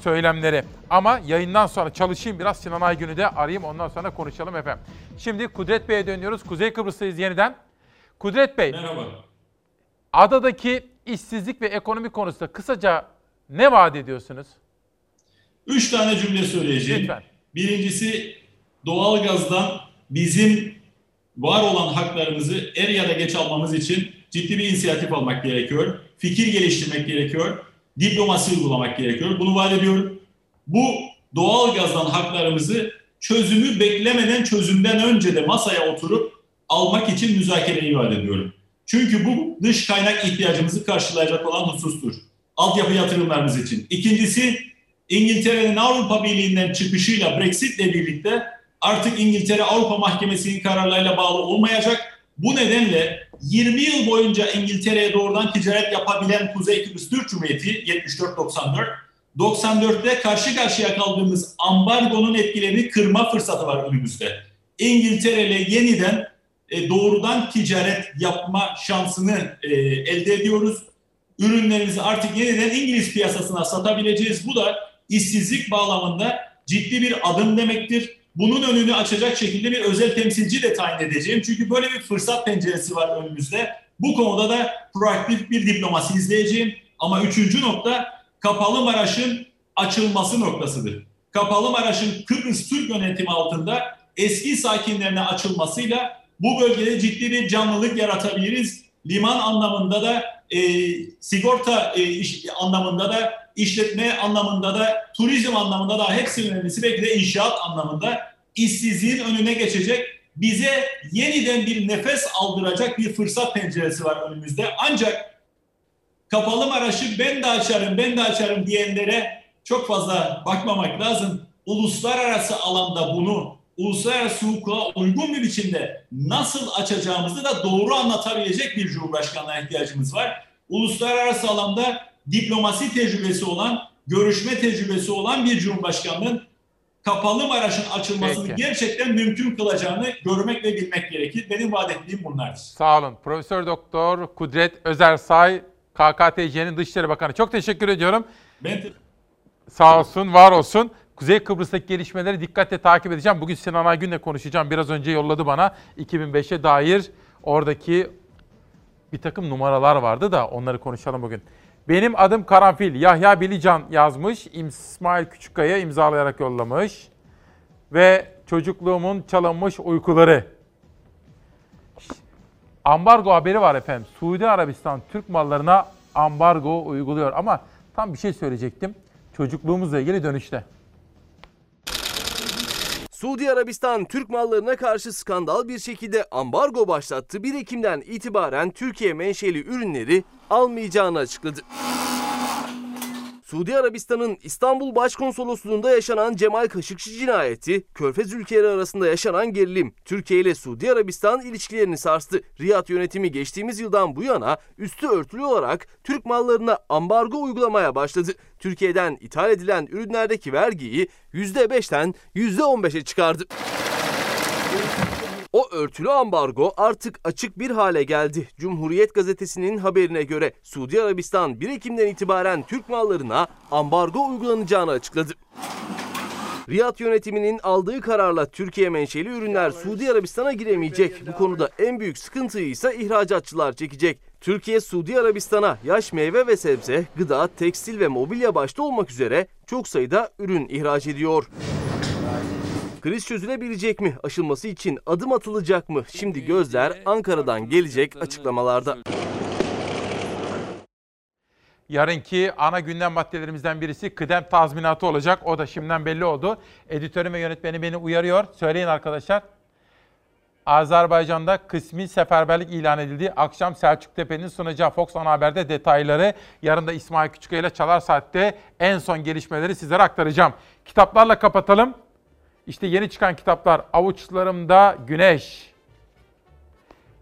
söylemleri. Ama yayından sonra çalışayım biraz Sinan Aygün'ü de arayayım ondan sonra konuşalım efendim. Şimdi Kudret Bey'e dönüyoruz. Kuzey Kıbrıs'tayız yeniden. Kudret Bey. Merhaba. Adadaki işsizlik ve ekonomi konusunda kısaca ne vaat ediyorsunuz? Üç tane cümle söyleyeceğim. Lütfen. Birincisi doğalgazdan bizim var olan haklarımızı er ya da geç almamız için ciddi bir inisiyatif almak gerekiyor. Fikir geliştirmek gerekiyor. Diplomasi uygulamak gerekiyor. Bunu vaat ediyorum. Bu doğalgazdan haklarımızı çözümü beklemeden çözümden önce de masaya oturup almak için müzakereyi vaat ediyorum. Çünkü bu dış kaynak ihtiyacımızı karşılayacak olan husustur. Altyapı yatırımlarımız için. İkincisi İngiltere'nin Avrupa Birliği'nden çıkışıyla Brexit'le birlikte artık İngiltere Avrupa Mahkemesi'nin kararlarıyla bağlı olmayacak. Bu nedenle 20 yıl boyunca İngiltere'ye doğrudan ticaret yapabilen Kuzey Kıbrıs Türk Cumhuriyeti 74-94 94'te karşı karşıya kaldığımız ambargonun etkilerini kırma fırsatı var önümüzde. İngiltere ile yeniden e, doğrudan ticaret yapma şansını e, elde ediyoruz. Ürünlerimizi artık yeniden İngiliz piyasasına satabileceğiz. Bu da işsizlik bağlamında ciddi bir adım demektir. Bunun önünü açacak şekilde bir özel temsilci de tayin edeceğim. Çünkü böyle bir fırsat penceresi var önümüzde. Bu konuda da proaktif bir diplomasi izleyeceğim. Ama üçüncü nokta Kapalı Maraş'ın açılması noktasıdır. Kapalı Maraş'ın Kıbrıs Türk yönetimi altında eski sakinlerine açılmasıyla bu bölgede ciddi bir canlılık yaratabiliriz. Liman anlamında da, e, sigorta e, iş, anlamında da, işletme anlamında da, turizm anlamında da hepsi önemlisi belki de inşaat anlamında işsizliğin önüne geçecek, bize yeniden bir nefes aldıracak bir fırsat penceresi var önümüzde. Ancak kapalı Maraş'ı ben de açarım, ben de açarım diyenlere çok fazla bakmamak lazım. Uluslararası alanda bunu uluslararası hukuka uygun bir biçimde nasıl açacağımızı da doğru anlatabilecek bir cumhurbaşkanına ihtiyacımız var. Uluslararası alanda diplomasi tecrübesi olan, görüşme tecrübesi olan bir cumhurbaşkanının kapalı Maraş'ın açılmasını Peki. gerçekten mümkün kılacağını görmek ve bilmek gerekir. Benim vaat ettiğim bunlardır. Sağ olun. Profesör Doktor Kudret Özersay, KKTC'nin Dışişleri Bakanı. Çok teşekkür ediyorum. Ben te- Sağ olsun, var olsun. Kuzey Kıbrıs'taki gelişmeleri dikkatle takip edeceğim. Bugün Sinan Aygün'le konuşacağım. Biraz önce yolladı bana 2005'e dair oradaki bir takım numaralar vardı da onları konuşalım bugün. Benim adım Karanfil. Yahya Bilican yazmış. İsmail Küçükkaya imzalayarak yollamış. Ve çocukluğumun çalınmış uykuları. Ambargo haberi var efendim. Suudi Arabistan Türk mallarına ambargo uyguluyor. Ama tam bir şey söyleyecektim. Çocukluğumuzla ilgili dönüşte. Suudi Arabistan Türk mallarına karşı skandal bir şekilde ambargo başlattı. 1 Ekim'den itibaren Türkiye menşeli ürünleri almayacağını açıkladı. Suudi Arabistan'ın İstanbul Başkonsolosluğu'nda yaşanan Cemal Kaşıkçı cinayeti, Körfez ülkeleri arasında yaşanan gerilim, Türkiye ile Suudi Arabistan ilişkilerini sarstı. Riyad yönetimi geçtiğimiz yıldan bu yana üstü örtülü olarak Türk mallarına ambargo uygulamaya başladı. Türkiye'den ithal edilen ürünlerdeki vergiyi %5'ten %15'e çıkardı. O örtülü ambargo artık açık bir hale geldi. Cumhuriyet gazetesinin haberine göre Suudi Arabistan 1 Ekim'den itibaren Türk mallarına ambargo uygulanacağını açıkladı. Riyad yönetiminin aldığı kararla Türkiye menşeli ürünler Suudi Arabistan'a giremeyecek. Bu konuda en büyük sıkıntıyı ise ihracatçılar çekecek. Türkiye, Suudi Arabistan'a yaş meyve ve sebze, gıda, tekstil ve mobilya başta olmak üzere çok sayıda ürün ihraç ediyor. Kriz çözülebilecek mi? Aşılması için adım atılacak mı? Şimdi gözler Ankara'dan gelecek açıklamalarda. Yarınki ana gündem maddelerimizden birisi kıdem tazminatı olacak. O da şimdiden belli oldu. Editörüm ve yönetmeni beni uyarıyor. Söyleyin arkadaşlar. Azerbaycan'da kısmi seferberlik ilan edildi. Akşam Selçuk Tepe'nin sunacağı Fox Ana Haber'de detayları. Yarın da İsmail Küçüköy ile Çalar Saat'te en son gelişmeleri sizlere aktaracağım. Kitaplarla kapatalım. İşte yeni çıkan kitaplar Avuçlarımda Güneş,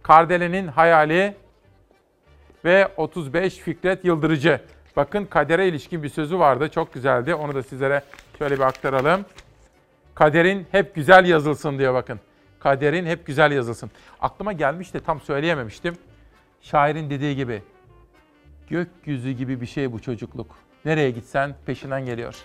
Kardele'nin Hayali ve 35 Fikret Yıldırıcı. Bakın kadere ilişkin bir sözü vardı. Çok güzeldi. Onu da sizlere şöyle bir aktaralım. Kaderin hep güzel yazılsın diyor bakın. Kaderin hep güzel yazılsın. Aklıma gelmiş de tam söyleyememiştim. Şairin dediği gibi gökyüzü gibi bir şey bu çocukluk. Nereye gitsen peşinden geliyor.